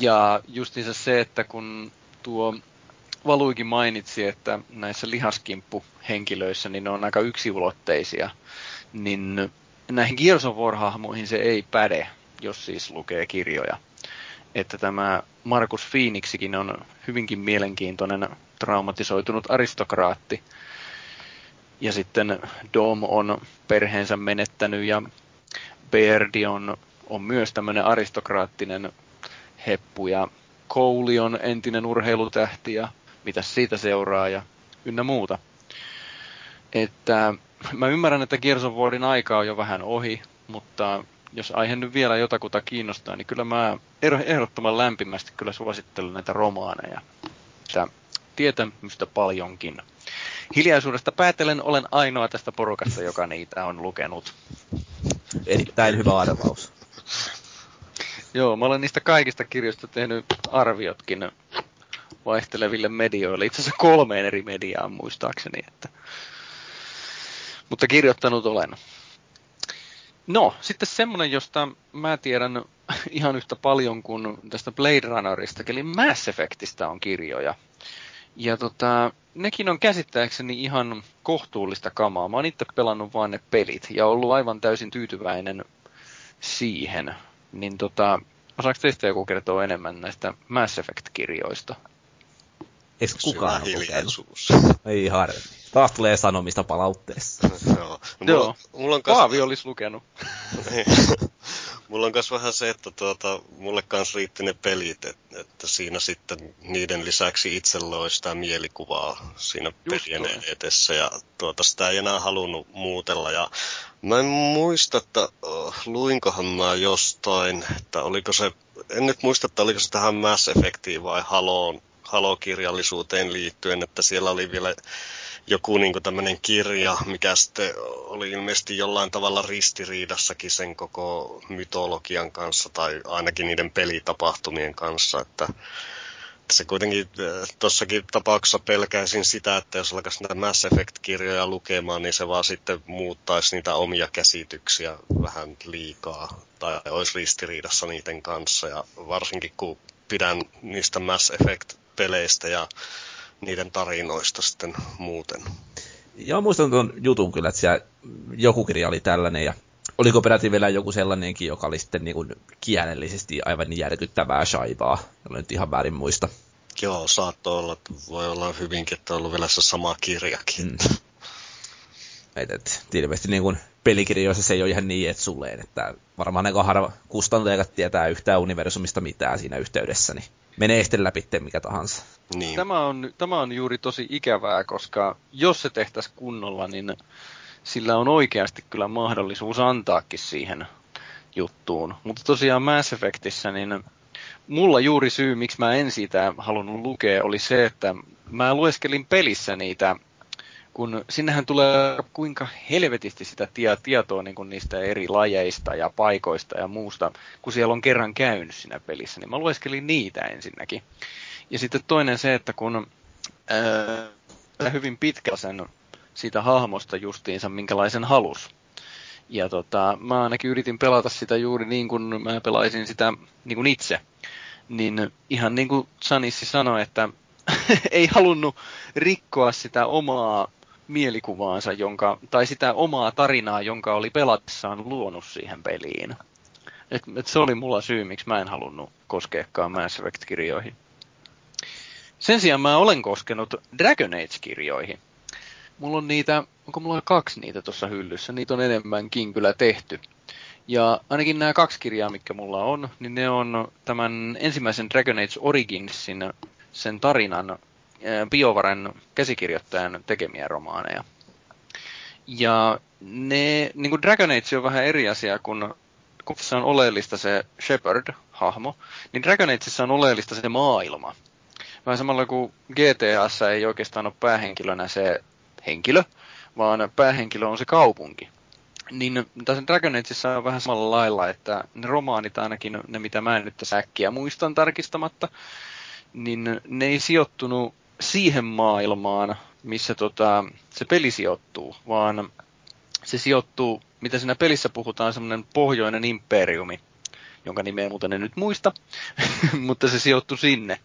Ja justiinsa se, että kun tuo Valuikin mainitsi, että näissä lihaskimppuhenkilöissä niin ne on aika yksiulotteisia, niin näihin Gears of War-hahmoihin se ei päde, jos siis lukee kirjoja. Että tämä Markus Phoenixikin on hyvinkin mielenkiintoinen traumatisoitunut aristokraatti. Ja sitten Dom on perheensä menettänyt ja Beardi on, on myös tämmöinen aristokraattinen heppu ja Kouli on entinen urheilutähti ja mitä siitä seuraa ja ynnä muuta. Että mä ymmärrän, että Gears of Warin aika on jo vähän ohi, mutta jos aihe nyt vielä jotakuta kiinnostaa, niin kyllä mä ehdottoman lämpimästi kyllä suosittelen näitä romaaneja. Että tietämystä paljonkin. Hiljaisuudesta päätellen olen ainoa tästä porukasta, joka niitä on lukenut. Erittäin hyvä arvaus. Joo, mä olen niistä kaikista kirjoista tehnyt arviotkin vaihteleville medioille. Itse asiassa kolmeen eri mediaan muistaakseni. Että... Mutta kirjoittanut olen. No, sitten semmonen, josta mä tiedän ihan yhtä paljon kuin tästä Blade Runnerista, eli Mass Effectistä on kirjoja. Ja tota, nekin on käsittääkseni ihan kohtuullista kamaa. Mä oon itse pelannut vaan ne pelit ja ollut aivan täysin tyytyväinen siihen. Niin tota, osaako teistä joku kertoa enemmän näistä Mass Effect-kirjoista? Eikö kukaan ole Ei harmi. Taas tulee sanomista palautteessa. Joo. No, Joo. Mulla on kas... Paavi olisi lukenut. mulla on myös vähän se, että tuota, mulle kans riitti ne pelit, että, että siinä sitten niiden lisäksi itse loi sitä mielikuvaa siinä Just pelien toi. edessä ja tuota, sitä ei enää halunnut muutella. Ja mä en muista, että oh, luinkohan mä jostain, että oliko se, en nyt muista, että oliko se tähän Mass Effectiin vai Haloon halokirjallisuuteen liittyen, että siellä oli vielä joku niin tämmöinen kirja, mikä sitten oli ilmeisesti jollain tavalla ristiriidassakin sen koko mytologian kanssa tai ainakin niiden pelitapahtumien kanssa, että se kuitenkin äh, tuossakin tapauksessa pelkäisin sitä, että jos alkaisi näitä Mass Effect-kirjoja lukemaan, niin se vaan sitten muuttaisi niitä omia käsityksiä vähän liikaa tai olisi ristiriidassa niiden kanssa. Ja varsinkin kun pidän niistä Mass Effect-peleistä ja niiden tarinoista sitten muuten. Joo, muistan tuon jutun kyllä, että siellä joku kirja oli tällainen ja oliko peräti vielä joku sellainenkin, joka oli sitten niin kuin kielellisesti aivan järkyttävää shaivaa, jolla nyt ihan väärin muista. Joo, saattoi olla, voi olla hyvinkin, että on ollut vielä se sama kirjakin. Mm. Et, et, ilmeisesti niin kuin pelikirjoissa se ei ole ihan niin etsulleen, että varmaan ne harva kustantajat tietää yhtään universumista mitään siinä yhteydessä, niin menee sitten läpi mikä tahansa. Niin. Tämä, on, tämä on juuri tosi ikävää, koska jos se tehtäisiin kunnolla, niin sillä on oikeasti kyllä mahdollisuus antaakin siihen juttuun. Mutta tosiaan Mass Effectissä, niin mulla juuri syy, miksi mä en siitä halunnut lukea, oli se, että mä lueskelin pelissä niitä kun sinnehän tulee kuinka helvetisti sitä tietoa niin kuin niistä eri lajeista ja paikoista ja muusta, kun siellä on kerran käynyt siinä pelissä, niin mä lueskelin niitä ensinnäkin. Ja sitten toinen se, että kun ää, hyvin pitkä sen siitä hahmosta justiinsa, minkälaisen halus. Ja tota, mä ainakin yritin pelata sitä juuri niin kuin mä pelaisin sitä niin kuin itse. Niin ihan niin kuin Sanissi sanoi, että ei halunnut rikkoa sitä omaa mielikuvaansa, jonka, tai sitä omaa tarinaa, jonka oli pelatessaan luonut siihen peliin. Et, et se oli mulla syy, miksi mä en halunnut koskeakaan Mass Effect-kirjoihin. Sen sijaan mä olen koskenut Dragon Age-kirjoihin. Mulla on niitä, onko mulla kaksi niitä tuossa hyllyssä? Niitä on enemmänkin kyllä tehty. Ja ainakin nämä kaksi kirjaa, mikä mulla on, niin ne on tämän ensimmäisen Dragon Age Originsin, sen tarinan, Biovaren käsikirjoittajan tekemiä romaaneja. Ja ne, niin kuin Dragon Age on vähän eri asia, kun, kun se on oleellista se Shepard-hahmo, niin Dragon Ageissa on oleellista se maailma. Vähän samalla kuin GTAssa ei oikeastaan ole päähenkilönä se henkilö, vaan päähenkilö on se kaupunki. Niin tässä Dragon Ageissa on vähän samalla lailla, että ne romaanit ainakin, ne mitä mä en nyt tässä äkkiä muistan tarkistamatta, niin ne ei sijoittunut siihen maailmaan, missä tota, se peli sijoittuu, vaan se sijoittuu, mitä siinä pelissä puhutaan, semmoinen pohjoinen imperiumi, jonka nimeä muuten en nyt muista, mutta se sijoittui sinne.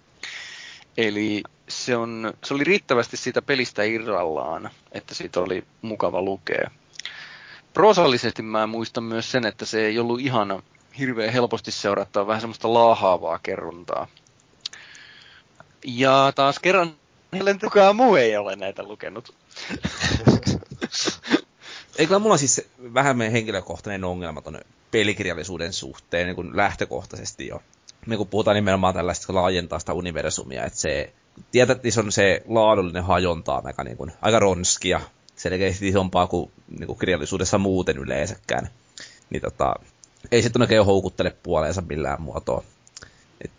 Eli se, on, se oli riittävästi siitä pelistä irrallaan, että siitä oli mukava lukea. Prosallisesti mä muistan myös sen, että se ei ollut ihan hirveän helposti seurattaa vähän semmoista laahaavaa kerrontaa. Ja taas kerran Ellen kukaan muu ei ole näitä lukenut. Eikö mulla siis vähän meidän henkilökohtainen ongelma tuonne pelikirjallisuuden suhteen niin kuin lähtökohtaisesti jo. Me kun puhutaan nimenomaan tällaista laajentaa sitä universumia, että se tietää, että se on se laadullinen hajonta aika, niin kuin, aika ronskia, selkeästi isompaa kuin, niin kuin kirjallisuudessa muuten yleensäkään. Niin tota, ei se oikein houkuttele puoleensa millään muotoa. Et,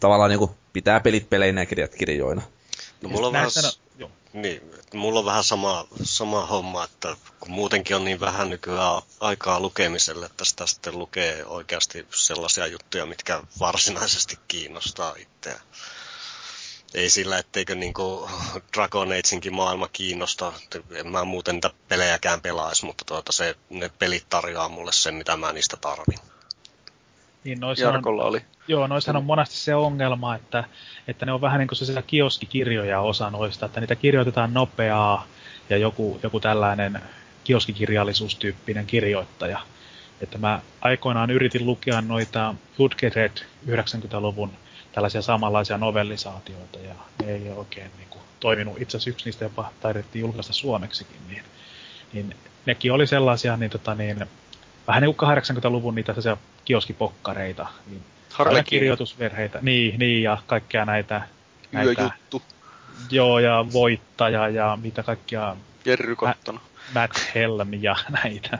tavallaan niin kuin, pitää pelit peleinä ja kirjat kirjoina. No mulla on, vähän, no, niin, mulla on vähän sama, sama homma, että kun muutenkin on niin vähän nykyään aikaa lukemiselle, että sitä sitten lukee oikeasti sellaisia juttuja, mitkä varsinaisesti kiinnostaa itseä. Ei sillä, etteikö niinku Dragon Ageinkin maailma kiinnosta. En mä muuten niitä pelejäkään pelaisi, mutta tuota se, ne pelit tarjoaa mulle sen, mitä mä niistä tarvin. Niin Jarkolla on, oli. Joo, noissahan on monesti se ongelma, että, että ne on vähän niin kuin se kioskikirjoja osa noista, että niitä kirjoitetaan nopeaa ja joku, joku tällainen kioskikirjallisuustyyppinen kirjoittaja. Että mä aikoinaan yritin lukea noita Red 90-luvun tällaisia samanlaisia novellisaatioita ja ne ei oikein niin kuin, toiminut. Itse asiassa yksi niistä jopa taidettiin julkaista suomeksikin, niin, niin nekin oli sellaisia niin, tota, niin, vähän niin kuin 80-luvun niitä kioskipokkareita, niin kirjoitusverheitä, niin, niin, ja kaikkea näitä... näitä Yöjuttu. Joo, ja voittaja ja mitä kaikkia... Jerry Cotton. Matt Helm ja näitä.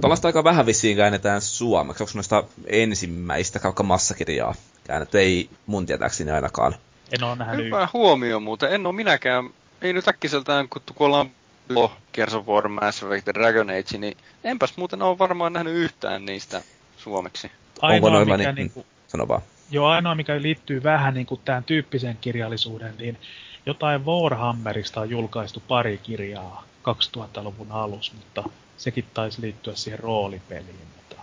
Tällaista aika vähän vissiin käännetään suomeksi. Onko noista ensimmäistä kautta massakirjaa käännetty? Ei mun tietääkseni ainakaan. En ole nähnyt. Hyvä huomio muuten. En ole minäkään. Ei nyt äkkiseltään, kun ollaan Lo, Gears of War, Mass Effect Dragon Age, niin enpäs muuten ole varmaan nähnyt yhtään niistä suomeksi. Ainoa, Onko mikä niin, niinku, sano vaan. Joo, ainoa mikä liittyy vähän niin kuin tähän tyyppiseen kirjallisuuden, niin jotain Warhammerista on julkaistu pari kirjaa 2000-luvun alussa, mutta sekin taisi liittyä siihen roolipeliin, mutta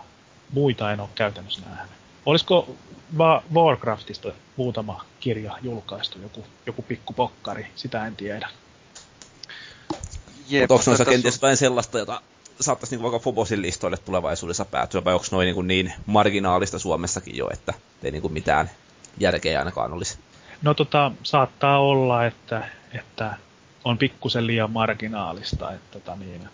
muita en ole käytännössä nähnyt. Olisiko va- Warcraftista muutama kirja julkaistu, joku, joku pikkupokkari, sitä en tiedä. Mutta onko noissa kenties jotain sellaista, jota saattaisi niin vaikka Fobosin listoille tulevaisuudessa päätyä, vai onko noin niin, niin marginaalista Suomessakin jo, että ei niin kuin mitään järkeä ainakaan olisi? No tota, saattaa olla, että, että on pikkusen liian marginaalista. Että, tota, niin,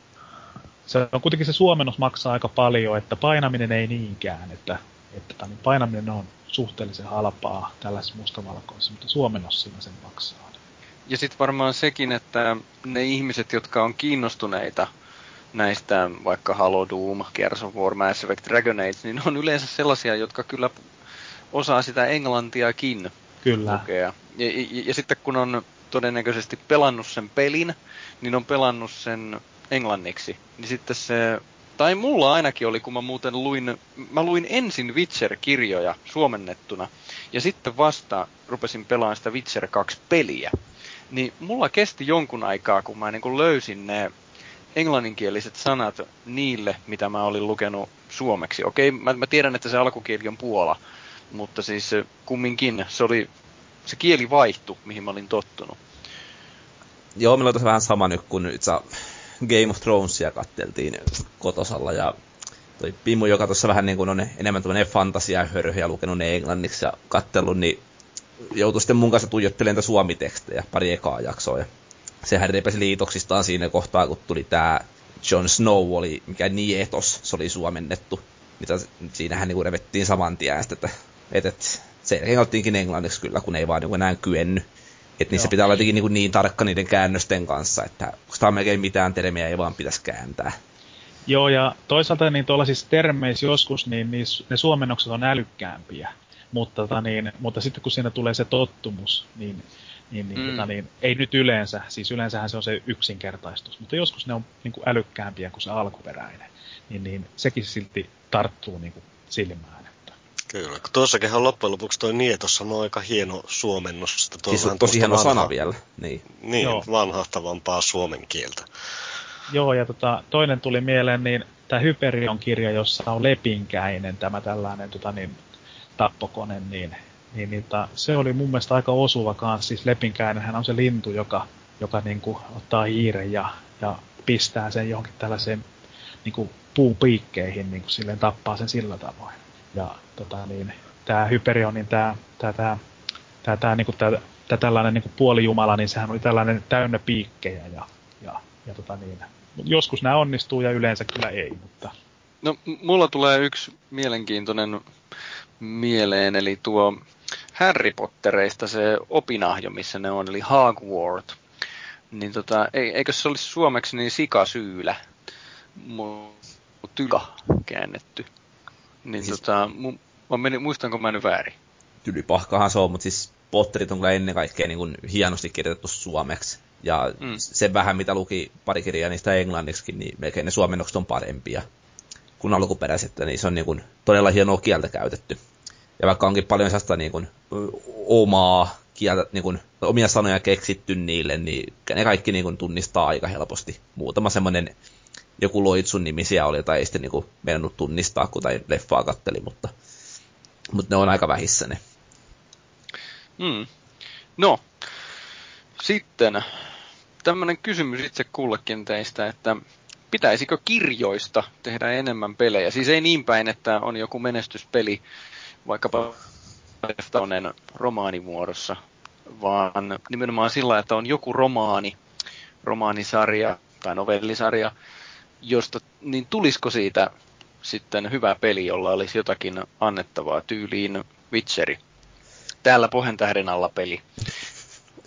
se on kuitenkin se suomennos maksaa aika paljon, että painaminen ei niinkään, että, että tota, niin painaminen on suhteellisen halpaa tällaisessa mustavalkoisessa, mutta suomennos siinä sen maksaa. Ja sitten varmaan sekin, että ne ihmiset, jotka on kiinnostuneita näistä vaikka Halo Doom, Gears of War, Mass Effect, Dragon Age, niin on yleensä sellaisia, jotka kyllä osaa sitä englantiakin kyllä. lukea. Ja, ja, ja sitten kun on todennäköisesti pelannut sen pelin, niin on pelannut sen englanniksi. Niin sitten se, tai mulla ainakin oli, kun mä muuten luin, mä luin ensin Witcher-kirjoja suomennettuna, ja sitten vasta rupesin pelaamaan sitä Witcher 2-peliä. Niin mulla kesti jonkun aikaa, kun mä niin löysin ne englanninkieliset sanat niille, mitä mä olin lukenut suomeksi. Okei, mä, mä tiedän, että se alkukieli on Puola, mutta siis kumminkin se oli, se kieli vaihtui, mihin mä olin tottunut. joo, meillä on tässä vähän sama nyt, kun nyt Game of Thronesia katteltiin kotosalla ja toi Pimu, joka tuossa vähän niin kuin on enemmän tämmöinen fantasia ja lukenut ne englanniksi ja kattellut, niin joutui sitten mun kanssa tuijottelemaan suomitekstejä pari ekaa jaksoa. Ja sehän repesi liitoksistaan siinä kohtaa, kun tuli tää Jon Snow oli, mikä Nietos, se oli suomennettu. Mitä siinähän niin revettiin saman tien, että, että, että se oltiinkin englanniksi kyllä, kun ei vaan niin enää kyennyt. Että niissä Joo. pitää olla jotenkin niin, niin tarkka niiden käännösten kanssa, että on melkein mitään termiä ei vaan pitäisi kääntää. Joo, ja toisaalta niin siis termeissä joskus, niin niissä, ne suomennokset on älykkäämpiä. Mutta, tota, niin, mutta sitten kun siinä tulee se tottumus, niin, niin, niin, mm. tota, niin ei nyt yleensä, siis yleensähän se on se yksinkertaistus, mutta joskus ne on niin kuin älykkäämpiä kuin se alkuperäinen. Niin, niin sekin silti tarttuu niin kuin silmään. Että. Kyllä, kun tuossakin loppujen lopuksi toi Nietos on aika hieno suomennos. Tuo siis on tosi hieno vanha, sana vielä. Niin, niin vanhahtavampaa suomen kieltä. Joo, ja tota, toinen tuli mieleen, niin tämä Hyperion kirja, jossa on lepinkäinen tämä tällainen tota, niin, tappokone, niin, niin, niin ta, se oli mun mielestä aika osuva kanssa. Siis lepinkäinenhän on se lintu, joka, joka niin kuin, ottaa hiiren ja, ja pistää sen johonkin tällaiseen niin kuin puupiikkeihin, niin kuin silleen tappaa sen sillä tavoin. Ja tota, niin, tämä Hyperionin tämä, tämä, tämä, tämä, tämä, niin kuin, tämä, tämä tällainen niin kuin puolijumala, niin sehän oli tällainen täynnä piikkejä ja, ja, ja tota niin, joskus nämä onnistuu ja yleensä kyllä ei, mutta... No, mulla tulee yksi mielenkiintoinen mieleen, eli tuo Harry Pottereista se opinahjo, missä ne on, eli Hogwarts. Niin tota, eikö se olisi suomeksi niin sikasyylä, tyla käännetty. Niin siis... tota, mu, meni, muistanko mä nyt väärin? Tylypahkahan se on, mutta siis Potterit on kyllä ennen kaikkea niin kuin hienosti kirjoitettu suomeksi. Ja mm. se vähän, mitä luki pari kirjaa niistä englanniksi, niin melkein ne suomennokset on parempia kuin alkuperäiset, niin se on niin kuin todella hienoa kieltä käytetty. Ja vaikka onkin paljon sellaista niin kuin, omaa kieltä, niin kuin, omia sanoja keksitty niille, niin ne kaikki niin kuin, tunnistaa aika helposti. Muutama semmoinen joku Loitsun nimisiä oli, tai ei sitten niin kuin, tunnistaa, kun tai leffaa katteli, mutta, mutta ne on aika vähissä ne. Hmm. No, sitten tämmöinen kysymys itse kullekin teistä, että pitäisikö kirjoista tehdä enemmän pelejä? Siis ei niin päin, että on joku menestyspeli vaikkapa Deftonen romaanimuodossa, vaan nimenomaan sillä, että on joku romaani, romaanisarja tai novellisarja, josta, niin tulisiko siitä sitten hyvä peli, jolla olisi jotakin annettavaa tyyliin Witcheri. Täällä Pohjantähden alla peli.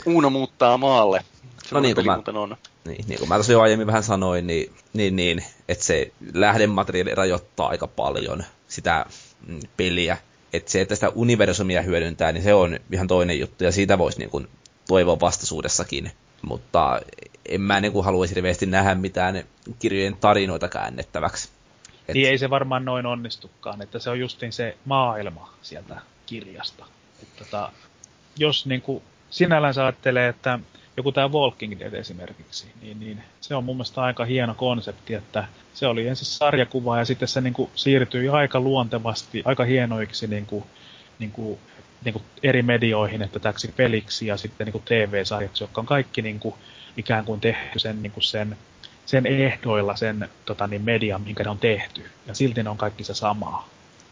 Uuno muuttaa maalle. Se no niin, kuin mä, on. Niin, niin kuin mä tuossa jo aiemmin vähän sanoin, niin, niin, niin että se lähdemateriaali rajoittaa aika paljon sitä mm, peliä. Että se, että sitä universumia hyödyntää, niin se on ihan toinen juttu, ja siitä voisi niin kuin, toivoa vastaisuudessakin. Mutta en mä niin kuin, haluaisi hirveästi nähdä mitään kirjojen tarinoita käännettäväksi. Et... Niin ei se varmaan noin onnistukaan, että se on justin se maailma sieltä kirjasta. että tota, jos niin kuin, sinällään ajattelee, että joku tämä Walking Dead esimerkiksi, niin, niin se on mun mielestä aika hieno konsepti, että se oli ensin sarjakuva ja sitten se niin kuin, siirtyi aika luontevasti, aika hienoiksi niin kuin, niin kuin, niin kuin eri medioihin, että täksi peliksi ja sitten niin kuin TV-sarjaksi, jotka on kaikki niin kuin, ikään kuin tehty sen, niin kuin sen, sen ehdoilla sen tota, niin median, minkä ne on tehty. Ja silti ne on kaikki se samaa.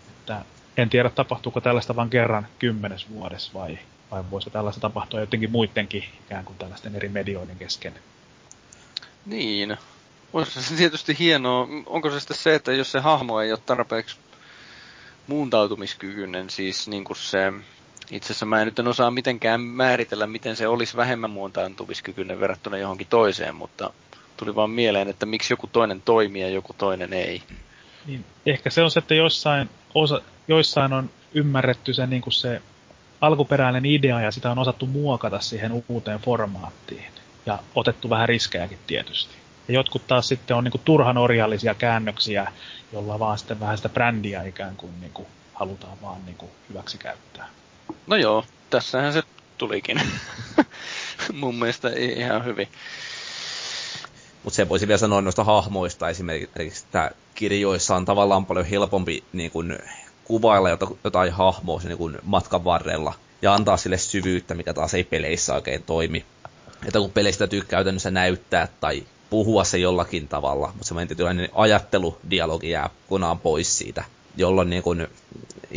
Että en tiedä, tapahtuuko tällaista vain kerran kymmenes vuodessa vai vai voisiko tällaista tapahtua jotenkin muidenkin ikään kuin tällaisten eri medioiden kesken? Niin. Olisi se tietysti hienoa. Onko se sitten se, että jos se hahmo ei ole tarpeeksi muuntautumiskykyinen, siis niin kuin se, itse asiassa mä en nyt en osaa mitenkään määritellä, miten se olisi vähemmän muuntautumiskykyinen verrattuna johonkin toiseen, mutta tuli vaan mieleen, että miksi joku toinen toimii ja joku toinen ei. Niin, ehkä se on se, että joissain, osa, joissain on ymmärretty se, niin kuin se alkuperäinen idea ja sitä on osattu muokata siihen uuteen formaattiin. Ja otettu vähän riskejäkin tietysti. Ja jotkut taas sitten on niin kuin turhan orjallisia käännöksiä, jolla vaan sitten vähän sitä brändiä ikään kuin, niin kuin halutaan vaan niin kuin hyväksi käyttää. No joo, tässähän se tulikin. Mun mielestä ihan hyvin. Mutta se voisi vielä sanoa noista hahmoista esimerkiksi, että kirjoissa on tavallaan paljon helpompi niin kuin, kuvailla jotain hahmoa sen niin matkan varrella ja antaa sille syvyyttä, mikä taas ei peleissä oikein toimi. että kun peleistä täytyy käytännössä näyttää tai puhua se jollakin tavalla, mutta semmoinen tietynlainen ajatteludialogi jää kunaan pois siitä, jolloin niin kuin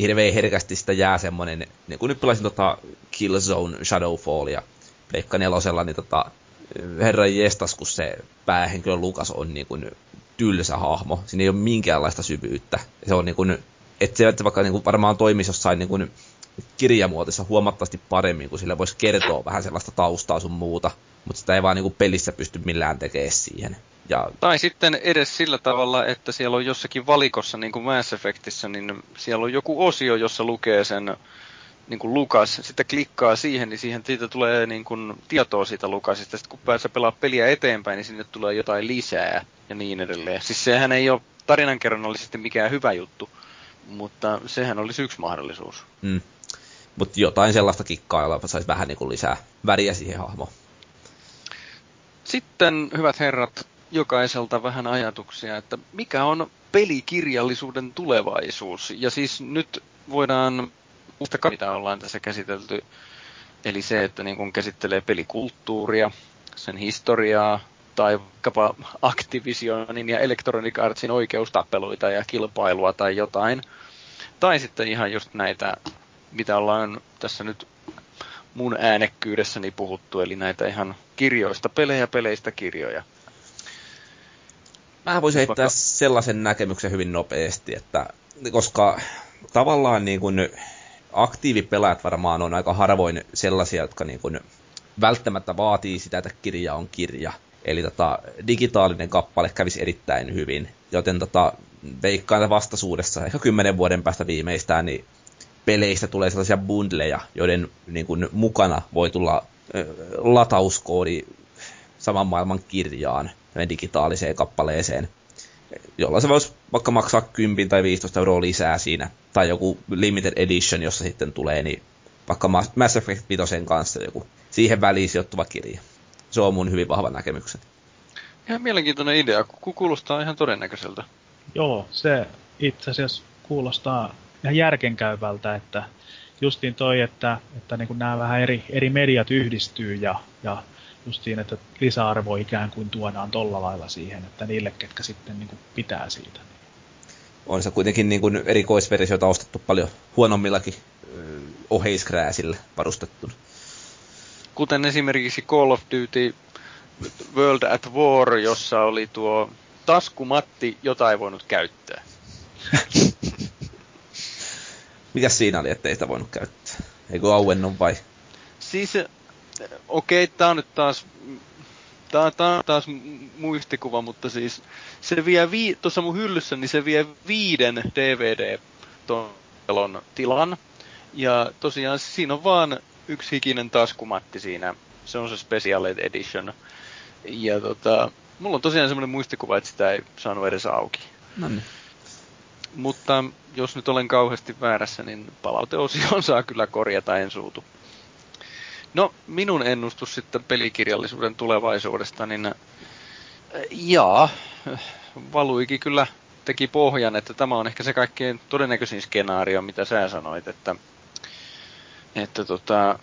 hirveän herkästi sitä jää semmoinen, niin kuin nyt pelasin tota Killzone Shadowfallia Pleikka nelosella, niin tota, herran jestas, kun se päähenkilö Lukas on niin kuin tylsä hahmo. Siinä ei ole minkäänlaista syvyyttä. Se on niin kuin, että se että vaikka niin kuin varmaan toimisi jossain niin kuin kirjamuotoissa huomattavasti paremmin, kun sillä voisi kertoa vähän sellaista taustaa sun muuta, mutta sitä ei vaan niin kuin pelissä pysty millään tekemään siihen. Ja... Tai sitten edes sillä tavalla, että siellä on jossakin valikossa, niin kuin Mass Effectissä, niin siellä on joku osio, jossa lukee sen niin kuin Lukas, sitten klikkaa siihen, niin siihen siitä tulee niin kuin tietoa siitä Lukasista. Sitten kun pääsee pelaa peliä eteenpäin, niin sinne tulee jotain lisää ja niin edelleen. Siis sehän ei ole tarinankerronnallisesti mikään hyvä juttu, mutta sehän olisi yksi mahdollisuus. Mm. Mutta jotain sellaista kikkaa, jolla saisi vähän niin kuin lisää väriä siihen hahmoon. Sitten, hyvät herrat, jokaiselta vähän ajatuksia, että mikä on pelikirjallisuuden tulevaisuus? Ja siis nyt voidaan muista mitä ollaan tässä käsitelty. Eli se, että niin kun käsittelee pelikulttuuria, sen historiaa, tai vaikkapa Activisionin ja Electronic Artsin oikeustappeluita ja kilpailua tai jotain. Tai sitten ihan just näitä, mitä ollaan tässä nyt mun äänekkyydessäni puhuttu, eli näitä ihan kirjoista pelejä, peleistä kirjoja. Mä voisin heittää Vaikka... sellaisen näkemyksen hyvin nopeasti, että koska tavallaan niin kuin aktiivipelaajat varmaan on aika harvoin sellaisia, jotka niin kuin välttämättä vaatii sitä, että kirja on kirja. Eli tota, digitaalinen kappale kävisi erittäin hyvin. Joten tota, veikkaan vastaisuudessa, ehkä kymmenen vuoden päästä viimeistään, niin peleistä tulee sellaisia bundleja, joiden niin kuin, mukana voi tulla ö, latauskoodi saman maailman kirjaan, digitaaliseen kappaleeseen jolla se voisi vaikka maksaa 10 tai 15 euroa lisää siinä, tai joku limited edition, jossa sitten tulee, niin vaikka Mass Effect 5 kanssa joku siihen väliin sijoittuva kirja. Se on mun hyvin vahva näkemykseni. Ihan mielenkiintoinen idea, kun kuulostaa ihan todennäköiseltä. Joo, se itse asiassa kuulostaa ihan järkenkäyvältä, että justiin toi, että, että niin kuin nämä vähän eri, eri mediat yhdistyy ja, ja just siinä, että lisäarvo ikään kuin tuodaan tolla lailla siihen, että niille, ketkä sitten niin kuin pitää siitä. On se kuitenkin niin kuin erikoisversioita ostettu paljon huonommillakin oheiskrääsillä varustettuna. Kuten esimerkiksi Call of Duty World at War, jossa oli tuo taskumatti, jota ei voinut käyttää. Mikä siinä oli, ettei sitä voinut käyttää? Eikö auennut vai? Siis okei, okay, tää on nyt taas tää, tää on taas muistikuva, mutta siis se vie vii, tuossa mun hyllyssä, niin se vie viiden DVD-talon tilan. Ja tosiaan siinä on vaan yksi hikinen taskumatti siinä. Se on se Special Edition. Ja tota, mulla on tosiaan semmoinen muistikuva, että sitä ei saanut edes auki. No niin. Mutta jos nyt olen kauheasti väärässä, niin palauteosioon saa kyllä korjata, en suutu. No, minun ennustus sitten pelikirjallisuuden tulevaisuudesta, niin äh, jaa, valuikin kyllä teki pohjan, että tämä on ehkä se kaikkein todennäköisin skenaario, mitä sä sanoit, että, että tota,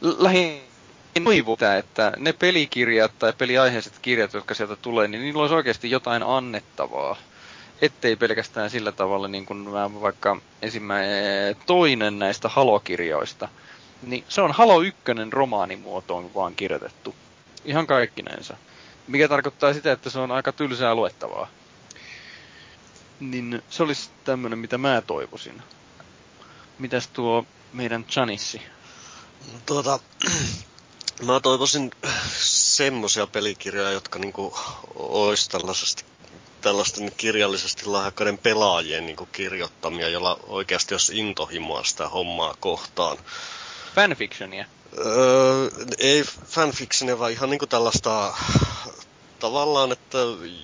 lähin toivota, että ne pelikirjat tai peliaiheiset kirjat, jotka sieltä tulee, niin niillä olisi oikeasti jotain annettavaa. Ettei pelkästään sillä tavalla, niin kuin vaikka ensimmäinen toinen näistä halokirjoista – niin se on Halo 1 romaanimuotoon vaan kirjoitettu. Ihan kaikkinensa. Mikä tarkoittaa sitä, että se on aika tylsää luettavaa. Niin se olisi tämmönen, mitä mä toivoisin. Mitäs tuo meidän Chanissi? Tuota, mä toivoisin semmosia pelikirjoja, jotka niinku ois tällaisesti tällaista kirjallisesti lahjakkaiden pelaajien niin kirjoittamia, jolla oikeasti jos intohimoa sitä hommaa kohtaan fanfictionia? Öö, ei fanfictionia, vaan ihan niinku tällaista tavallaan, että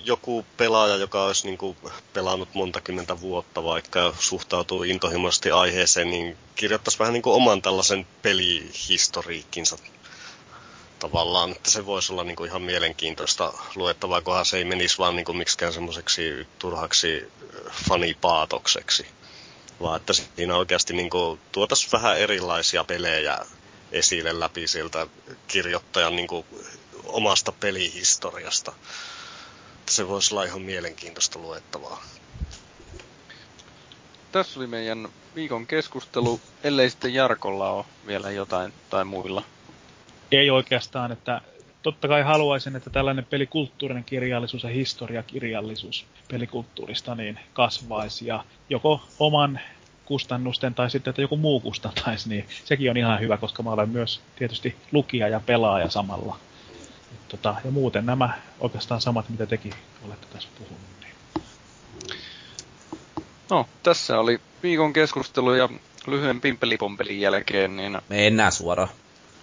joku pelaaja, joka olisi niinku pelannut monta kymmentä vuotta vaikka suhtautuu intohimoisesti aiheeseen, niin kirjoittaisi vähän niinku oman tällaisen pelihistoriikkinsa tavallaan, että se voisi olla niinku ihan mielenkiintoista luettavaa, kunhan se ei menisi vaan niinku miksikään semmoiseksi turhaksi fanipaatokseksi. Vaan että siinä oikeasti niin tuotaisiin vähän erilaisia pelejä esille läpi sieltä kirjoittajan niin kuin, omasta pelihistoriasta. Se voisi olla ihan mielenkiintoista luettavaa. Tässä oli meidän viikon keskustelu, ellei sitten Jarkolla ole vielä jotain tai muilla. Ei oikeastaan, että totta kai haluaisin, että tällainen pelikulttuurinen kirjallisuus ja historiakirjallisuus pelikulttuurista niin kasvaisi ja joko oman kustannusten tai sitten, että joku muu kustantaisi, niin sekin on ihan hyvä, koska mä olen myös tietysti lukija ja pelaaja samalla. Tota, ja muuten nämä oikeastaan samat, mitä tekin olette tässä puhunut. Niin. No, tässä oli viikon keskustelu ja lyhyen pimpelipompelin jälkeen, niin... Me enää suoraan.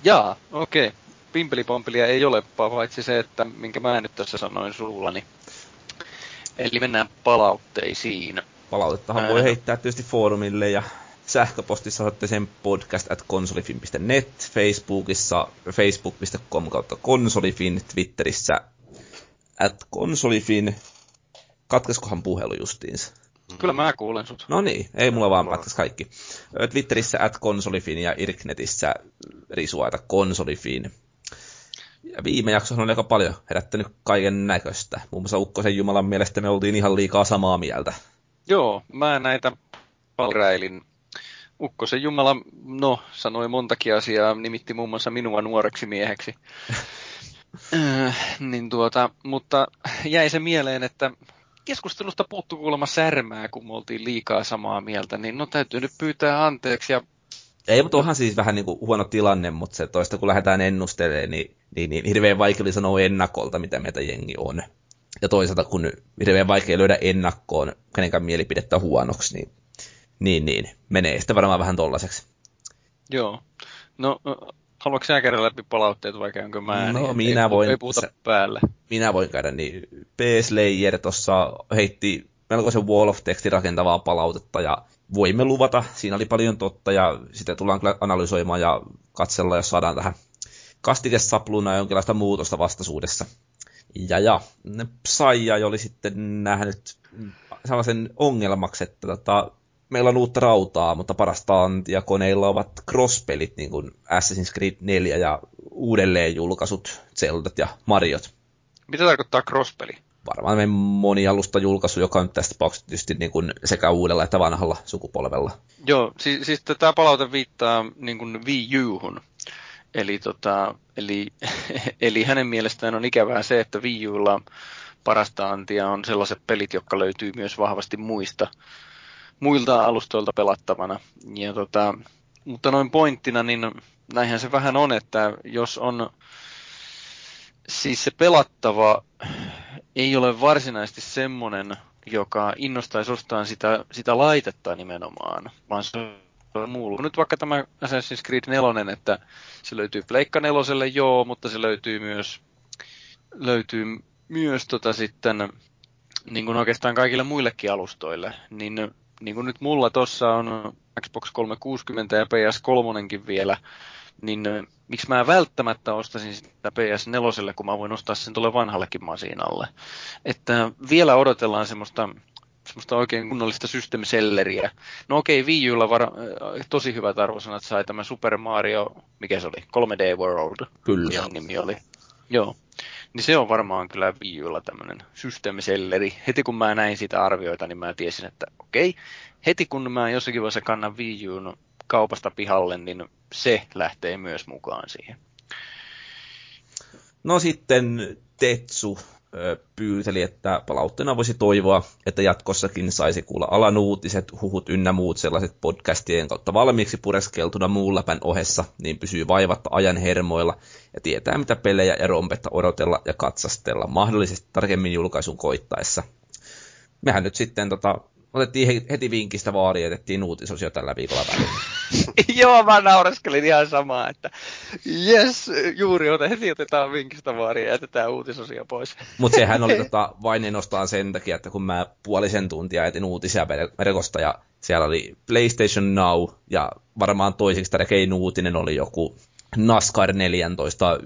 Jaa, okei. Okay. Pimpelipompelia ei ole, paitsi se, että minkä mä nyt tässä sanoin suullani. Eli mennään palautteisiin. Palautettahan Ää... voi heittää tietysti foorumille ja sähköpostissa saatte sen podcast at konsolifin.net, Facebookissa facebook.com kautta konsolifin, Twitterissä at konsolifin. Katkeskohan puhelu justiinsa? Kyllä mä kuulen sut. No niin, ei mulla vaan katkes kaikki. Twitterissä at konsolifin ja Irknetissä risuaita konsolifin. Ja viime jaksossa on aika paljon herättänyt kaiken näköistä. Muun muassa Ukkosen Jumalan mielestä me oltiin ihan liikaa samaa mieltä. Joo, mä näitä palrailin. Ukkosen Jumala, no, sanoi montakin asiaa, nimitti muun muassa minua nuoreksi mieheksi. äh, niin tuota, mutta jäi se mieleen, että keskustelusta puuttu kuulemma särmää, kun me oltiin liikaa samaa mieltä, niin no täytyy nyt pyytää anteeksi ja ei, mutta onhan siis vähän niin kuin huono tilanne, mutta se toista kun lähdetään ennustelemaan, niin, niin, niin hirveän vaikea sanoa ennakolta, mitä meitä jengi on. Ja toisaalta kun hirveän vaikea löydä ennakkoon kenenkään mielipidettä huonoksi, niin, niin, niin menee sitten varmaan vähän tollaiseksi. Joo. No, haluatko sinä käydä läpi palautteet vai käynkö mä? No, niin, minä ei, voin. Ei puhuta päälle. Minä voin käydä, niin P-Slayer tuossa heitti melkoisen Wall of Textin rakentavaa palautetta ja voimme luvata, siinä oli paljon totta ja sitä tullaan kyllä analysoimaan ja katsella, jos saadaan tähän kastikesapluuna jonkinlaista muutosta vastaisuudessa. Ja, ja Psyja oli sitten nähnyt sellaisen ongelmaksi, että tota, meillä on uutta rautaa, mutta parasta antia koneilla ovat crosspelit, niin kuin Assassin's Creed 4 ja uudelleen julkaisut Zeldat ja Mariot. Mitä tarkoittaa crosspeli? varmaan monialusta julkaisu, joka on tässä tapauksessa tietysti niin kuin sekä uudella että vanhalla sukupolvella. Joo, siis, siis tämä palaute viittaa niin kuin Wii Uhun. Eli, tota, eli, eli hänen mielestään on ikävää se, että Wii Ulla parasta antia on sellaiset pelit, jotka löytyy myös vahvasti muista, muilta alustoilta pelattavana. Ja tota, mutta noin pointtina, niin näinhän se vähän on, että jos on siis se pelattava ei ole varsinaisesti semmoinen, joka innostaisi ostamaan sitä, sitä laitetta nimenomaan, vaan se on muu. Nyt vaikka tämä Assassin's Creed 4, että se löytyy Pleikka 4, joo, mutta se löytyy myös, löytyy myös tota sitten niin kuin oikeastaan kaikille muillekin alustoille, niin, niin kuin nyt mulla tuossa on Xbox 360 ja PS3 vielä, niin miksi mä välttämättä ostasin sitä PS4, kun mä voin ostaa sen tuolle vanhallekin masinalle. Että vielä odotellaan semmoista, semmoista oikein kunnollista systeemiselleriä. No okei, Wii Ulla var- tosi hyvät arvosanat sai tämä Super Mario, mikä se oli, 3D World. Kyllä. nimi oli. Joo. Niin se on varmaan kyllä Wii Ulla tämmöinen systeemiselleri. Heti kun mä näin sitä arvioita, niin mä tiesin, että okei, heti kun mä jossakin vaiheessa kannan Wii Uun kaupasta pihalle, niin se lähtee myös mukaan siihen. No sitten Tetsu pyyteli, että palautteena voisi toivoa, että jatkossakin saisi kuulla alan uutiset, huhut ynnä muut sellaiset podcastien kautta valmiiksi pureskeltuna muun läpän ohessa, niin pysyy vaivatta ajan hermoilla ja tietää mitä pelejä ja rompetta odotella ja katsastella mahdollisesti tarkemmin julkaisun koittaessa. Mehän nyt sitten tota, otettiin heti vinkistä vaari ja jätettiin uutisosio tällä viikolla välillä. Joo, mä naureskelin ihan samaa, että yes, juuri ote, heti otetaan vinkistä vaari ja jätetään uutisosio pois. Mutta sehän oli tota, vain enostaan sen takia, että kun mä puolisen tuntia etin uutisia verkosta ja siellä oli PlayStation Now ja varmaan toiseksi tärkein uutinen oli joku NASCAR 14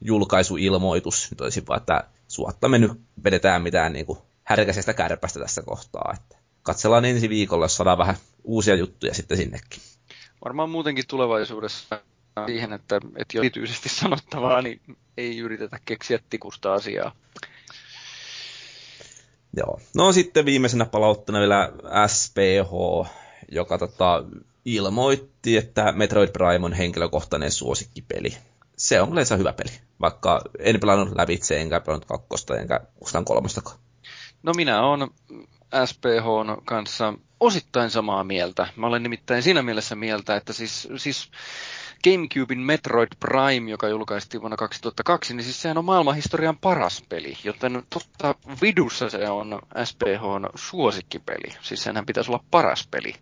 julkaisuilmoitus. Nyt olisi vaan, että suotta me nyt vedetään mitään niin kuin härkäisestä kärpästä tässä kohtaa. Että katsellaan ensi viikolla, jos saadaan vähän uusia juttuja sitten sinnekin. Varmaan muutenkin tulevaisuudessa siihen, että, että jo erityisesti sanottavaa, niin ei yritetä keksiä tikusta asiaa. Joo. No sitten viimeisenä palauttuna vielä SPH, joka tota, ilmoitti, että Metroid Prime on henkilökohtainen suosikkipeli. Se on yleensä hyvä peli, vaikka en pelannut lävitse, enkä pelannut kakkosta, enkä kustan kolmostakaan. No minä olen SPH kanssa osittain samaa mieltä. Mä olen nimittäin siinä mielessä mieltä, että siis, siis GameCubein Metroid Prime, joka julkaistiin vuonna 2002, niin siis sehän on maailmanhistorian paras peli, joten totta vidussa se on SPHn suosikkipeli. Siis senhän pitäisi olla paras peli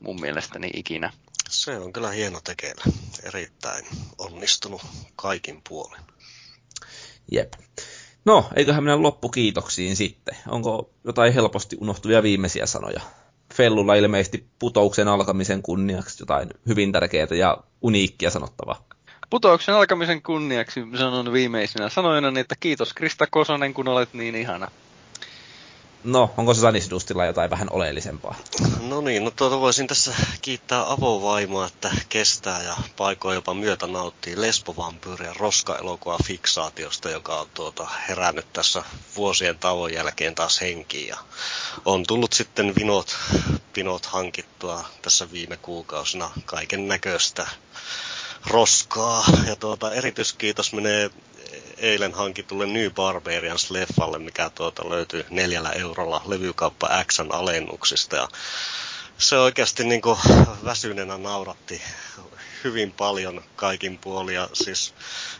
mun mielestäni ikinä. Se on kyllä hieno tekeillä. Erittäin onnistunut kaikin puolin. Jep. No, eiköhän mennä loppukiitoksiin sitten. Onko jotain helposti unohtuvia viimeisiä sanoja? Fellulla ilmeisesti putouksen alkamisen kunniaksi jotain hyvin tärkeää ja uniikkia sanottavaa. Putouksen alkamisen kunniaksi sanon viimeisenä sanoina, että kiitos Krista Kosonen, kun olet niin ihana. No, onko se Sanisdustilla jotain vähän oleellisempaa? No niin, no tuota voisin tässä kiittää avovaimoa, että kestää ja paikoin jopa myötä nauttii Lesbovampyyriä roska-elokuva fiksaatiosta, joka on tuota herännyt tässä vuosien tauon jälkeen taas henkiin. Ja on tullut sitten vinot, vinot hankittua tässä viime kuukausina kaiken näköistä roskaa. Ja tuota, erityiskiitos menee eilen hankitulle New Barbarians-leffalle, mikä tuota löytyy neljällä eurolla levykauppa Xn alennuksista. Ja se oikeasti niin kuin väsyneenä nauratti hyvin paljon kaikin puolin. Ja siis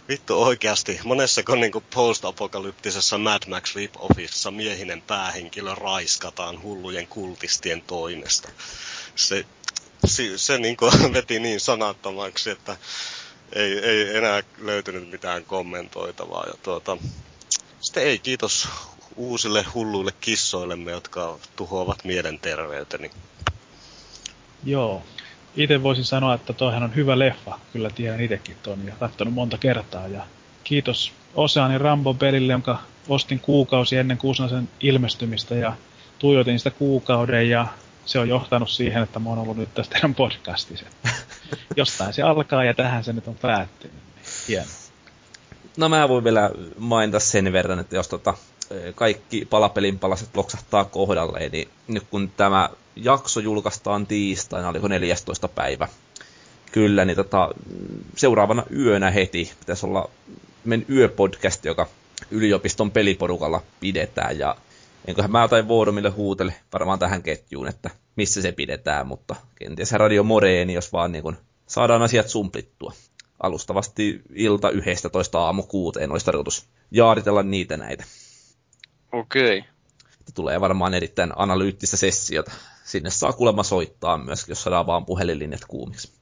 vittu oikeasti, monessako niin post-apokalyptisessa Mad Max rip-offissa miehinen päähenkilö raiskataan hullujen kultistien toimesta. Se, se, se niin kuin veti niin sanattomaksi, että ei, ei enää löytynyt mitään kommentoitavaa. Ja tuota, sitten ei kiitos uusille hulluille kissoillemme, jotka tuhoavat mielenterveyteni. Joo. Itse voisin sanoa, että toihan on hyvä leffa. Kyllä tiedän itsekin tuon ja katsonut monta kertaa. Ja kiitos Oseanin Rambo-pelille, jonka ostin kuukausi ennen Kuusnasen ilmestymistä ja tuijotin sitä kuukauden ja se on johtanut siihen, että mä oon ollut nyt tästä teidän podcastissa. Jostain se alkaa ja tähän se nyt on päättynyt. Hieno. No mä voin vielä mainita sen verran, että jos tota, kaikki palapelin palaset loksahtaa kohdalleen, niin nyt kun tämä jakso julkaistaan tiistaina, oliko 14. päivä, kyllä, niin tota, seuraavana yönä heti pitäisi olla men yöpodcast, joka yliopiston peliporukalla pidetään, ja enköhän mä jotain Vuodomille huutele varmaan tähän ketjuun, että missä se pidetään, mutta kenties Radio Moreeni, jos vaan niin kun saadaan asiat sumplittua. Alustavasti ilta 11 aamu kuuteen olisi tarkoitus jaaritella niitä näitä. Okei. Okay. Tulee varmaan erittäin analyyttistä sessiota. Sinne saa kuulemma soittaa myös, jos saadaan vaan puhelinlinjat kuumiksi.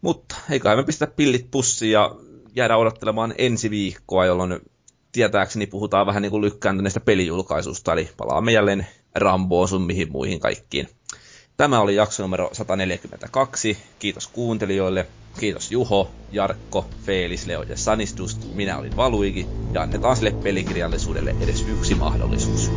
Mutta eiköhän me pistä pillit pussiin ja jäädä odottelemaan ensi viikkoa, jolloin tietääkseni puhutaan vähän niin kuin lykkääntyneestä pelijulkaisusta, eli palaamme jälleen Ramboon sun mihin muihin kaikkiin. Tämä oli jakso numero 142. Kiitos kuuntelijoille. Kiitos Juho, Jarkko, Feelis, Leo ja Sanistust. Minä olin Valuigi ja annetaan sille pelikirjallisuudelle edes yksi mahdollisuus.